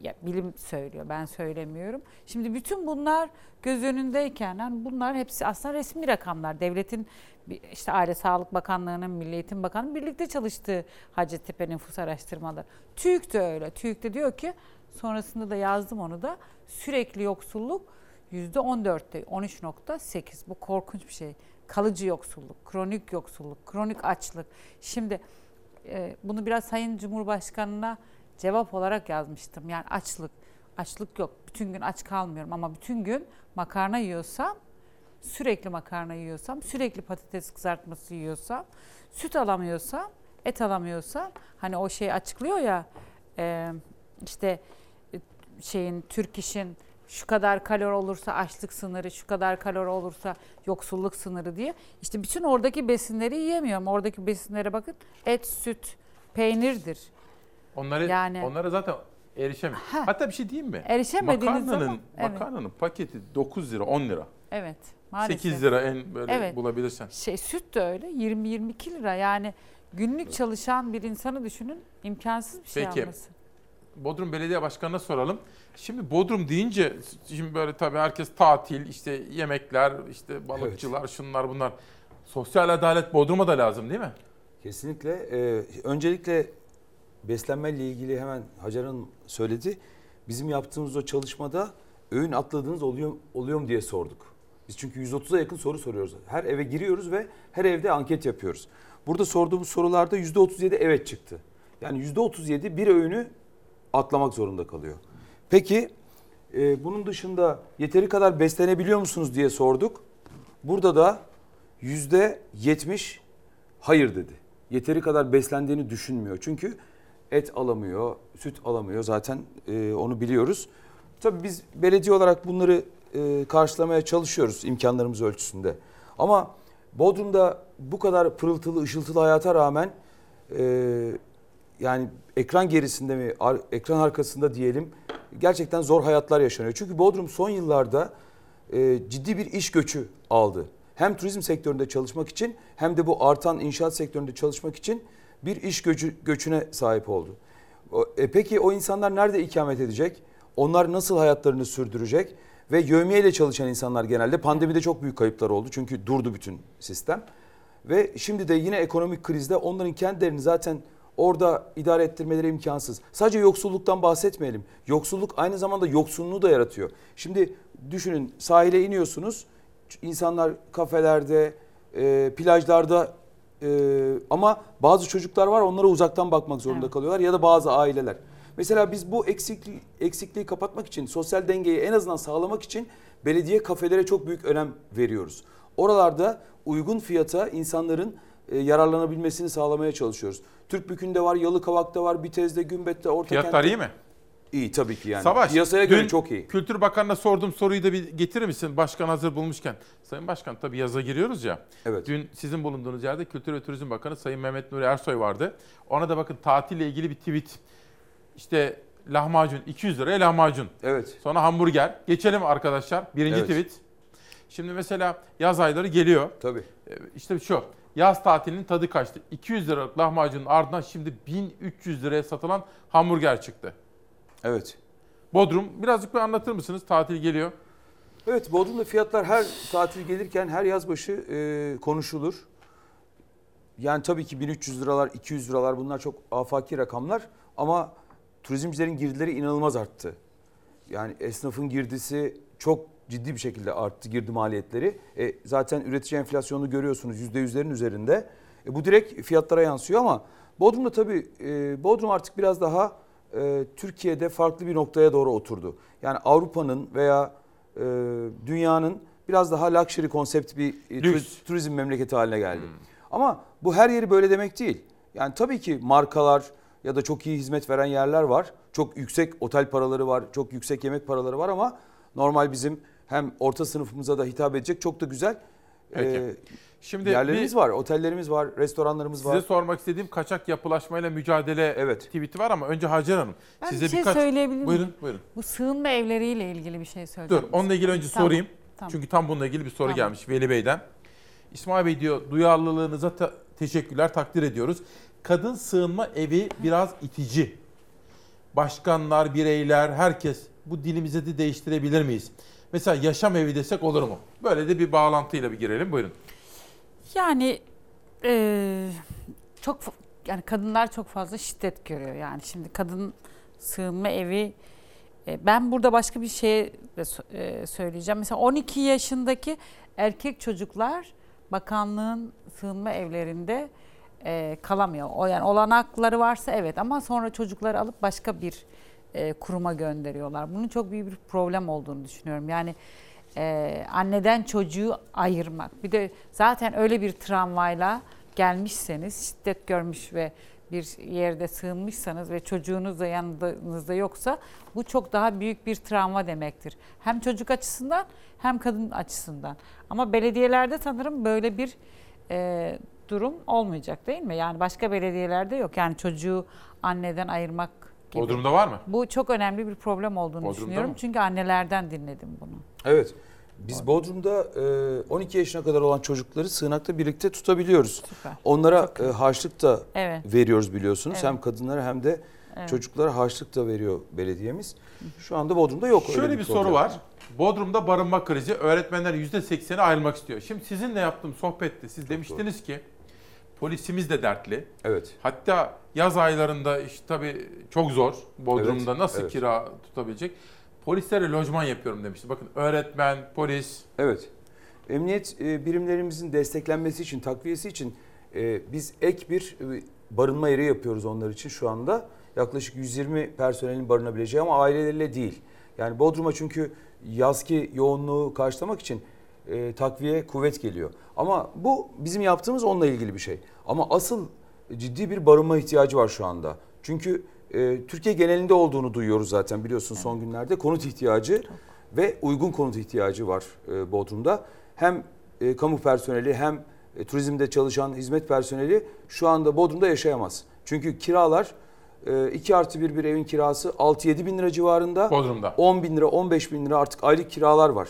ya bilim söylüyor ben söylemiyorum. Şimdi bütün bunlar göz önündeyken yani bunlar hepsi aslında resmi rakamlar. Devletin işte Aile Sağlık Bakanlığı'nın, Milli Eğitim Bakanlığı'nın birlikte çalıştığı Hacettepe nüfus araştırmaları. TÜİK de öyle. TÜİK de diyor ki sonrasında da yazdım onu da sürekli yoksulluk %14'te 13.8 bu korkunç bir şey. Kalıcı yoksulluk, kronik yoksulluk, kronik açlık. Şimdi e, bunu biraz Sayın Cumhurbaşkanı'na cevap olarak yazmıştım. Yani açlık, açlık yok. Bütün gün aç kalmıyorum ama bütün gün makarna yiyorsam, sürekli makarna yiyorsam, sürekli patates kızartması yiyorsam, süt alamıyorsam, et alamıyorsam, hani o şey açıklıyor ya, e, işte e, şeyin Türk işin şu kadar kalor olursa açlık sınırı, şu kadar kalor olursa yoksulluk sınırı diye. İşte bütün oradaki besinleri yiyemiyorum. Oradaki besinlere bakın. Et, süt, peynirdir. Onları Yani- onlara zaten erişemiyor. Ha. Hatta bir şey diyeyim mi? Erişemediğiniz makarnanın, zaman- evet. Makarnanın paketi 9 lira 10 lira. Evet. Maalesef. 8 lira en böyle Evet. bulabilirsen. Şey süt de öyle 20-22 lira yani günlük çalışan bir insanı düşünün imkansız bir şey Peki. alması. Bodrum Belediye Başkanı'na soralım. Şimdi Bodrum deyince şimdi böyle tabii herkes tatil, işte yemekler, işte balıkçılar, şunlar bunlar. Sosyal adalet Bodrum'a da lazım değil mi? Kesinlikle. Ee, öncelikle beslenmeyle ilgili hemen Hacer Hanım söyledi. Bizim yaptığımız o çalışmada öğün atladığınız oluyor, oluyor mu diye sorduk. Biz çünkü 130'a yakın soru soruyoruz. Her eve giriyoruz ve her evde anket yapıyoruz. Burada sorduğumuz sorularda %37 evet çıktı. Yani %37 bir öğünü atlamak zorunda kalıyor. Peki e, bunun dışında yeteri kadar beslenebiliyor musunuz diye sorduk. Burada da %70 hayır dedi. Yeteri kadar beslendiğini düşünmüyor. Çünkü et alamıyor, süt alamıyor zaten e, onu biliyoruz. Tabii biz belediye olarak bunları e, karşılamaya çalışıyoruz imkanlarımız ölçüsünde. Ama Bodrum'da bu kadar pırıltılı, ışıltılı hayata rağmen e, yani ekran gerisinde mi, ar- ekran arkasında diyelim gerçekten zor hayatlar yaşanıyor. Çünkü Bodrum son yıllarda e, ciddi bir iş göçü aldı. Hem turizm sektöründe çalışmak için hem de bu artan inşaat sektöründe çalışmak için bir iş göçü, göçüne sahip oldu. E, peki o insanlar nerede ikamet edecek? Onlar nasıl hayatlarını sürdürecek? Ve yövmiyeyle çalışan insanlar genelde pandemide çok büyük kayıplar oldu. Çünkü durdu bütün sistem. Ve şimdi de yine ekonomik krizde onların kendilerini zaten orada idare ettirmeleri imkansız. Sadece yoksulluktan bahsetmeyelim. Yoksulluk aynı zamanda yoksunluğu da yaratıyor. Şimdi düşünün sahile iniyorsunuz. İnsanlar kafelerde, e, plajlarda e, ama bazı çocuklar var onlara uzaktan bakmak zorunda kalıyorlar ya da bazı aileler. Mesela biz bu eksikliği, eksikliği kapatmak için, sosyal dengeyi en azından sağlamak için belediye kafelere çok büyük önem veriyoruz. Oralarda uygun fiyata insanların e, yararlanabilmesini sağlamaya çalışıyoruz. Türkbükü'nde var, Yalıkavak'ta var, Bitez'de, Gümbet'te, Ortakent'te. Fiyatlar iyi mi? İyi tabii ki yani. Savaş, Piyasaya göre çok iyi. Kültür Bakanı'na sorduğum soruyu da bir getirir misin? Başkan hazır bulmuşken. Sayın Başkan tabii yaza giriyoruz ya. Evet. Dün sizin bulunduğunuz yerde Kültür ve Turizm Bakanı Sayın Mehmet Nuri Ersoy vardı. Ona da bakın tatille ilgili bir tweet. İşte lahmacun 200 liraya lahmacun. Evet. Sonra hamburger. Geçelim arkadaşlar. Birinci Evet. tweet. Şimdi mesela yaz ayları geliyor. Tabii. Ee, İşte şu. Yaz tatilinin tadı kaçtı. 200 liralık lahmacunun ardından şimdi 1300 liraya satılan hamburger çıktı. Evet. Bodrum birazcık bir anlatır mısınız? Tatil geliyor. Evet Bodrum'da fiyatlar her tatil gelirken her yaz başı e, konuşulur. Yani tabii ki 1300 liralar, 200 liralar bunlar çok afaki rakamlar ama turizmcilerin girdileri inanılmaz arttı. Yani esnafın girdisi çok ciddi bir şekilde arttı girdi maliyetleri. E, zaten üretici enflasyonunu görüyorsunuz %100'lerin üzerinde. E, bu direkt fiyatlara yansıyor ama Bodrum'da tabii e, Bodrum artık biraz daha e, Türkiye'de farklı bir noktaya doğru oturdu. Yani Avrupa'nın veya e, dünyanın biraz daha luxury konsept bir e, Lüks. turizm memleketi haline geldi. Ama bu her yeri böyle demek değil. Yani tabii ki markalar ya da çok iyi hizmet veren yerler var. Çok yüksek otel paraları var, çok yüksek yemek paraları var ama normal bizim hem orta sınıfımıza da hitap edecek çok da güzel Peki. e, Şimdi yerlerimiz bir- var, otellerimiz var, restoranlarımız Size var. sormak istediğim kaçak yapılaşmayla mücadele tweet'i var ama önce Hacer Hanım. Ben size bir şey birkaç... söyleyebilir miyim? Buyurun, buyurun. Bu sığınma evleriyle ilgili bir şey Dur, söyleyeceğim. onunla ilgili önce Tamam, sorayım. tamam. Çünkü tam bununla ilgili bir soru Tamam. gelmiş Veli Bey'den. İsmail Bey diyor, duyarlılığınıza ta- teşekkürler, takdir ediyoruz. Kadın sığınma evi biraz itici. Başkanlar, bireyler, herkes bu dilimizi de değiştirebilir miyiz? Mesela yaşam evi desek olur mu? Böyle de bir bağlantıyla bir girelim. Buyurun. Yani eee, çok yani kadınlar çok fazla şiddet görüyor. Yani şimdi kadın sığınma evi e, ben burada başka bir şey de e, söyleyeceğim. Mesela 12 yaşındaki erkek çocuklar bakanlığın sığınma evlerinde e, kalamıyor. O yani olanakları varsa evet ama sonra çocukları alıp başka bir e, kuruma gönderiyorlar. Bunun çok büyük bir problem olduğunu düşünüyorum. Yani e, anneden çocuğu ayırmak. Bir de zaten öyle bir travmayla gelmişseniz, şiddet görmüş ve bir yerde sığınmışsanız ve çocuğunuz da yanınızda yoksa bu çok daha büyük bir travma demektir. Hem çocuk açısından hem kadın açısından. Ama belediyelerde sanırım böyle bir e, durum olmayacak değil mi? Yani başka belediyelerde yok. Yani çocuğu anneden ayırmak gibi. Bodrum'da var mı? Bu çok önemli bir problem olduğunu Bodrum'da düşünüyorum. mı? Çünkü annelerden dinledim bunu. Evet. Biz Bodrum'da e, 12 yaşına kadar olan çocukları sığınakta birlikte tutabiliyoruz. Süper. Onlara e, harçlık da Evet. veriyoruz biliyorsunuz. Evet. Hem kadınlara hem de Evet. çocuklara harçlık da veriyor belediyemiz. Şu anda Bodrum'da yok öyle Şöyle bir soru var. Bodrum'da barınma krizi. Öğretmenler %80'i ayrılmak istiyor. Şimdi sizinle yaptığım sohbette siz demiştiniz ki Polisimiz de dertli. Evet. Hatta yaz aylarında işte tabii çok zor. Bodrum'da Evet, nasıl evet. kira tutabilecek? Polislere lojman yapıyorum demişti. Bakın öğretmen, polis. Evet. Emniyet e, birimlerimizin desteklenmesi için, takviyesi için e, biz ek bir e, barınma yeri yapıyoruz onlar için şu anda. Yaklaşık 120 personelin barınabileceği ama aileleriyle değil. Yani Bodrum'a çünkü yazki yoğunluğu karşılamak için takviye kuvvet geliyor. Ama bu bizim yaptığımız onunla ilgili bir şey. Ama asıl ciddi bir barınma ihtiyacı var şu anda. Çünkü e, Türkiye genelinde olduğunu duyuyoruz zaten biliyorsun son günlerde. Konut ihtiyacı ve uygun konut ihtiyacı var e, Bodrum'da. Hem e, kamu personeli hem e, turizmde çalışan hizmet personeli şu anda Bodrum'da yaşayamaz. Çünkü kiralar 2 artı 1 bir evin kirası 6-7 bin lira civarında. Bodrum'da. 10 bin lira 15 bin lira artık aylık kiralar var.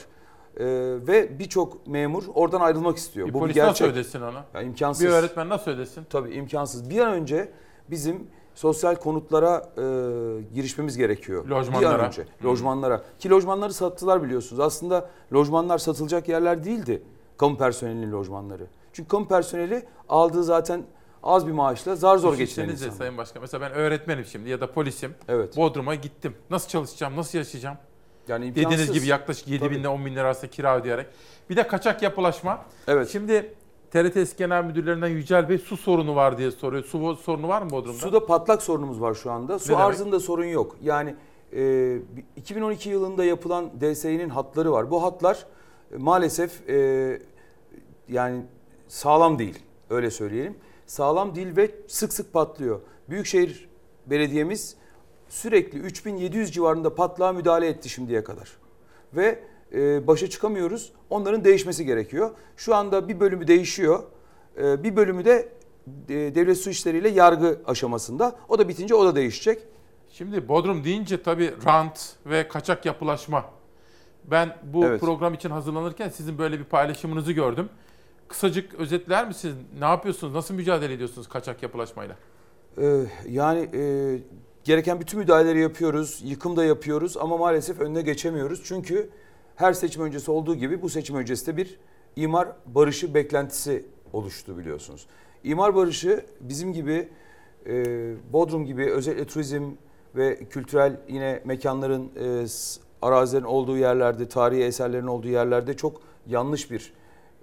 E, ve birçok memur oradan ayrılmak istiyor. Bir Bu polis bir nasıl gerçek. ödesin onu? Ya imkansız. Bir öğretmen nasıl ödesin? Tabii imkansız. Bir an önce bizim sosyal konutlara e, girişmemiz gerekiyor. Bir Lojmanlara. an önce. Lojmanlara. Ki lojmanları sattılar biliyorsunuz. Aslında lojmanlar satılacak yerler değildi. Kamu personelinin lojmanları. Çünkü kamu personeli aldığı zaten az bir maaşla zar zor geçinen insanlar. Sayın Başkan. Mesela ben öğretmenim şimdi ya da polisim. Evet. Bodrum'a gittim. Nasıl çalışacağım, nasıl yaşayacağım? Yani Dediğiniz imkansız. gibi yaklaşık 7 Tabii. bin ile 10 bin lira arasında kira ödeyerek. Bir de kaçak yapılaşma. Evet. Şimdi TRT eski genel müdürlerinden Yücel Bey su sorunu var diye soruyor. Su sorunu var mı Bodrum'da? Suda patlak sorunumuz var şu anda. Su Ne demek? arzında sorun yok. Yani e, 2012 yılında yapılan DSİ'nin hatları var. Bu hatlar e, maalesef e, yani sağlam değil. Öyle söyleyelim. Sağlam değil ve sık sık patlıyor. Büyükşehir Belediyemiz sürekli 3700 civarında patlağa müdahale etti şimdiye kadar. Ve e, başa çıkamıyoruz. Onların değişmesi gerekiyor. Şu anda bir bölümü değişiyor. E, bir bölümü de e, devlet su işleriyle yargı aşamasında. O da bitince o da değişecek. Şimdi Bodrum deyince tabii rant ve kaçak yapılaşma. Ben bu Evet. program için hazırlanırken sizin böyle bir paylaşımınızı gördüm. Kısacık özetler misiniz? Ne yapıyorsunuz? Nasıl mücadele ediyorsunuz kaçak yapılaşmayla? Ee, yani e, gereken bütün müdahaleleri yapıyoruz, yıkım da yapıyoruz ama maalesef önüne geçemiyoruz. Çünkü her seçim öncesi olduğu gibi bu seçim öncesi de bir imar barışı beklentisi oluştu biliyorsunuz. İmar barışı bizim gibi e, Bodrum gibi özellikle turizm ve kültürel yine mekanların, e, arazilerin olduğu yerlerde, tarihi eserlerin olduğu yerlerde çok yanlış bir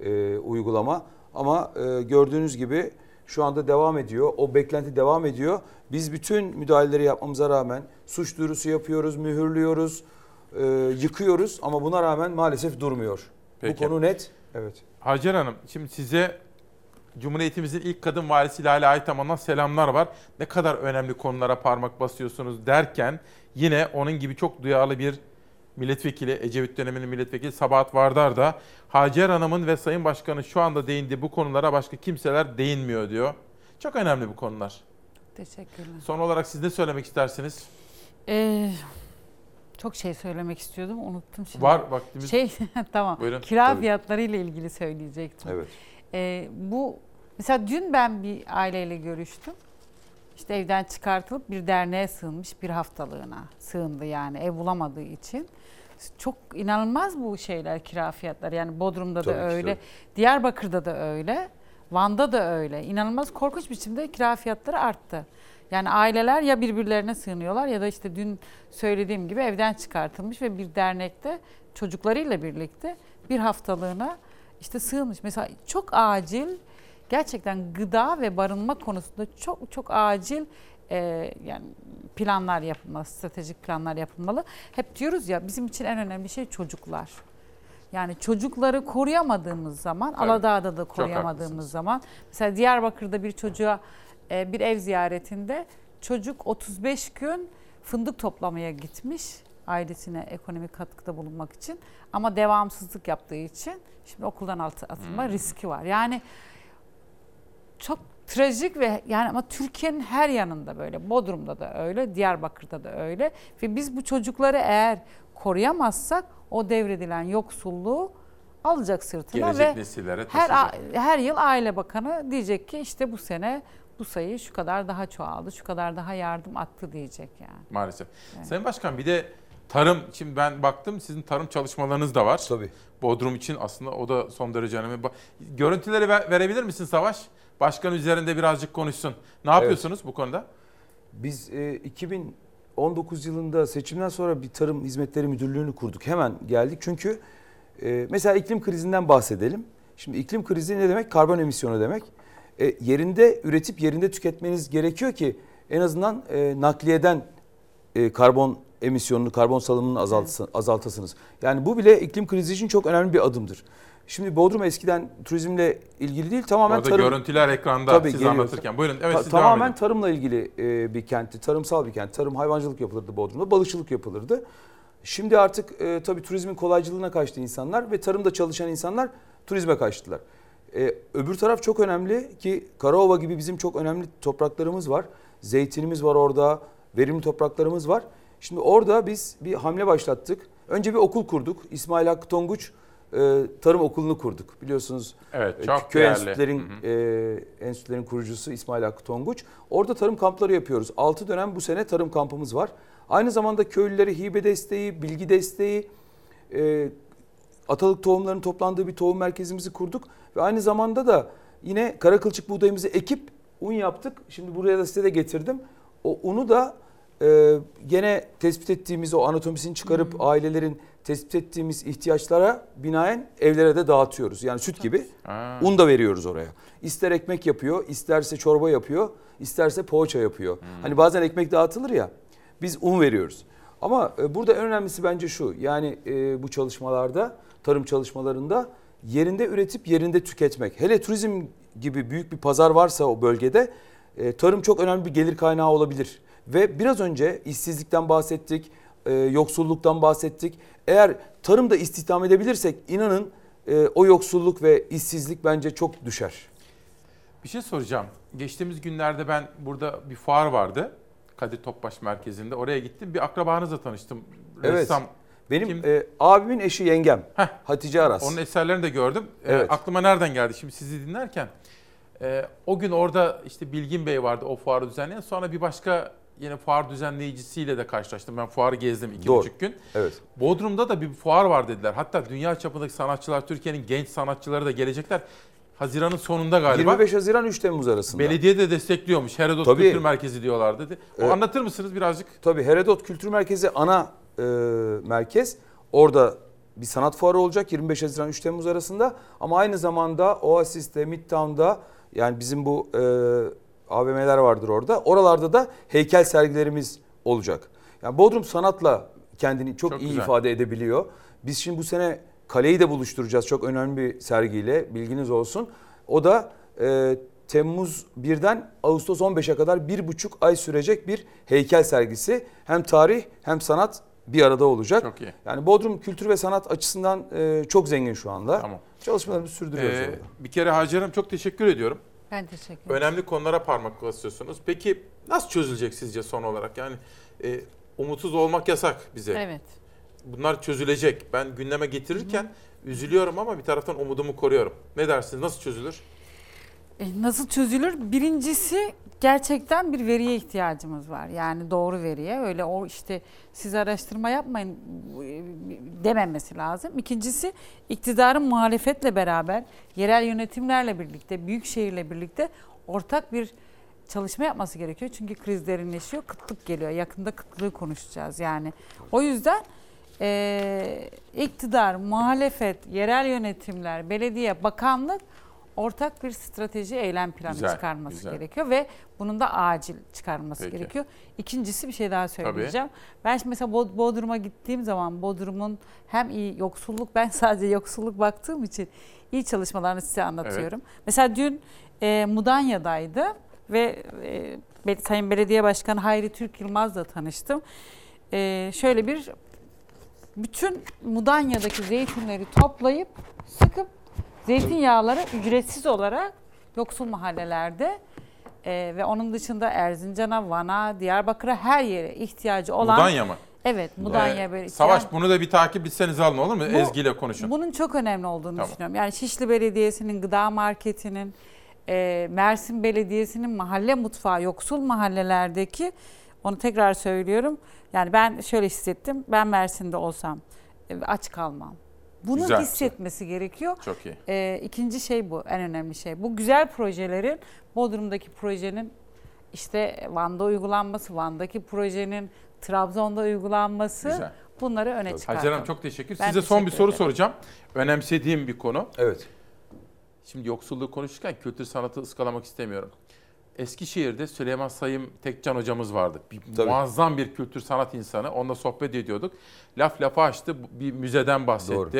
e, uygulama. Ama e, gördüğünüz gibi şu anda devam ediyor. O beklenti devam ediyor. Biz bütün müdahaleleri yapmamıza rağmen suç duyurusu yapıyoruz, mühürlüyoruz, e, yıkıyoruz ama buna rağmen maalesef durmuyor. Peki. Bu konu net. Evet. Hacer Hanım, şimdi size Cumhuriyetimizin ilk kadın valisi Lale Aytaman'dan selamlar var. Ne kadar önemli konulara parmak basıyorsunuz derken yine onun gibi çok duyarlı bir milletvekili, Ecevit döneminin milletvekili Sabahat Vardar da Hacer Hanım'ın ve Sayın Başkan'ın şu anda değindiği bu konulara başka kimseler değinmiyor diyor. Çok önemli bu konular. Teşekkürler. Son olarak siz ne söylemek istersiniz? Ee, çok şey söylemek istiyordum unuttum şimdi. Var, vaktimiz- Şey tamam. Buyurun. Kira Tabii. fiyatları ile ilgili söyleyecektim. Evet. Ee, bu mesela dün ben bir aileyle görüştüm. İşte evden çıkartılıp bir derneğe sığınmış bir haftalığına sığındı yani ev bulamadığı için. Çok inanılmaz bu şeyler kira fiyatları yani Bodrum'da Tabii da öyle, tabii. Diyarbakır'da da öyle, Van'da da öyle. İnanılmaz korkunç biçimde kira fiyatları arttı. Yani aileler ya birbirlerine sığınıyorlar ya da işte dün söylediğim gibi evden çıkartılmış ve bir dernekte çocuklarıyla birlikte bir haftalığına işte sığınmış. Mesela çok acil gerçekten gıda ve barınma konusunda çok çok acil e, yani planlar yapılmalı, stratejik planlar yapılmalı. Hep diyoruz ya bizim için en önemli şey çocuklar. Yani çocukları koruyamadığımız zaman, Tabii. Aladağ'da da koruyamadığımız zaman, mesela Diyarbakır'da bir çocuğa e, bir ev ziyaretinde çocuk 35 gün fındık toplamaya gitmiş ailesine ekonomik katkıda bulunmak için ama devamsızlık yaptığı için şimdi okuldan atılma Hmm. riski var. Yani çok trajik ve yani ama Türkiye'nin her yanında böyle. Bodrum'da da öyle, Diyarbakır'da da öyle ve biz bu çocukları eğer koruyamazsak o devredilen yoksulluğu alacak sırtına Gelecek ve nesillere her taşıyacak. her yıl aile bakanı diyecek ki işte bu sene bu sayı şu kadar daha çoğaldı, şu kadar daha yardım attı diyecek yani. Maalesef. Evet. Sayın Başkan bir de tarım, şimdi ben baktım sizin tarım çalışmalarınız da var. Tabii. Bodrum için aslında o da son derece önemli. Ba- Görüntüleri ver- verebilir misin Savaş? Başkan üzerinde birazcık konuşsun. Ne yapıyorsunuz bu konuda? Biz e, 2019 yılında seçimden sonra bir tarım hizmetleri müdürlüğünü kurduk. Hemen geldik çünkü e, mesela iklim krizinden bahsedelim. Şimdi iklim krizi ne demek? Karbon emisyonu demek. E, yerinde üretip yerinde tüketmeniz gerekiyor ki en azından e, nakliyeden e, karbon emisyonunu, karbon salımını azaltsın, azaltasınız. Yani bu bile iklim krizi için çok önemli bir adımdır. Şimdi Bodrum eskiden turizmle ilgili değil tamamen Orada tarım. görüntüler ekranda Tabii, siz geliyor. anlatırken. Buyurun. Evet Ta- siz tamamen tarımla ilgili e, bir kentti, tarımsal bir kent. Tarım hayvancılık yapılırdı Bodrum'da, balıkçılık yapılırdı. Şimdi artık e, tabii turizmin kolaycılığına kaçtı insanlar ve tarımda çalışan insanlar turizme kaçtılar. E, öbür taraf çok önemli ki Karaova gibi bizim çok önemli topraklarımız var. Zeytinimiz var orada, verimli topraklarımız var. Şimdi orada biz bir hamle başlattık. Önce bir okul kurduk. İsmail Hakkı Tonguç e, Tarım Okulu'nu kurduk. Biliyorsunuz Evet, e, çok köy değerli. enstitülerin e, enstitülerin kurucusu İsmail Hakkı Tonguç. Orada tarım kampları yapıyoruz. 6 dönem bu sene tarım kampımız var. Aynı zamanda köylülere hibe desteği, bilgi desteği, e, atalık tohumlarının toplandığı bir tohum merkezimizi kurduk. Ve aynı zamanda da yine kara kılçık buğdayımızı ekip un yaptık. Şimdi buraya da size de getirdim. O unu da e, gene tespit ettiğimiz o anatomisini çıkarıp ailelerin tespit ettiğimiz ihtiyaçlara binaen evlere de dağıtıyoruz. Yani süt gibi Ha. un da veriyoruz oraya. İster ekmek yapıyor, isterse çorba yapıyor, isterse poğaça yapıyor. Hani bazen ekmek dağıtılır ya. Biz un veriyoruz. Ama e, burada en önemlisi bence şu. Yani e, bu çalışmalarda, tarım çalışmalarında yerinde üretip yerinde tüketmek. Hele turizm gibi büyük bir pazar varsa o bölgede e, tarım çok önemli bir gelir kaynağı olabilir. Ve biraz önce işsizlikten bahsettik, e, yoksulluktan bahsettik. Eğer tarımda istihdam edebilirsek inanın e, o yoksulluk ve işsizlik bence çok düşer. Bir şey soracağım. Geçtiğimiz günlerde ben burada bir fuar vardı. Kadir Topbaş Merkezi'nde. Oraya gittim. Bir akrabanızla tanıştım. Evet. Ressam. Benim Kim? e, abimin eşi yengem Hatice Aras. Onun eserlerini de gördüm. Ee, Evet. aklıma nereden geldi şimdi sizi dinlerken? Ee, o gün orada işte Bilgin Bey vardı o fuarı düzenleyen. Sonra bir başka yine fuar düzenleyicisiyle de karşılaştım. Ben fuarı gezdim iki Doğru. buçuk gün. Evet. Bodrum'da da bir fuar var dediler. Hatta dünya çapındaki sanatçılar, Türkiye'nin genç sanatçıları da gelecekler. Haziran'ın sonunda galiba. 25 Haziran 3 Temmuz arasında. Belediye de destekliyormuş. Herodot Tabii. Kültür Merkezi diyorlar dedi. O Evet. anlatır mısınız birazcık? Tabii Herodot Kültür Merkezi ana e, merkez. Orada bir sanat fuarı olacak 25 Haziran 3 Temmuz arasında. Ama aynı zamanda Oasis'te, Midtown'da yani bizim bu e, AVM'ler vardır orada. Oralarda da heykel sergilerimiz olacak. Yani Bodrum sanatla kendini çok, Çok iyi güzel. ifade edebiliyor. Biz şimdi bu sene kaleyi de buluşturacağız çok önemli bir sergiyle bilginiz olsun. O da e, Temmuz 1'den Ağustos 15'e kadar bir buçuk ay sürecek bir heykel sergisi. Hem tarih hem sanat bir arada olacak. Çok iyi. Yani Bodrum kültür ve sanat açısından e, çok zengin şu anda. Tamam. Çalışmalarımızı sürdürüyoruz Ee, orada. bir kere Hacer Hanım çok teşekkür ediyorum. Ben teşekkür ederim. Önemli konulara parmak basıyorsunuz. Peki nasıl çözülecek sizce son olarak? Yani e, umutsuz olmak yasak bize. Evet. Bunlar çözülecek. Ben gündeme getirirken üzülüyorum ama bir taraftan umudumu koruyorum. Ne dersiniz? Nasıl çözülür? E, Nasıl çözülür? Birincisi gerçekten bir veriye ihtiyacımız var. Yani doğru veriye. Öyle o işte siz araştırma yapmayın e, dememesi lazım. İkincisi iktidarın muhalefetle beraber, yerel yönetimlerle birlikte, büyükşehirle birlikte ortak bir çalışma yapması gerekiyor. Çünkü kriz derinleşiyor, kıtlık geliyor. Yakında kıtlığı konuşacağız yani. O yüzden e, iktidar, muhalefet, yerel yönetimler, belediye, bakanlık ortak bir strateji eylem planı Güzel, çıkarması güzel. gerekiyor ve bunun da acil çıkarılması Peki. gerekiyor. İkincisi bir şey daha söyleyeceğim. Ben şimdi mesela Bod- Bodrum'a gittiğim zaman Bodrum'un hem iyi yoksulluk ben sadece yoksulluk baktığım için iyi çalışmalarını size anlatıyorum. Mesela dün e, Mudanya'daydı ve e, Sayın Belediye Başkanı Hayri Türk Yılmaz'la tanıştım. E, şöyle bir bütün Mudanya'daki zeytinleri toplayıp sıkıp zeytinyağları ücretsiz olarak yoksul mahallelerde e, ve onun dışında Erzincan'a, Van'a, Diyarbakır'a her yere ihtiyacı olan Mudanya mı? Evet, Mudanya Ee, böyle. Savaş Yani bunu da bir takip etseniz alın olur mu? Bu- Ezgi ile konuşun. Bunun çok önemli olduğunu Tamam. düşünüyorum. Yani Şişli Belediyesi'nin gıda marketinin, e, Mersin Belediyesi'nin mahalle mutfağı, yoksul mahallelerdeki onu tekrar söylüyorum. Yani ben şöyle hissettim. Ben Mersin'de olsam e, aç kalmam. Bunu Güzel. hissetmesi gerekiyor. Çok iyi. Ee, ikinci şey bu, en önemli şey. Bu güzel projelerin, Bodrum'daki projenin işte Van'da uygulanması, Van'daki projenin Trabzon'da uygulanması Güzel. bunları öne çıkartalım. Hacer Hanım çok teşekkür. Ben Size son bir teşekkür soru ederim. soracağım. Önemsediğim bir konu. Evet. Şimdi yoksulluğu konuşurken kültür sanatı ıskalamak istemiyorum. Eskişehir'de Süleyman Sayım Tekcan hocamız vardı. Bir, muazzam bir kültür sanat insanı. Onunla sohbet ediyorduk. Laf lafa açtı. Bir müzeden bahsetti. Doğru.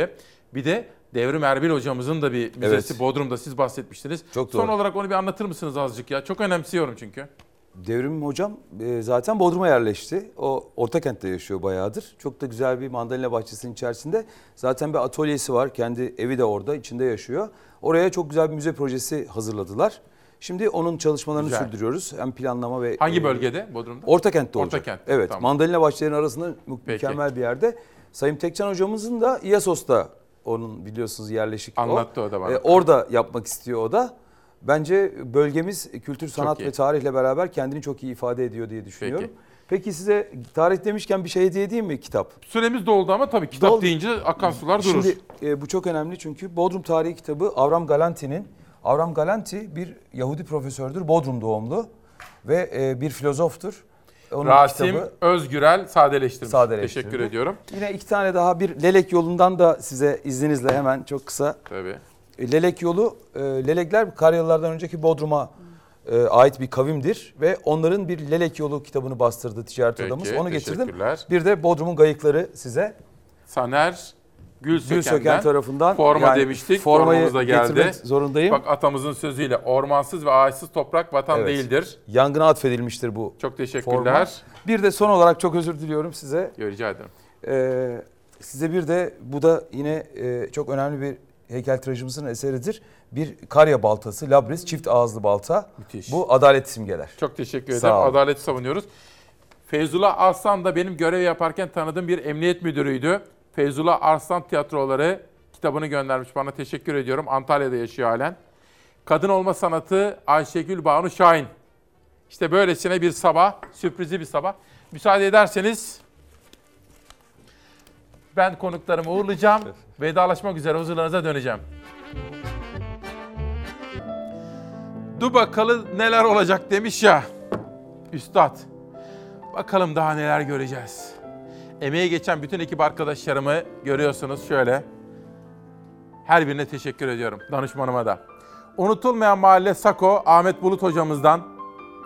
Bir de Devrim Erbil hocamızın da bir müzesi Evet. Bodrum'da siz bahsetmiştiniz. Çok Son doğru. olarak onu bir anlatır mısınız azıcık ya? Çok önemsiyorum çünkü. Devrim hocam e, zaten Bodrum'a yerleşti. O Ortakent'te yaşıyor bayağıdır. Çok da güzel bir mandalina bahçesinin içerisinde. Zaten bir atölyesi var. Kendi evi de orada, içinde yaşıyor. Oraya çok güzel bir müze projesi hazırladılar. Şimdi onun çalışmalarını Güzel. sürdürüyoruz. Hem planlama ve... Hangi e, bölgede Bodrum'da? Ortakent'te olacak. Ortakent'te, Evet. tamam. Mandalina bahçelerinin arasında mü- Peki. mükemmel bir yerde. Sayın Tekcan hocamızın da İasos'ta onun biliyorsunuz yerleşik Anlattı o da bana. E, orada yapmak istiyor o da. Bence bölgemiz kültür, sanat ve tarihle beraber kendini çok iyi ifade ediyor diye düşünüyorum. Peki, size tarih demişken bir şey hediye edeyim mi kitap? Süremiz doldu ama tabii kitap Doldu. deyince akan sular durur. Şimdi e, bu çok önemli çünkü Bodrum Tarihi kitabı Avram Galanti'nin. Avram Galanti bir Yahudi profesördür, Bodrum doğumlu ve e, bir filozoftur. Onun Rasim kitabı Özgürel sadeleştirmiş. sadeleştirdi. Teşekkür ediyorum. Yine iki tane daha bir Lelek yolundan da size izninizle hemen çok kısa. Tabii. E, Lelek yolu, e, Lelekler Karyalılardan önceki Bodrum'a e, ait bir kavimdir ve onların bir Lelek yolu kitabını bastırdı ticaret Peki, odamız. Onu getirdim. Bir de Bodrum'un gayıkları size. Saner Gülsöken'den Gülsöken tarafından forma yani demiştik. formayı da geldi. zorundayım. Bak atamızın sözüyle ormansız ve ağaçsız toprak vatan Evet. değildir. Yangına atfedilmiştir bu Çok forma. teşekkürler. Bir de son olarak çok özür diliyorum size. Rica ederim. Ee, size bir de bu da yine e, çok önemli bir heykeltıraşımızın eseridir. Bir karya baltası, labris, çift ağızlı balta. Müthiş. Bu adalet simgeler. Çok teşekkür ederim. Adaleti savunuyoruz. Feyzullah Arslan da benim görev yaparken tanıdığım bir emniyet müdürüydü. Feyzullah Arslan tiyatroları kitabını göndermiş bana. Teşekkür ediyorum. Antalya'da yaşıyor halen. Kadın olma sanatı Ayşegül Banu Şahin. İşte böylesine bir sabah, sürprizi bir sabah. Müsaade ederseniz ben konuklarımı uğurlayacağım. Vedalaşmak üzere huzurlarınıza döneceğim. Dur bakalım neler olacak demiş ya. Üstad. Bakalım daha neler göreceğiz. Emeği geçen bütün ekip arkadaşlarımı görüyorsunuz şöyle. Her birine teşekkür ediyorum. Danışmanıma da. Unutulmayan mahalle Sako, Ahmet Bulut hocamızdan,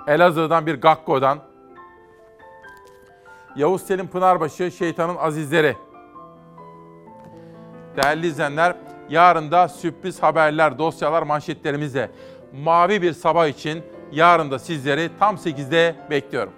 Elazığ'dan bir Gakko'dan, Yavuz Selim Pınarbaşı, Şeytanın Azizleri. Değerli izleyenler, yarın da sürpriz haberler, dosyalar, manşetlerimizle mavi bir sabah için yarın da sizleri tam 8'de bekliyorum.